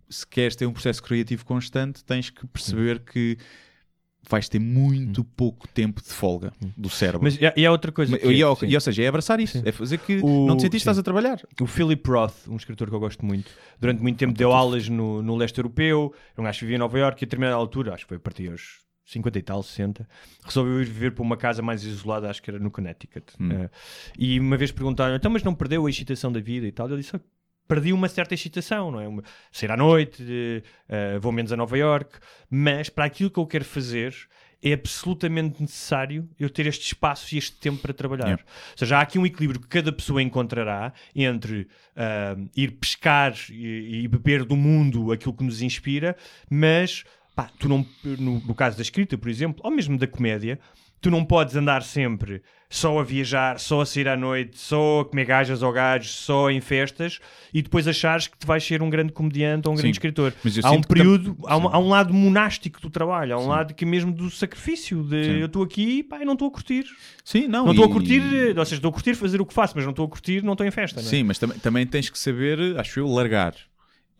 se queres ter um processo criativo constante, tens que perceber que vais ter muito pouco tempo de folga do cérebro. Mas e e há outra coisa. Mas- que é- e, ao- sim. e, ou seja, é abraçar isso, é fazer que O- não te sentiste sim. estás a trabalhar. O Philip Roth, um escritor que eu gosto muito, durante muito tempo deu aulas no, no leste europeu, um gajo que vivia em Nova Iorque e a determinada altura, acho que foi a partir aos 50 e tal, 60, resolveu ir viver para uma casa mais isolada, acho que era no Connecticut. Hum. Eh, e uma vez perguntaram, então mas não perdeu a excitação da vida e tal? Ele disse, "Ah, perdi uma certa excitação, não é? Uma- sair à noite, eh, vou menos a Nova Iorque, mas para aquilo que eu quero fazer é absolutamente necessário eu ter este espaço e este tempo para trabalhar. Yeah. Ou seja, há aqui um equilíbrio que cada pessoa encontrará entre ah, ir pescar e, e beber do mundo aquilo que nos inspira, mas pá, tu não, no, no caso da escrita, por exemplo, ou mesmo da comédia, tu não podes andar sempre só a viajar, só a sair à noite, só a comer gajas ou gajos, só em festas e depois achares que tu vais ser um grande comediante ou um Sim, grande escritor. Há um que tam- período, há, um, Sim. há um lado monástico do trabalho, há um lado que mesmo do sacrifício, de Sim. eu estou aqui pá, e não estou a curtir. Sim, não. Não estou a curtir, ou seja, estou a curtir fazer o que faço, mas não estou a curtir, não estou em festa. É? Sim, mas também, também tens que saber, acho eu, largar.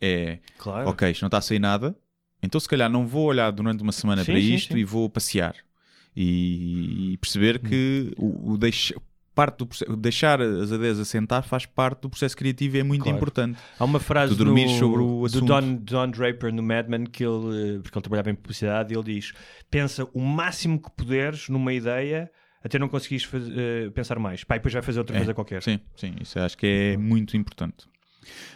É, claro. ok, isto não está a sair nada, então se calhar não vou olhar durante uma semana Sim, para sim, isto sim. e vou passear. E, e perceber que o, o deixa- parte do deixar as ideias assentar faz parte do processo criativo e é muito Claro. importante. Há uma frase do assunto. Don, Don Draper no Mad Men, que ele, eh, porque ele trabalhava em publicidade, ele diz: pensa o máximo que puderes numa ideia até não conseguires eh, pensar mais. Pá, e depois vai fazer outra É, coisa qualquer. Sim, sim, isso acho que é muito importante.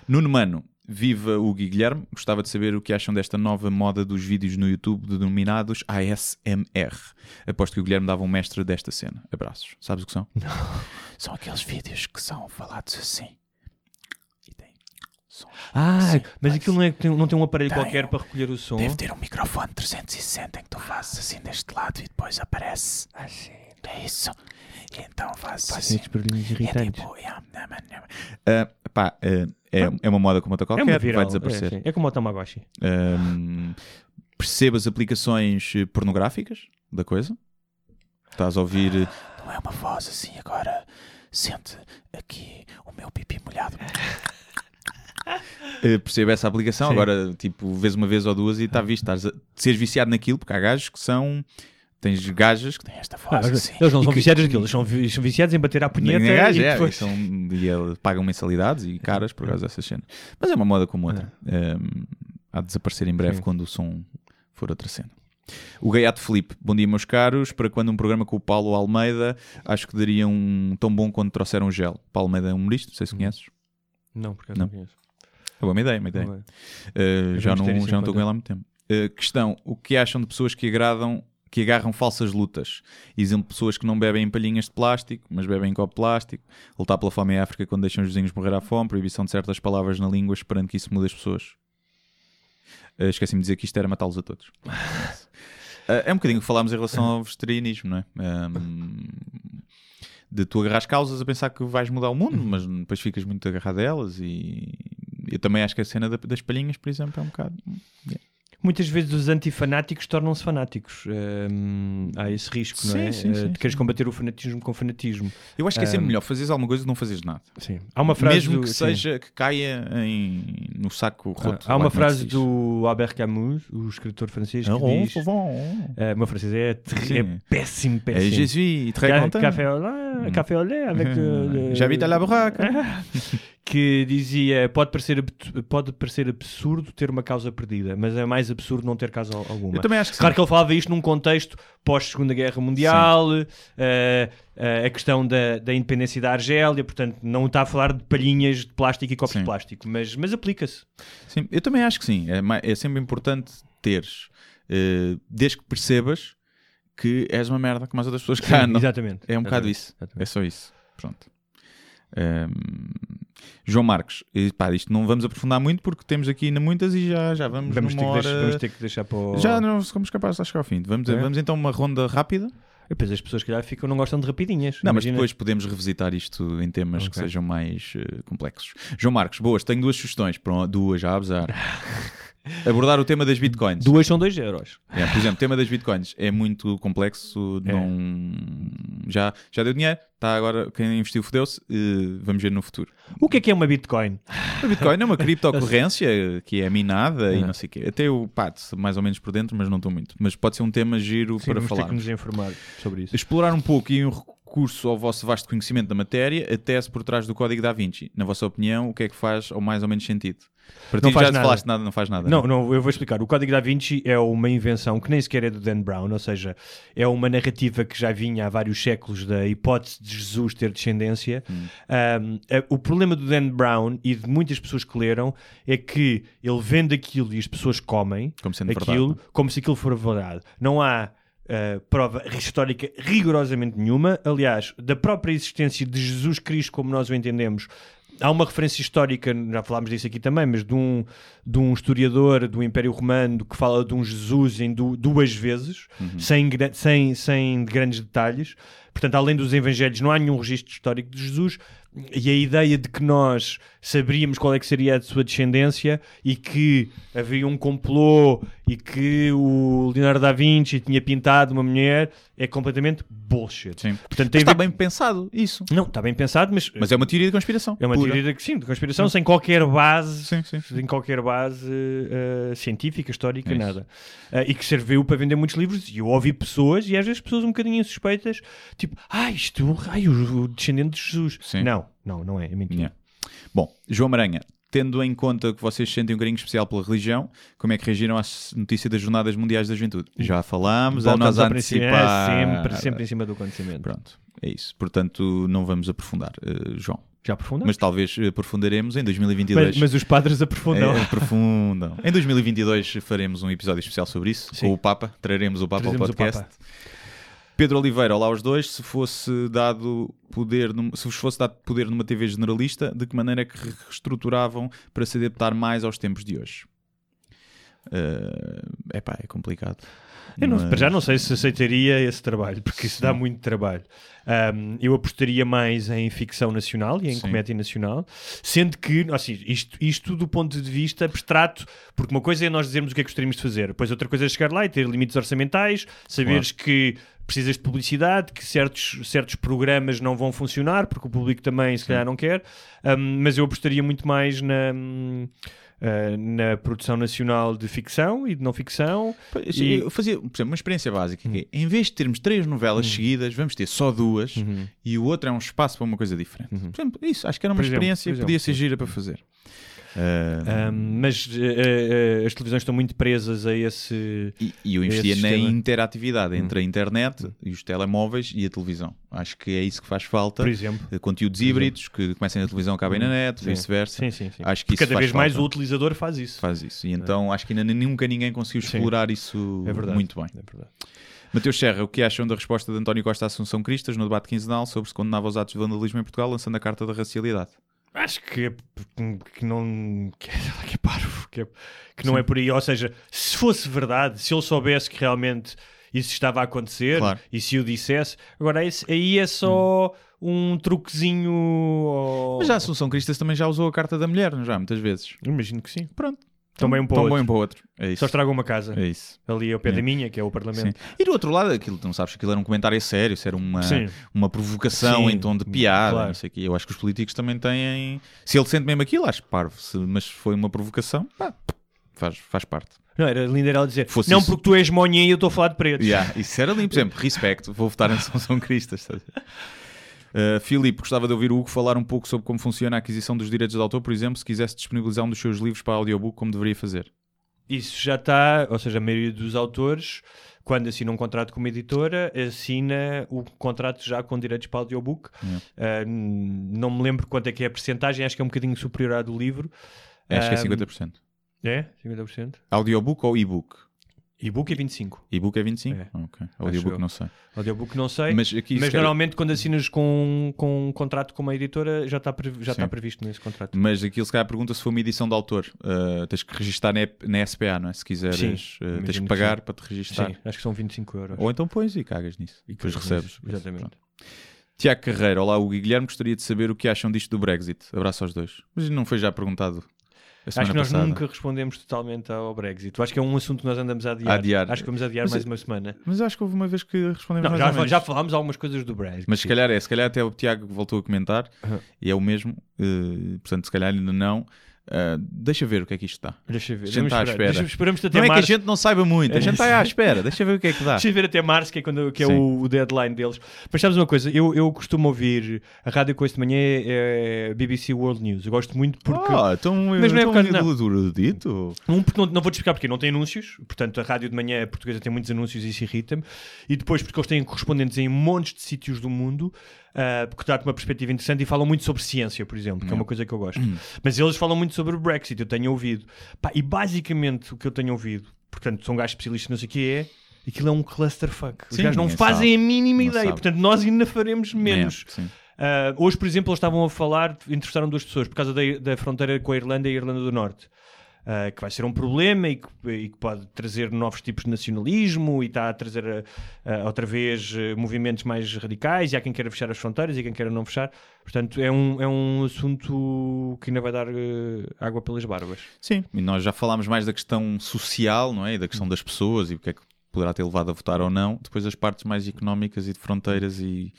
Nuno Mano, viva o Gui Guilherme. Gostava de saber o que acham desta nova moda dos vídeos no YouTube denominados ASMR. Aposto que o Guilherme dava um mestre desta cena. Abraços. Sabes o que são? (laughs) São aqueles vídeos que são falados assim. E tem som. Ah, Sim, mas aquilo não, é, não tem um aparelho Tem. qualquer para recolher o som. Deve ter um microfone 360 em que tu fazes assim deste lado e depois aparece. Assim. É isso. E então fazes Faz assim. estes barulhinhos É irritantes. tipo, yam, yam, yam. Ah, pá, ah, é, é uma moda como outra É qualquer, que viral. vai desaparecer. É. É como o Tamagotchi. Um, perceba as aplicações eh, pornográficas da coisa. Estás a ouvir. eh, Não é uma voz assim agora. Sente aqui o meu pipi molhado. (laughs) Eh, perceba essa aplicação. Sim. Agora, tipo, vês uma vez ou duas e está visto. Estás a seres viciado naquilo, porque há gajos que são. Tens gajas que têm esta voz. Ah, assim. eles não são que- viciados naquilo, eles são, vi- são viciados em bater à punheta Nem gajo, e é, depois... e, são, e eles pagam mensalidades e caras por causa dessas cenas. Mas é uma moda como outra. Um, há de desaparecer em breve Sim. quando o som for outra cena. O Gaiato Felipe, bom dia, meus caros. Para quando um programa com o Paulo Almeida, acho que daria um tão bom quando trouxeram o gel. Paulo Almeida é um humorista, não sei se conheces. Não, porque eu Não. não conheço. É uma ideia, uma ideia. É. Uh, já não, estou com ela há muito tempo. Uh, questão: o que acham de pessoas que agradam, que agarram falsas lutas? Exemplo, pessoas que não bebem em palhinhas de plástico, mas bebem em copo de plástico, lutar pela fome em África quando deixam os vizinhos morrer à fome, proibição de certas palavras na língua, esperando que isso mude as pessoas. Uh, Esqueci-me de dizer que isto era matá-los a todos. Uh, (laughs) é um bocadinho o que falámos em relação ao vegetarianismo, não é? Um, de tu agarrar as causas a pensar que vais mudar o mundo, mas depois ficas muito agarrado a elas e eu também acho que a cena da- das palhinhas, por exemplo, é um bocado. Muitas vezes os antifanáticos tornam-se fanáticos. Hum, há esse risco, não Sim, é? sim, Eh, sim, de queres sim. combater o fanatismo com fanatismo. Eu acho que é sempre Um, melhor fazeres alguma coisa do que não fazeres nada. Sim. Há uma frase Mesmo do, que sim. seja que caia em, no saco Ah, roto. Há lá uma é frase do Albert Camus, o escritor francês, que Ah, oh, diz... bom. Eh, o meu francês é, Sim. é péssimo, É péssimo. Jesus, très Ca- content. Café au lait, café au lait avec... (laughs) euh, le- J'habite à la baraque. (laughs) que dizia pode parecer, pode parecer absurdo ter uma causa perdida, mas é mais absurdo não ter causa al- alguma. Eu também acho que Claro sim. que ele falava isto num contexto pós-Segunda Guerra Mundial, eh, eh, a questão da, da independência da Argélia, portanto, não está a falar de palhinhas de plástico e copos Sim. de plástico, mas, mas aplica-se. Sim, eu também acho que sim. É, é sempre importante teres, eh, desde que percebas que és uma merda como as outras pessoas que Sim, andam. exatamente. É um bocado Exatamente, isso. exatamente. É só isso. Pronto. Ehm, João Marcos, e, pá, isto não vamos aprofundar muito porque temos aqui ainda muitas e já, já vamos, Vamos ter, que hora... deixar, vamos ter que deixar para o... Já não somos capazes de chegar ao fim. Vamos, É? vamos então uma ronda rápida. E Depois as pessoas que já ficam não gostam de rapidinhas. Não, mas Imagina- depois podemos revisitar isto em temas que Ok. sejam mais eh, complexos. João Marcos, boas, tenho duas sugestões. Pronto, duas, já a abusar. (laughs) Abordar o tema das bitcoins. Duas são 2 euros. É, por exemplo, o tema das bitcoins é muito complexo. É. Não... Já, já deu dinheiro, está agora quem investiu fodeu-se. eh, vamos ver no futuro. O que é que é uma Bitcoin? A Bitcoin é uma criptocorrência (laughs) que é minada e É. não sei o quê. Até eu, pá, mais ou menos por dentro, mas não estou muito. Mas pode ser um tema giro Sim, para ter falar. que nos informar sobre isso. Explorar um pouco e um recurso ao vosso vasto conhecimento da matéria, a tese por trás do código da Vinci. Na vossa opinião, o que é que faz ou mais ou menos sentido? Para ti Não faz já nada. falaste nada, não faz nada. Não, não, eu vou explicar. O Código da Vinci é uma invenção que nem sequer é do Dan Brown, ou seja, é uma narrativa que já vinha há vários séculos da hipótese de Jesus ter descendência. Hum. Um, é- o problema do Dan Brown e de muitas pessoas que leram é que ele vende aquilo e as pessoas comem Como aquilo verdade. como se aquilo for verdade. Não há uh, prova histórica rigorosamente nenhuma. Aliás, da própria existência de Jesus Cristo, como nós o entendemos, há uma referência histórica, já falámos disso aqui também, mas de um, de um historiador do Império Romano que fala de um Jesus em du- duas vezes, sem, gra- sem, sem grandes detalhes. Portanto, além dos evangelhos, não há nenhum registro histórico de Jesus. E a ideia de que nós saberíamos qual é que seria a sua descendência e que havia um complô e que o Leonardo da Vinci tinha pintado uma mulher é completamente bullshit. Sim. Portanto, está ver- bem pensado, isso. Não, está bem pensado, mas, Mas é uma teoria de conspiração. é uma pura. teoria de, sim, de conspiração sem qualquer base, Sim, sim. sem qualquer base eh, científica, histórica, É nada. Eh, e que serviu para vender muitos livros. E eu ouvi pessoas, e às vezes pessoas um bocadinho suspeitas, tipo, ah, isto, ai, o, o descendente de Jesus. Sim. Não, não, não é, é mentira. Yeah. Bom, João Maranha, tendo em conta que vocês sentem um carinho especial pela religião, como é que reagiram à notícia das Jornadas Mundiais da Juventude? Já falámos, a nós a princípio, antecipar. é sempre, sempre em cima do acontecimento. Pronto, é isso. Portanto, não vamos aprofundar, eh, João. Já aprofundamos? Mas talvez aprofundaremos em 2022. Mas, mas os padres aprofundam. É, aprofundam. Em 2022 faremos um episódio especial sobre isso, Sim. com o Papa. Traremos o Papa Trazemos ao podcast. Pedro Oliveira, olá aos dois. Se fosse dado poder, se vos fosse dado poder numa TV generalista, de que maneira é que reestruturavam para se adaptar mais aos tempos de hoje? É epá, é complicado. Eu não, Mas- para já não sei se aceitaria esse trabalho, porque isso dá muito trabalho. Um, eu apostaria mais em ficção nacional e em Sim. comédia nacional, sendo que, assim, isto, isto do ponto de vista abstrato, porque uma coisa é nós dizermos o que é que gostaríamos de fazer, depois outra coisa é chegar lá e ter limites orçamentais, saberes que precisas de publicidade, que certos, certos programas não vão funcionar, porque o público também se calhar não quer, Um, mas eu apostaria muito mais na. hum, uh, na produção nacional de ficção e de não ficção Pois, E- Eu fazia, por exemplo, uma experiência básica que é, em vez de termos três novelas Hum. seguidas, vamos ter só duas e o outro é um espaço para uma coisa diferente. Por exemplo, isso, acho que era uma Por experiência que podia ser gira para fazer. Ah, Um, mas eh, eh, as televisões estão muito presas a esse. E, e eu investia na interatividade entre a internet e os telemóveis e a televisão. Acho que é isso que faz falta. Por exemplo. Eh, Conteúdos híbridos que comecem na televisão, acabem na net, vice-versa. Sim, sim, sim. Acho que Cada vez mais falta. o utilizador faz isso. Faz isso. E então acho que ainda nunca ninguém conseguiu explorar isso É muito bem. É verdade. Mateus Serra, o que acham da resposta de António Costa a Assunção Cristas no debate quinzenal sobre se condenava os atos de vandalismo em Portugal, lançando a carta da racialidade? Acho que, é- que não. (laughs) Que é, que é parvo. Que, é- que não é por aí. Ou seja, se fosse verdade, se ele soubesse que realmente isso estava a acontecer Claro. e se o dissesse, agora esse- aí é só um truquezinho. ao- Mas já a Assunção Cristas também já usou a carta da mulher, não já? Muitas vezes. Imagino que sim. Pronto. Também um para o Tão outro. bom para outro. É. Só estragou uma casa. É isso. Ali ao pé É. da minha, que é o Sim. Parlamento. E do outro lado, aquilo, não sabes que aquilo era um comentário sério, se era uma, Sim. uma provocação Sim, em tom de piada, claro. não sei o quê. Eu acho que os políticos também têm. Se ele sente mesmo aquilo, acho parvo. Se- mas foi uma provocação, pá, faz, faz parte. Não, era lindo era ela dizer: Fosse Não, isso- porque tu és monha e eu estou a falar de pretos. Yeah, isso era lindo. Por exemplo, respeito, vou votar em São São Cristas. Uh, Filipe, gostava de ouvir o Hugo falar um pouco sobre como funciona a aquisição dos direitos de autor, por exemplo, se quisesse disponibilizar um dos seus livros para audiobook, como deveria fazer. Isso já está, ou seja, a maioria dos autores, quando assina um contrato com uma editora, assina o contrato já com direitos para audiobook. Ah, n- não me lembro quanto é que é a percentagem, acho que é um bocadinho superior à do livro. Acho que é Ah, 50%. É? 50%? Audiobook ou e-book? E-book é 25%. E-book é 25%? É. Ok. Audiobook não sei. Audiobook não sei. Mas aqui se Mas calhar- normalmente quando assinas com, com um contrato com uma editora já está, previ- já está previsto nesse contrato. Mas aquilo se calhar pergunta se foi uma edição de autor. Uh, tens que registar na, na SPA, não é? Se quiseres, Sim, uh, tens que pagar sim. para te registar. Sim, acho que são 25 euros. Ou então pões e cagas nisso. E depois recebes. nisso, exatamente. Pronto. Tiago Carreira, olá, o Guilherme gostaria de saber o que acham disto do Brexit. Abraço aos dois. Mas não foi já perguntado Acho que nós passada. nunca respondemos totalmente ao Brexit. Acho que é um assunto que nós andamos a adiar. A adiar. Acho que vamos adiar Mas mais é- uma semana. Mas acho que houve uma vez que respondemos Não, mais já, ou menos. já falámos algumas coisas do Brexit. Mas se calhar é, se calhar até o Tiago voltou a comentar Aham. e é o mesmo, eh, portanto, se calhar ainda não. Ah, deixa ver o que é que isto está. Deixa ver. A gente está à espera. Deixa- esperamos até Não é que a março. gente não saiba muito, a gente está à espera, deixa ver o que é que dá. Deixa ver até março, que é, quando, que é o, o deadline deles. Mas sabes uma coisa? Eu, eu costumo ouvir a rádio com este manhã é BBC World News. Eu gosto muito porque. Ah, então, Mas não é então por causa- não. do dito. Um, porque não, não vou te explicar porque não tem anúncios, portanto a rádio de manhã portuguesa tem muitos anúncios e isso irrita-me. E depois porque eles têm correspondentes em montes de sítios do mundo, ah, porque dá-te uma perspectiva interessante e falam muito sobre ciência, por exemplo, que é uma coisa que eu gosto. Mas eles falam muito sobre o Brexit, eu tenho ouvido. Pá, e basicamente o que eu tenho ouvido, portanto são gajos especialistas, não sei o que é. Aquilo é um clusterfuck. Os Sim, gajos não fazem sabe. a mínima Não ideia. sabe. Portanto, nós ainda faremos menos. É. Uh, hoje, por exemplo, eles estavam a falar, entrevistaram duas pessoas por causa da, da fronteira com a Irlanda e a Irlanda do Norte. Ah, que vai ser um problema e que, e que pode trazer novos tipos de nacionalismo e está a trazer ah, outra vez ah, movimentos mais radicais e há quem queira fechar as fronteiras e quem queira não fechar. Portanto, é um, é um assunto que ainda vai dar água pelas barbas. Sim, e nós já falámos mais da questão social, não é? E da questão das pessoas e o que é que poderá ter levado a votar ou não. Depois as partes mais económicas e de fronteiras e,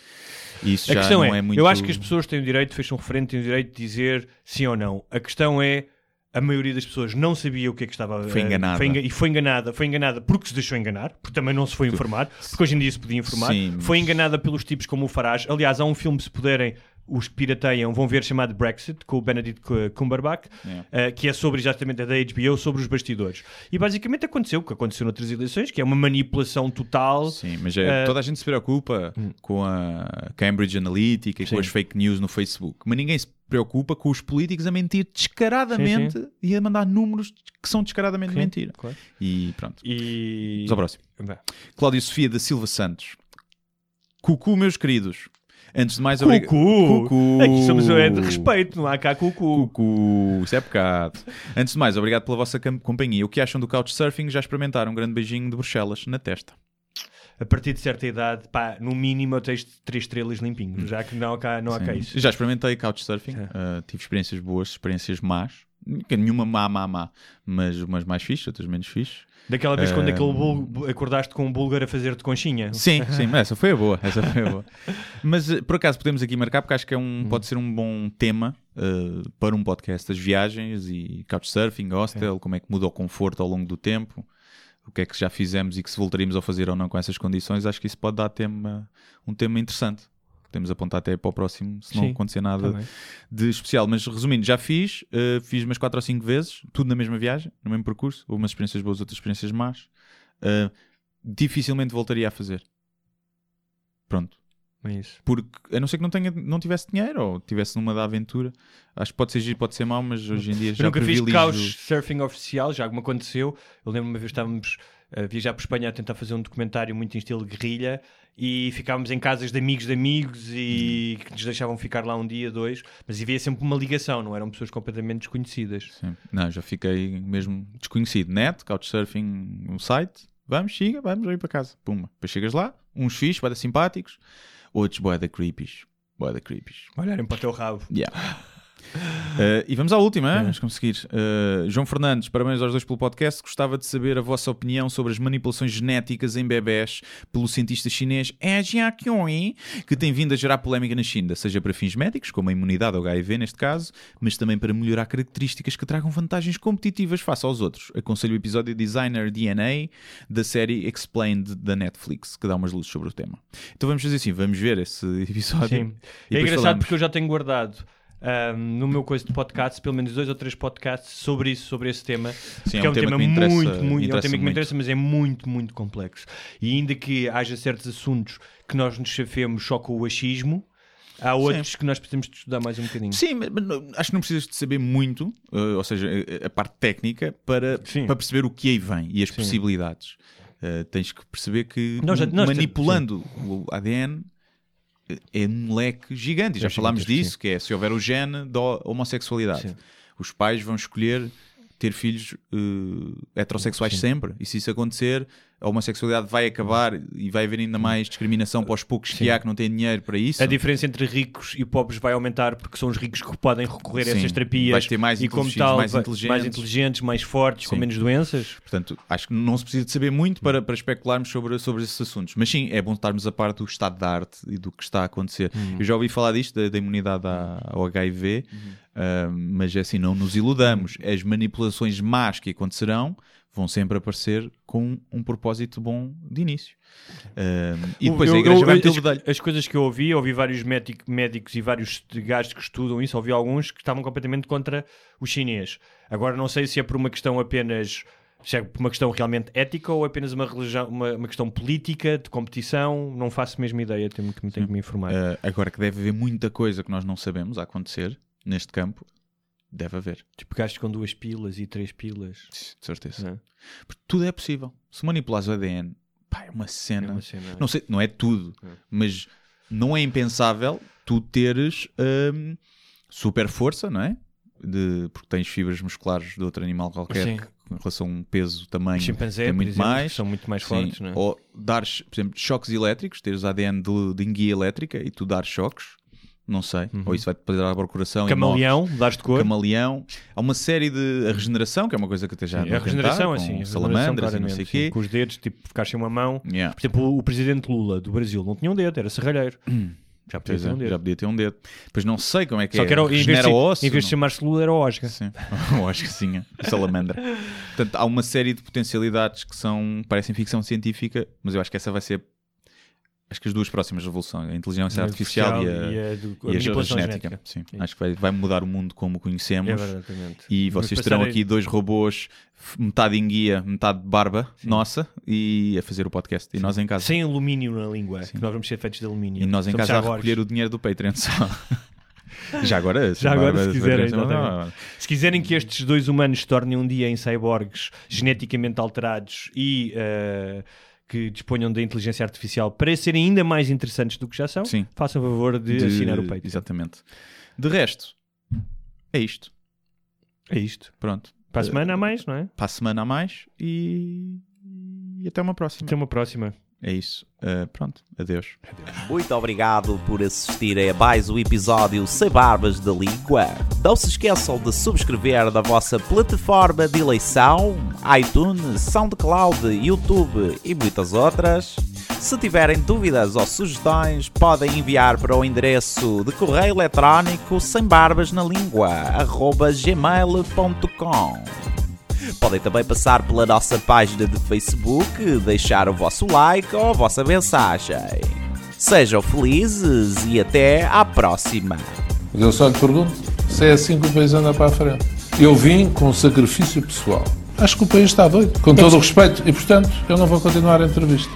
e isso A já não é, é, muito... eu acho que as pessoas têm o direito, fecham um referendo, têm o direito de dizer sim ou não. A questão é, a maioria das pessoas não sabia o que é que estava... Foi eh, enganada. foi e foi enganada. Foi enganada porque se deixou enganar, porque também não se foi informar, porque hoje em dia se podia informar. Sim, mas- Foi enganada pelos tipos como o Farage. Aliás, há um filme, se puderem, os pirateiam, vão ver, chamado Brexit, com o Benedict Cu- Cumberbatch, eh, que é sobre exatamente a da HBO, sobre os bastidores. E basicamente aconteceu o que aconteceu noutras eleições, que é uma manipulação total. Sim, mas é, Eh, toda a gente se preocupa com a Cambridge Analytica e com Sim. as fake news no Facebook, mas ninguém se preocupa com os políticos a mentir descaradamente Sim, e a mandar números que são descaradamente Sim, mentira. claro. E pronto. E... Vamos ao próximo. Cláudio Sofia da Silva Santos. Cucu, meus queridos. Antes de mais, obrigado. Cucu! Cucu! Aqui somos é de respeito, não há cá cucu. Cucu, isso é pecado. Antes de mais, obrigado pela vossa companhia. O que acham do Couchsurfing? Já experimentaram? Um grande beijinho de Bruxelas na testa. A partir de certa idade, pá, no mínimo eu tenho três estrelas limpinhos, já que não há cá, não há cá isso. Já experimentei Couchsurfing. É. Uh, tive experiências boas, experiências más. Nenhuma má, má, má. Mas umas mais fixe, outras menos fixe. Daquela vez quando Eh, aquele bul- acordaste com um búlgaro a fazer-te conchinha. Sim, (laughs) sim, mas essa foi a boa. Essa foi a boa. Mas uh, por acaso podemos aqui marcar, porque acho que é um, pode ser um bom tema uh, para um podcast: as viagens e Couchsurfing, hostel, como é que muda o conforto ao longo do tempo. O que é que já fizemos e que se voltaríamos a fazer ou não com essas condições, acho que isso pode dar tema, um tema interessante. Podemos apontar até para o próximo, se não Sim, acontecer nada bem. de especial. Mas resumindo, já fiz, uh, fiz umas 4 ou 5 vezes, tudo na mesma viagem, no mesmo percurso. Houve umas experiências boas, outras experiências más. Uh, dificilmente voltaria a fazer. Pronto. É isso. Porque a não ser que não, tenha, não tivesse dinheiro ou tivesse numa da aventura, acho que pode ser giro, pode ser mau, mas hoje em dia Eu já nunca fiz privilegio- couchsurfing oficial, já me aconteceu. Eu lembro uma vez estávamos a viajar por Espanha a tentar fazer um documentário muito em estilo guerrilha e ficávamos em casas de amigos de amigos e que nos deixavam ficar lá um dia, dois, mas havia sempre uma ligação, não eram pessoas completamente desconhecidas. Sim. Não, já fiquei mesmo desconhecido. Net, Couchsurfing, um site, vamos, siga, vamos aí para casa. Pumba. Depois chegas lá, uns fixos, boeda simpáticos, outros boeda creepies. Boeda creepies. Olharem para o teu rabo. Yeah. Uh, e vamos à última, hein? vamos conseguir. Uh, João Fernandes, parabéns aos dois pelo podcast. Gostava de saber a vossa opinião sobre as manipulações genéticas em bebés pelo cientista chinês He Jiaqiong, que tem vindo a gerar polémica na China, seja para fins médicos, como a imunidade ao HIV neste caso, mas também para melhorar características que tragam vantagens competitivas face aos outros. Aconselho o episódio Designer DNA da série Explained da Netflix, que dá umas luzes sobre o tema. Então vamos fazer assim, vamos ver esse (laughs) episódio. Sim. É engraçado falamos. porque eu já tenho guardado ahm, no meu coisa de podcast pelo menos dois ou três podcasts sobre isso, sobre esse tema. Sim, porque é um tema, que me interessa- muito, muito, é um tema que me interessa, mas é muito, muito complexo. E ainda que haja certos assuntos que nós nos chafemos só com o achismo, há outros que nós precisamos de estudar mais um bocadinho. Sim, mas acho que não precisas de saber muito, uh, ou seja, a, a parte técnica, para, Sim. para perceber o que aí vem e as Sim. possibilidades. Uh, tens que perceber que Nós nós- manipulando o ADN é um leque gigante. E Já É falámos disso, que é se houver o gene da homossexualidade. Sim. Os pais vão escolher ter filhos uh, heterossexuais sempre. E se isso acontecer, a homossexualidade vai acabar e vai haver ainda mais discriminação para os poucos que há que não têm dinheiro para isso. A diferença entre ricos e pobres vai aumentar porque são os ricos que podem recorrer a Sim. essas terapias Vais ter mais e como tal mais inteligentes. mais inteligentes, mais fortes, com Sim. menos doenças. Portanto, acho que não se precisa de saber muito para, para especularmos sobre, sobre esses assuntos. Mas sim, é bom estarmos a par do estado da arte e do que está a acontecer. Eu já ouvi falar disto, da, da imunidade ao HIV, ah, mas é assim, não nos iludamos. As manipulações más que acontecerão vão sempre aparecer com um propósito bom de início. Ah, e depois Eu- a igreja eu- vai meter as, as coisas que eu ouvi, ouvi vários médic- médicos e vários gajos que estudam isso, ouvi alguns que estavam completamente contra o chinês. Agora não sei se é por uma questão apenas se é por uma questão realmente ética ou apenas uma, religião, uma, uma questão política, de competição, não faço mesmo ideia, tenho que, tenho que me informar. Ah, agora que deve haver muita coisa que nós não sabemos a acontecer neste campo, deve haver. Tipo gajos com duas pilas e três pilas. De certeza. É? Porque tudo é possível. Se manipulares o ADN, pá, é uma É cena. uma cena. Não sei, não é tudo, mas não é impensável tu teres hum, super força, não é? de, porque tens fibras musculares de outro animal qualquer Sim. que, em relação a um peso também Chimpanzé, tem muito exemplo, mais. são muito mais Sim. fortes, não é? Ou dares, por exemplo, choques elétricos, teres ADN de, de enguia elétrica e tu dares choques, não sei. Ou isso vai-te fazer abrir o coração. Uhum. Camaleão, dares de cor. Camaleão. Há uma série de a regeneração, que é uma coisa que até já Sim, andam a regeneração, tentar, assim, salamandras e não sei o quê. Com os dedos, tipo, ficar sem uma mão. Yeah. Por exemplo, o presidente Lula do Brasil não tinha um dedo, era serralheiro. (clears throat) Já podia é, um dedo. já podia ter um dedo. Pois não sei como é que Só é. que era, em vez de, osso, em vez de chamar-se Lula, era (laughs) o Oscar. Sim, que sim, a salamandra. (laughs) Portanto, há uma série de potencialidades que são, parecem ficção científica, mas eu acho que essa vai ser, acho que as duas próximas revoluções, a inteligência artificial e a, e a, do- a e a manipulação genética. genética. Sim, Sim. acho que vai, vai mudar o mundo como o conhecemos. É. E vocês terão a- aqui dois robôs, metade enguia, metade barba nossa, e a fazer o podcast. E nós em casa. Sem alumínio na língua, que nós vamos ser feitos de alumínio. E nós em Somos casa a recolher o dinheiro do Patreon só. Já (laughs) agora, Já agora, se quiserem, exatamente. Se quiserem que estes dois humanos se tornem um dia em cyborgs geneticamente alterados e eh, que disponham da inteligência artificial para serem ainda mais interessantes do que já são, Sim. façam favor de, de- assinar o Patreon. Exatamente. De resto, é isto. É isto. Pronto. Para a semana há mais, não é? Para a semana a mais e, e até uma próxima. Até uma próxima. É isso. Uh, pronto. Adeus. Muito obrigado por assistir a mais um episódio Sem Barbas da Língua. Não se esqueçam de subscrever na vossa plataforma de eleição, iTunes, SoundCloud, YouTube e muitas outras. Se tiverem dúvidas ou sugestões, podem enviar para o endereço de correio eletrónico sem barbas na língua, gmail.com. Podem também passar pela nossa página de Facebook, deixar o vosso like ou a vossa mensagem. Sejam felizes e até à próxima! Mas eu só lhe pergunto se é assim que o país anda para a frente. Eu vim com sacrifício pessoal. Acho que o país está doido, com todo o respeito, e portanto eu não vou continuar a entrevista.